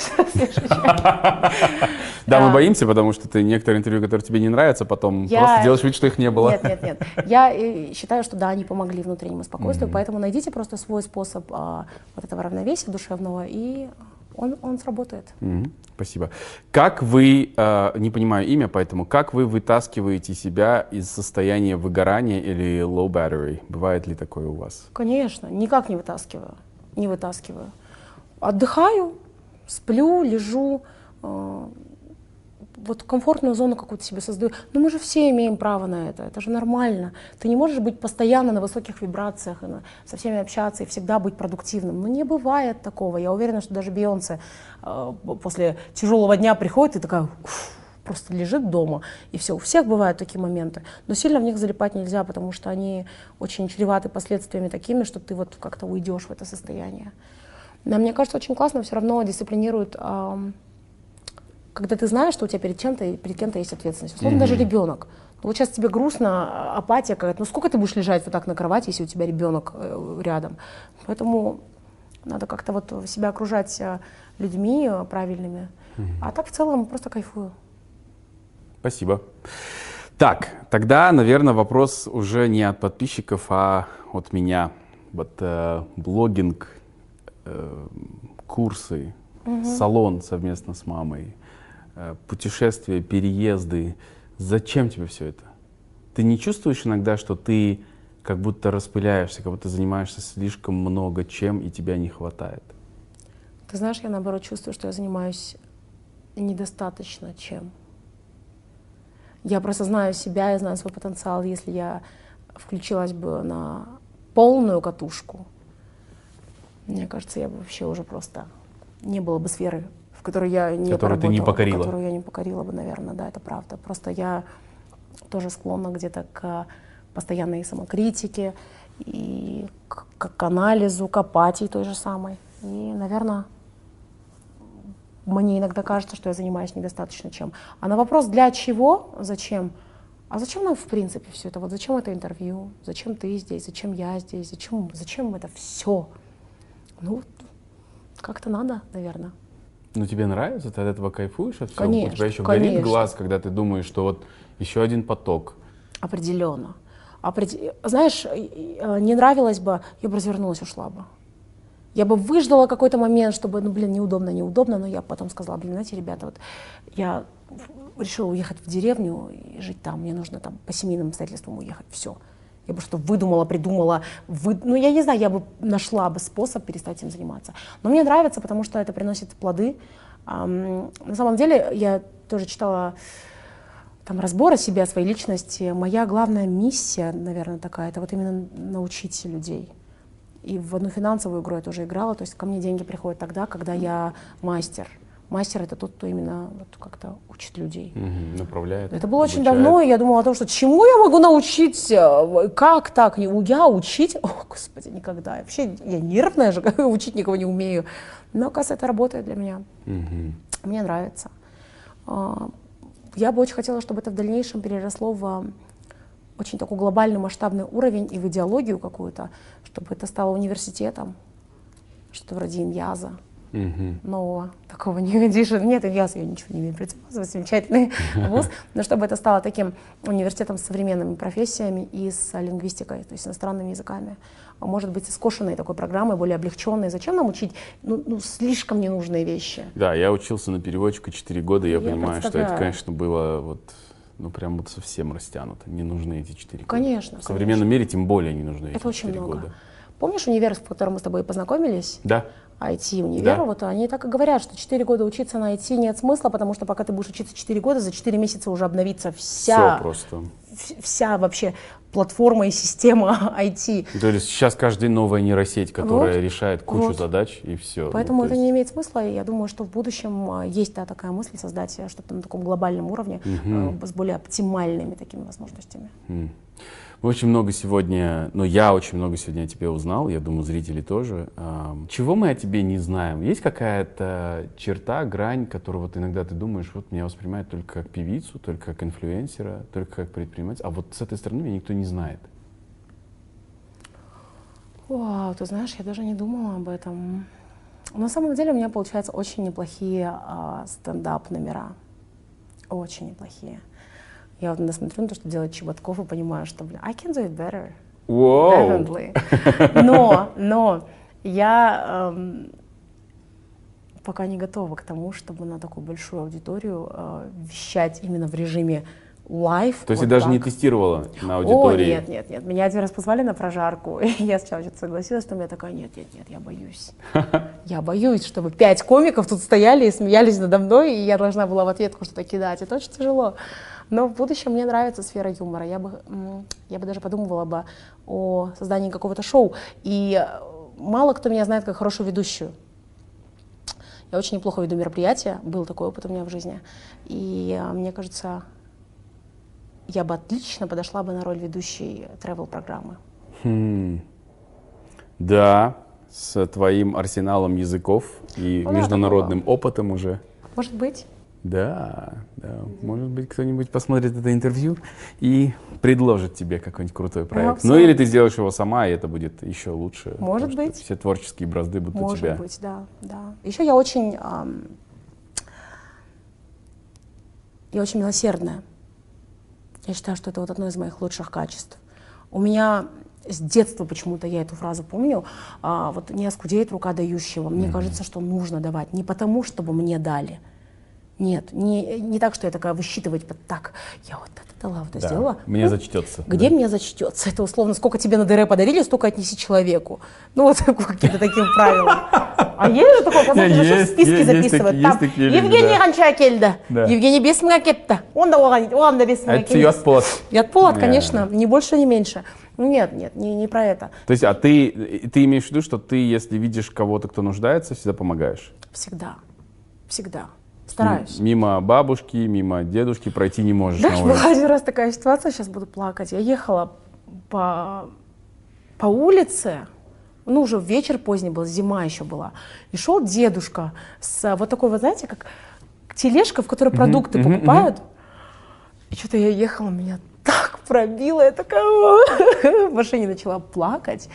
Да, мы А. боимся, потому что ты некоторые интервью, которые тебе не нравятся, потом просто делаешь вид, что их не было. Нет, нет, нет. Я э, считаю, что да, они помогли внутреннему спокойствию, поэтому найдите просто свой способ а, вот этого равновесия душевного, и он, он сработает. Спасибо. Как вы, э, не понимаю имя, поэтому как вы вытаскиваете себя из состояния выгорания или low battery? Бывает ли такое у вас? Конечно, никак не вытаскиваю, не вытаскиваю. Отдыхаю, сплю, лежу, э, вот комфортную зону какую-то себе создаю. Но мы же все имеем право на это, это же нормально. Ты не можешь быть постоянно на высоких вибрациях, и со всеми общаться и всегда быть продуктивным. Ну не бывает такого. Я уверена, что даже Бейонсе э, после тяжелого дня приходит и такая просто лежит дома, и все. У всех бывают такие моменты. Но сильно в них залипать нельзя, потому что они очень чреваты последствиями такими, что ты вот как-то уйдешь в это состояние. Но мне кажется, очень классно все равно дисциплинирует, ам, когда ты знаешь, что у тебя перед чем-то, перед кем-то есть ответственность. Условно, даже ребенок. Ну, вот сейчас тебе грустно, а, апатия какая-то. Ну сколько ты будешь лежать вот так на кровати, если у тебя ребенок э, рядом? Поэтому надо как-то вот себя окружать э, людьми э, правильными. А так в целом просто кайфую. Спасибо. Так, тогда, наверное, вопрос уже не от подписчиков, а от меня. Вот э, блогинг, э, курсы, салон совместно с мамой, э, путешествия, переезды. Зачем тебе все это? Ты не чувствуешь иногда, что ты как будто распыляешься, как будто занимаешься слишком много чем, и тебя не хватает? Ты знаешь, я наоборот чувствую, что я занимаюсь недостаточно чем. Я просто знаю себя, я знаю свой потенциал. Если я включилась бы на полную катушку, мне кажется, я бы вообще уже просто не было бы сферы, в которой я не Которую ты не покорила. Которую я не покорила бы, наверное, да, это правда. Просто я тоже склонна где-то к постоянной самокритике и к, к- к анализу, к апатии той же самой. И, наверное, мне иногда кажется, что я занимаюсь недостаточно чем. А на вопрос для чего, зачем? А зачем нам в принципе все это? Вот зачем это интервью? Зачем ты здесь? Зачем я здесь? Зачем, зачем это все? Ну, как-то надо, наверное. Ну тебе нравится, ты от этого кайфуешь от всего? У Конечно, тебя еще горит конечно. глаз, когда ты думаешь, что вот еще один поток. Определенно. Опреде- Знаешь, э, не нравилось бы, я бы развернулась, ушла бы. Я бы выждала какой-то момент, чтобы, ну, блин, неудобно, неудобно, но я потом сказала, блин, знаете, ребята, вот я решила уехать в деревню и жить там, мне нужно там по семейным обстоятельствам уехать, все. Я бы что выдумала, придумала, вы... ну я не знаю, я бы нашла бы способ перестать этим заниматься. Но мне нравится, потому что это приносит плоды. Ам, на самом деле я тоже читала там разбора себя, своей личности. Моя главная миссия, наверное, такая, это вот именно научить людей. И в одну финансовую игру я тоже играла, то есть ко мне деньги приходят тогда, когда я мастер. Мастер это тот, кто именно вот как-то учит людей. Мгм, направляет. Это было очень обучает. давно, и я думала о том, что чему я могу научить, э, как так, я учить, о, господи, никогда. Я Вообще, я нервная же, учить никого не умею. Но, оказывается, это работает для меня. Мгм. Мне нравится. А, Я бы очень хотела, чтобы это в дальнейшем переросло в а, очень такой глобальный масштабный уровень и в идеологию какую-то, чтобы это стало университетом, что-то вроде Иньяза Мгм. нового такого не Edition. Нет, Иньяз, я ничего не имею против Иньяза, замечательный вуз, но чтобы это стало таким университетом с современными профессиями и с лингвистикой, то есть иностранными языками. А может быть, скошенной такой программой, более облегченной. Зачем нам учить ну, ну, слишком ненужные вещи? Да, я учился на переводчика 4 года, и я, Я понимаю, что это, конечно, было вот, ну, прям вот совсем растянуто. Не нужны эти 4 года. Конечно, В современном мире тем более не нужны эти Это очень 4 много. года. Помнишь универ, в котором мы с тобой познакомились? Да, IT-универ, Да. вот они так и говорят, что 4 года учиться на IT нет смысла, потому что пока ты будешь учиться 4 года, за 4 месяца уже обновится вся, все просто. вс- вся вообще платформа и система IT. То есть сейчас каждый день новая нейросеть, которая Вот. решает кучу Вот. задач, и все. Поэтому это не имеет смысла, и я думаю, что в будущем а, есть да, такая мысль создать э, что-то на таком глобальном уровне э, с более оптимальными такими возможностями. Мы очень много сегодня, ну я очень много сегодня о тебе узнал, я думаю, зрители тоже. Чего мы о тебе не знаем? Есть какая-то черта, грань, которую вот иногда ты думаешь, вот меня воспринимают только как певицу, только как инфлюенсера, только как предпринимателя, а вот с этой стороны меня никто не знает. Вау, ты знаешь, я даже не думала об этом. На самом деле у меня получаются очень неплохие а, стендап-номера. Очень неплохие. Я вот смотрю на то, что делает Чебатков, и понимаю, что, блин, I can do it better. Воу! Definitely. Но, но я эм, пока не готова к тому, чтобы на такую большую аудиторию э, вещать именно в режиме live. То есть вот ты даже не так. тестировала на О, аудитории? нет, нет, нет. Меня один раз позвали на прожарку, и я сначала что-то согласилась, потом я такая, нет, нет, нет, я боюсь. Я боюсь, чтобы пять комиков тут стояли и смеялись надо мной, и я должна была в ответку что-то кидать. Это очень тяжело. Но в будущем мне нравится сфера юмора. Я бы, я бы даже подумывала бы о создании какого-то шоу. И э, мало кто меня знает как хорошую ведущую. Я очень неплохо веду мероприятия, был такой опыт у меня в жизни. И э, мне кажется, я бы отлично подошла бы на роль ведущей travel-программы. Хм. Да, с твоим арсеналом языков и Ну да, международным опытом уже. Может быть? Да, да. Может быть, кто-нибудь посмотрит это интервью и предложит тебе какой-нибудь крутой проект. Ну всё. или ты сделаешь его сама, и это будет еще лучше. Может быть. Все творческие бразды будут у Может тебя. быть, да, да. Еще я очень, ам, я очень милосердная. Я считаю, что это вот одно из моих лучших качеств. У меня с детства почему-то я эту фразу помню. а, вот не оскудеет рука дающего. Мне кажется, что нужно давать не потому, чтобы мне дали. Нет, не, не так, что я такая высчитывать, вот так, я вот это дала, вот это Да, сделала. Мне зачтется. Где да. мне зачтется? Это условно, сколько тебе на ДР подарили, столько отнеси человеку. Ну, вот какие-то таким правилам. А есть же такое, казахи же Есть, в списки записывают. такие- Там такие Евгений қанша келді? Евгений бес мың әкетті. Он да оған, он да бес мың Это. Ятпот, Да. конечно, ни больше, ни меньше. Ну, Нет, нет, не, не про это. То есть, а ты, ты имеешь в виду, что ты, если видишь кого-то, кто нуждается, всегда помогаешь? Всегда, всегда. Стараюсь. Мимо бабушки, мимо дедушки пройти не можешь Знаешь, на была один раз такая ситуация, сейчас буду плакать. Я ехала по, по улице, ну, уже вечер поздний был, зима еще была. И шел дедушка с вот такой, вот знаете, как тележка, в которой продукты мгм, покупают. И что-то я ехала, меня так пробило, я такая в машине начала плакать.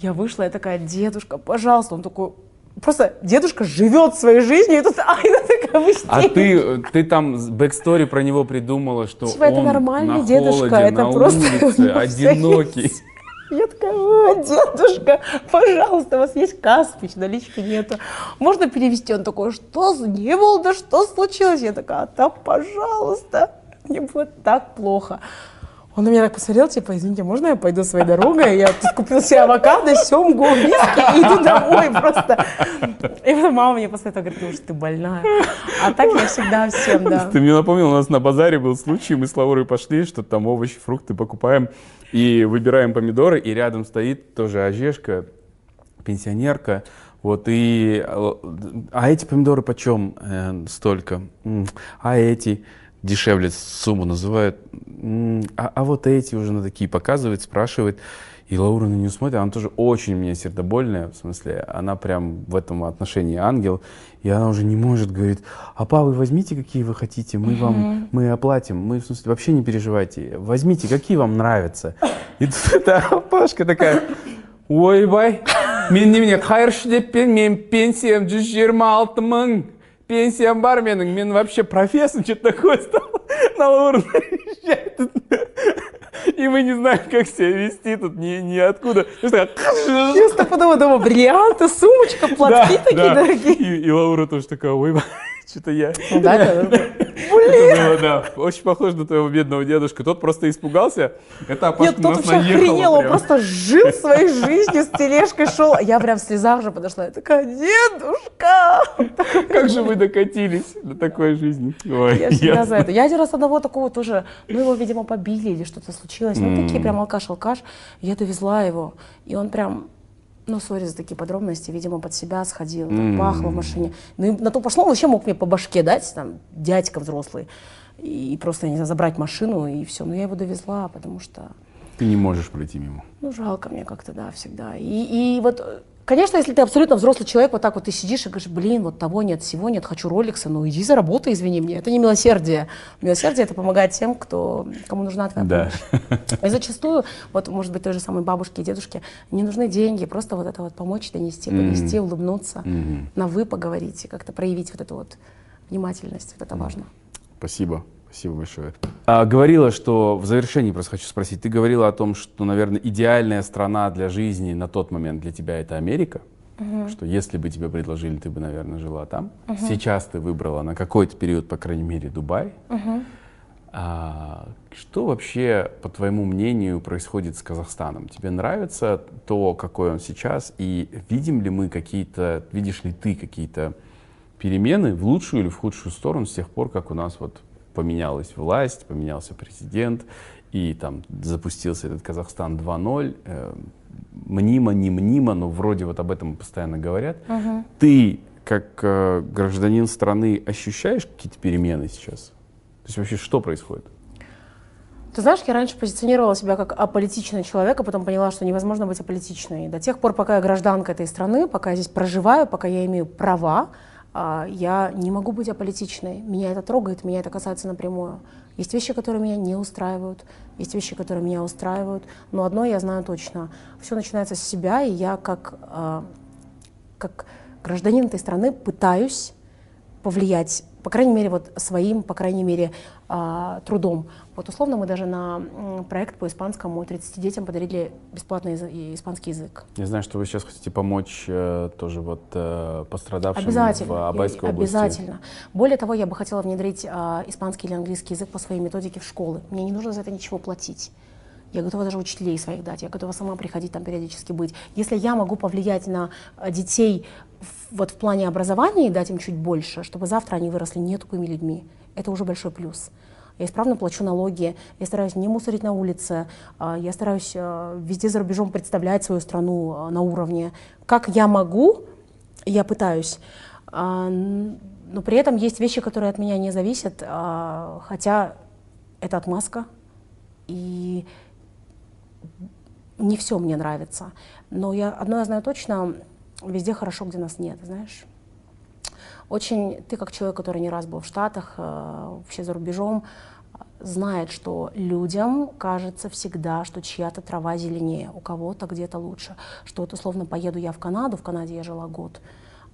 Я вышла, я такая, дедушка, пожалуйста. Он такой, просто дедушка живет своей жизнью, и тут Айна такая, вы А что?» ты, ты там backstory про него придумала, что Типа, это он нормальный на дедушка, холоде, это на просто улице, одинокий. Я такая, «О, дедушка, пожалуйста, у вас есть Каспич, налички нету. Можно перевести? Он такой, что не было, да что случилось? Я такая, да пожалуйста, мне было так плохо. Он на меня так посмотрел, типа, извините, можно я пойду своей дорогой? Я тут купил себе авокадо, семгу, виски и иду домой просто. И потом мама мне после этого говорит, ну что ты больная. А так я всегда всем, да. Ты мне напомнил, у нас на базаре был случай, мы с Лаурой пошли, что там овощи, фрукты покупаем и выбираем помидоры, и рядом стоит тоже Ожешка, пенсионерка, вот, и, а эти помидоры почем э, столько? А эти дешевле сумму называют, а, а вот эти уже на такие показывает, спрашивает. И Лаура на нее смотрит, она тоже очень мне сердобольная, в смысле, она прям в этом отношении ангел, и она уже не может, говорит, а вы возьмите, какие вы хотите, мы вам, мы оплатим, мы, в смысле, вообще не переживайте, возьмите, какие вам нравятся. И тут эта Пашка такая, ойбай, мен немене қайыршы деппен мен пенсиям жүз жиырма алты мың пенсиям бар менің мен вообще профессор что-то такое стал на наезжает тут. и мы не знаем как себя вести тут ни, ниоткуда Я стопудово дома бриллианты, сумочка, платки да, такие да. дорогие. И, и Лаура тоже такая, ой, что-то я. Ну да, да, да. Это было, да, очень похож на твоего бедного дедушку. Тот просто испугался. Это Нет, Пашка тот вообще охренел, он просто жил своей жизнью, с тележкой шел. Я прям в слезах уже подошла. Я такая, дедушка! Как же вы докатились до такой жизни? Ой, Я всегда за это. Я один раз одного такого тоже, ну его, видимо, побили или что-то случилось. Ну, такие прям алкаш-алкаш. Я довезла его, и он прям, ну, сори за такие подробности, видимо, под себя сходил, так пахло в машине. Ну, и на то пошло, он вообще мог мне по башке дать, там, дядька взрослый, и просто, не знаю, забрать машину, и все. Но я его довезла, потому что, Ты не можешь пройти мимо. ну, жалко мне как-то, да, всегда. И, и вот, э, конечно, если ты абсолютно взрослый человек, вот так вот ты сидишь и говоришь, блин, вот того нет, всего нет, хочу роликса, ну иди заработай, извини мне. Это не милосердие. Милосердие — это помогает тем, кто, кому нужна твоя Да. помощь. И зачастую, вот, может быть, той же самой бабушке и дедушке не нужны деньги, просто вот это вот помочь, донести, поднести, улыбнуться, на «вы» поговорить и как-то проявить вот эту вот внимательность. Вот это важно. Спасибо. Спасибо большое. А, говорила, что в завершении просто хочу спросить. Ты говорила о том, что, наверное, идеальная страна для жизни на тот момент для тебя это Америка. Что если бы тебе предложили, ты бы, наверное, жила там. Сейчас ты выбрала на какой-то период, по крайней мере, Дубай. А, что вообще, по твоему мнению, происходит с Казахстаном? Тебе нравится то, какой он сейчас? И видим ли мы какие-то, видишь ли ты какие-то перемены в лучшую или в худшую сторону с тех пор, как у нас вот поменялась власть, поменялся президент, и там запустился этот Казахстан 2.0, э, мнимо, не мнимо, но вроде вот об этом постоянно говорят. Ты, как э, гражданин страны, ощущаешь какие-то перемены сейчас? То есть вообще что происходит? Ты знаешь, я раньше позиционировала себя как аполитичный человек, а потом поняла, что невозможно быть аполитичной. До тех пор, пока я гражданка этой страны, пока я здесь проживаю, пока я имею права, я не могу быть аполитичной. Меня это трогает, меня это касается напрямую. Есть вещи, которые меня не устраивают, есть вещи, которые меня устраивают. Но одно я знаю точно. Все начинается с себя, и я как, а, как гражданин этой страны пытаюсь повлиять, по крайней мере, вот своим, по крайней мере, а, трудом. Вот условно мы даже на проект по испанскому 30 детям подарили бесплатный испанский язык. Я знаю, что вы сейчас хотите помочь э, тоже вот э, пострадавшим Обязательно. в Абайской области. Обязательно. Более того, я бы хотела внедрить а, испанский или английский язык по своей методике в школы. Мне не нужно за это ничего платить. Я готова даже учителей своих дать, я готова сама приходить там периодически быть. Если я могу повлиять на а, детей вот в плане образования и дать им чуть больше, чтобы завтра они выросли не тупыми людьми, это уже большой плюс. Я исправно плачу налоги, я стараюсь не мусорить на улице, а, я стараюсь а, везде за рубежом представлять свою страну а, на уровне. Как я могу, я пытаюсь. Но при этом есть вещи, которые от меня не зависят, хотя это отмазка. И не все мне нравится. Но я одно я знаю точно, везде хорошо, где нас нет, знаешь. Очень, ты как человек, который не раз был в Штатах, э, вообще за рубежом, знает, что людям кажется всегда, что чья-то трава зеленее, у кого-то где-то лучше. Что вот условно поеду я в Канаду, в Канаде я жила год,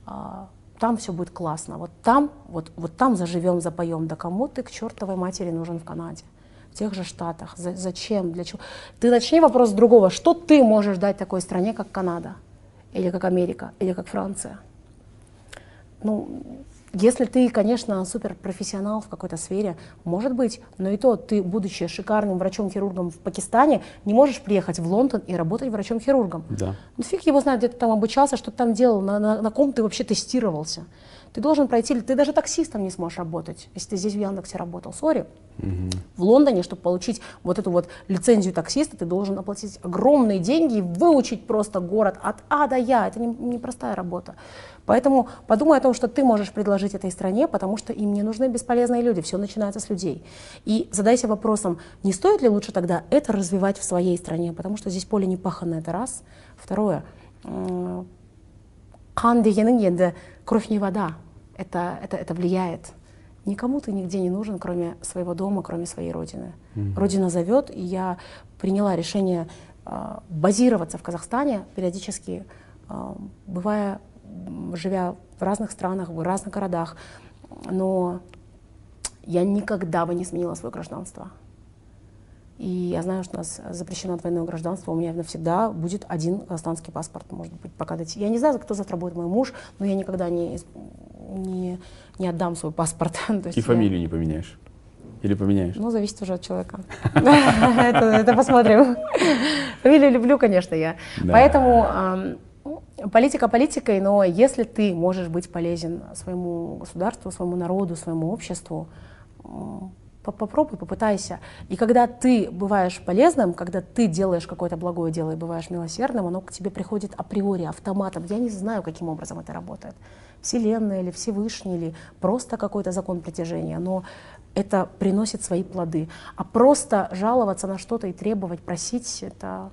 а, там все будет классно. Вот там, вот, вот там заживем, запоем. Да кому ты к чертовой матери нужен в Канаде? в тех же Штатах. За- зачем? Для чего? Ты начни вопрос с другого. Что ты можешь дать такой стране, как Канада? Или как Америка? Или как Франция? Ну, если ты, конечно, суперпрофессионал в какой-то сфере, может быть, но и то ты, будучи шикарным врачом-хирургом в Пакистане, не можешь приехать в Лондон и работать врачом-хирургом. Да. Ну фиг его знает, где ты там обучался, что ты там делал, на, на- на ком ты вообще тестировался. Ты должен пройти, ты даже таксистом не сможешь работать, если ты здесь в Яндексе работал, сори. В Лондоне, чтобы получить вот эту вот лицензию таксиста, ты должен оплатить огромные деньги и выучить просто город от А до Я. Это не, не простая работа. Поэтому подумай о том, что ты можешь предложить этой стране, потому что им не нужны бесполезные люди. Все начинается с людей. И задайся вопросом, не стоит ли лучше тогда это развивать в своей стране, потому что здесь поле не паханное, это раз. Второе, қан дегенің енді кровь не вода. Это, это, это влияет. Никому ты нигде не нужен, кроме своего дома, кроме своей родины. Родина зовет, и я приняла решение а, базироваться в Казахстане периодически, а, бывая, живя в разных странах, в разных городах. Но я никогда бы не сменила свое гражданство. И я знаю, что у нас запрещено двойное гражданство. У меня навсегда будет один казахстанский паспорт, может быть, пока дойти. Я не знаю, кто завтра будет мой муж, но я никогда не, не, не отдам свой паспорт. И я- фамилию не поменяешь? Или поменяешь? Ну, зависит уже от человека. Это посмотрим. Фамилию люблю, конечно, я. Поэтому политика политикой, но если ты можешь быть полезен своему государству, своему народу, своему обществу, попробуй, попытайся. И когда ты бываешь полезным, когда ты делаешь какое-то благое дело и бываешь милосердным, оно к тебе приходит априори, автоматом. Я не знаю, каким образом это работает. Вселенная или Всевышний, или просто какой-то закон притяжения, но это приносит свои плоды. А просто жаловаться на что-то и требовать, просить, это,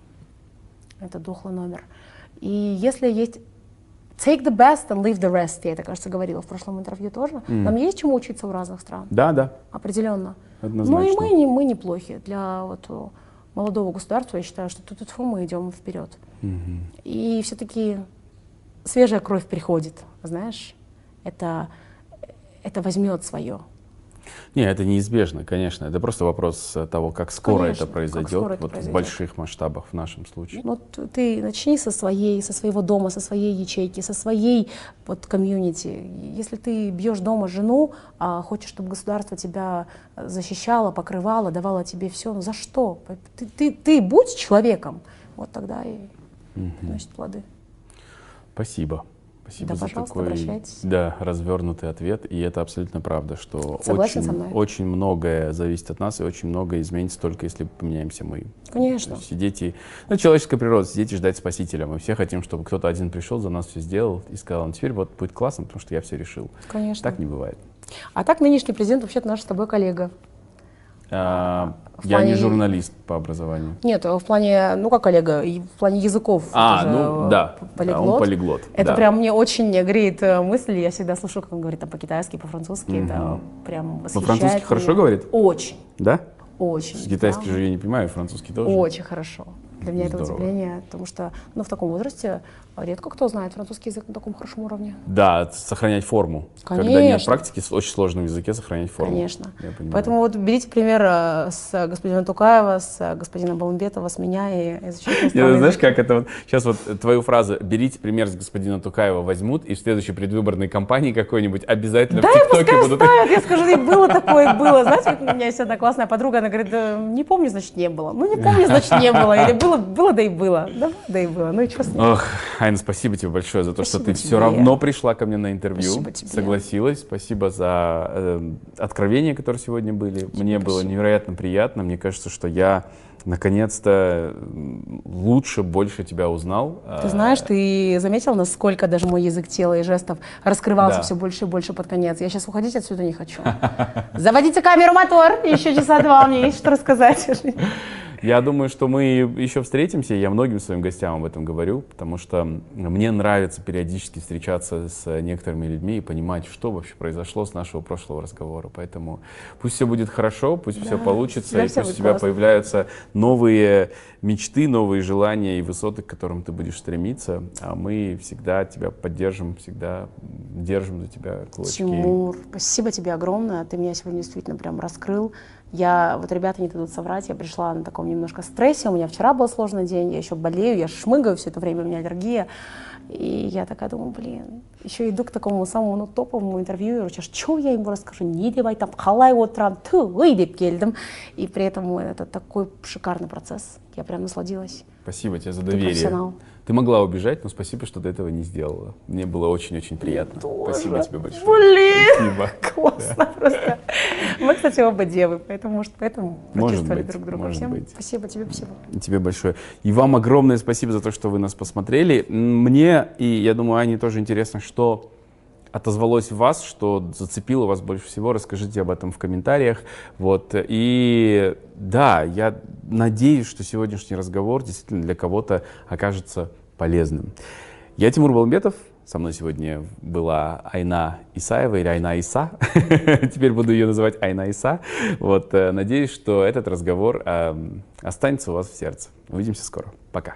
это дохлый номер. И если есть take the best and leave the rest, я это, кажется, говорила в прошлом интервью тоже, нам есть чему учиться у разных стран. Да, да. Определенно. Однозначно. Ну и мы, не, мы неплохи. Для вот э, молодого государства я считаю, что тут, тут мы идем вперед. И все-таки свежая кровь приходит, знаешь, это, это возьмет свое. Не, это неизбежно, конечно. Это просто вопрос э, того, как скоро Конечно, это произойдет, скоро это вот произойдет. в больших масштабах в нашем случае. Ну, т- ты начни со своей, со своего дома, со своей ячейки, со своей вот комьюнити. Если ты бьешь дома жену, а хочешь, чтобы государство тебя э, защищало, покрывало, давало тебе все, ну за что? Ты, ты, ты будь человеком, вот тогда и приносит плоды. Спасибо. Спасибо Да, за пожалуйста, такой обращайтесь. да, развернутый ответ. И это абсолютно правда, что Согласен очень, со мной? очень многое зависит от нас, и очень многое изменится только если поменяемся мы. Конечно. Сидеть и... Ну, человеческая природа, сидеть и ждать спасителя. Мы все хотим, чтобы кто-то один пришел, за нас все сделал и сказал, ну теперь вот будет классно, потому что я все решил. Конечно. Так не бывает. А так нынешний президент вообще-то наш с тобой коллега. А, В я не плане- журналист по образованию. Нет, в плане, ну как коллега, и в плане языков. А, ну э, да, п- да, полиглот. он полиглот, Это да. прям мне очень греет э, мысль. Я всегда слушаю, как он говорит там по-китайски, по-французски. Это прям По-французски меня. хорошо говорит? Очень, Да? очень. Китайский да. же я не понимаю, французский тоже. Очень хорошо. Для меня это Здорово. удивление, потому что ну, в таком возрасте редко кто знает французский язык на таком хорошем уровне. Да, сохранять форму. Когда нет Конечно. практики, с очень сложном языке сохранять форму. Конечно. Поэтому вот берите пример э, с господина Тукаева, с господина Балмбетова, с меня и Я, иностранный знаешь, как это вот, сейчас вот твою фразу «берите пример с господина Тукаева» возьмут, и в следующей предвыборной кампании какой-нибудь обязательно Да, в ТикТоке будут... ставят. Я скажу, и было такое, было. Знаете, как у меня есть одна классная подруга, она говорит, «Да не помню, значит, не было. Ну, не помню, значит, не было. Или было, было, да и было. Да, да и было. Ну и что с ним? Ох, Айна, спасибо тебе большое за то, что Спасибо ты тебе. все равно пришла ко мне на интервью, Спасибо тебе. согласилась. Спасибо за э, откровения, которые сегодня были. Мне было спасибо. невероятно приятно. Мне кажется, что я наконец-то м, лучше, больше тебя узнал. Ты А, знаешь, ты заметил, насколько даже мой язык тела и жестов раскрывался Да. все больше и больше под конец. Я сейчас уходить отсюда не хочу. Заводите камеру, мотор. Еще часа два, мне есть что рассказать. Я думаю, что мы еще встретимся. Я многим своим гостям об этом говорю, потому что мне нравится периодически встречаться с некоторыми людьми и понимать, что вообще произошло с нашего прошлого разговора. Поэтому пусть все будет хорошо, пусть все получится, и пусть у тебя классно. появляются новые мечты, новые желания и высоты, к которым ты будешь стремиться. А мы всегда тебя поддержим, всегда держим за тебя кулачки. Тимур, спасибо тебе огромное. Ты меня сегодня действительно прям раскрыл. Я, вот ребята не дадут соврать, я пришла на таком немножко стрессе, у меня вчера был сложный день, я еще болею, я шмыгаю все это время, у меня аллергия. И я такая думаю, блин, еще иду к такому самому ну, топовому интервьюеру, сейчас что я ему расскажу, не деп айтам, қалай отырам, ты, ой, деп келдім. И при этом это такой шикарный процесс, я прям насладилась. Спасибо тебе за Ты доверие. профессионал. Ты могла убежать, но спасибо, что ты этого не сделала. Мне было очень-очень приятно. Спасибо тебе большое. Блин, Спасибо. классно просто. Мы, кстати, оба девы, поэтому, может, поэтому Может прочувствовали быть, друг друга. может Всем быть. спасибо тебе, спасибо. И Тебе большое. И вам огромное спасибо за то, что вы нас посмотрели. Мне, и я думаю, Ане тоже интересно, что отозвалось в вас, что зацепило вас больше всего. Расскажите об этом в комментариях. Вот. И да, я надеюсь, что сегодняшний разговор действительно для кого-то окажется полезным. Я Тимур Баламбетов. Со мной сегодня была Айна Исаева или Айна Иса. Теперь буду ее называть Айна Иса. Вот, э, надеюсь, что этот разговор эм, останется у вас в сердце. Увидимся скоро. Пока.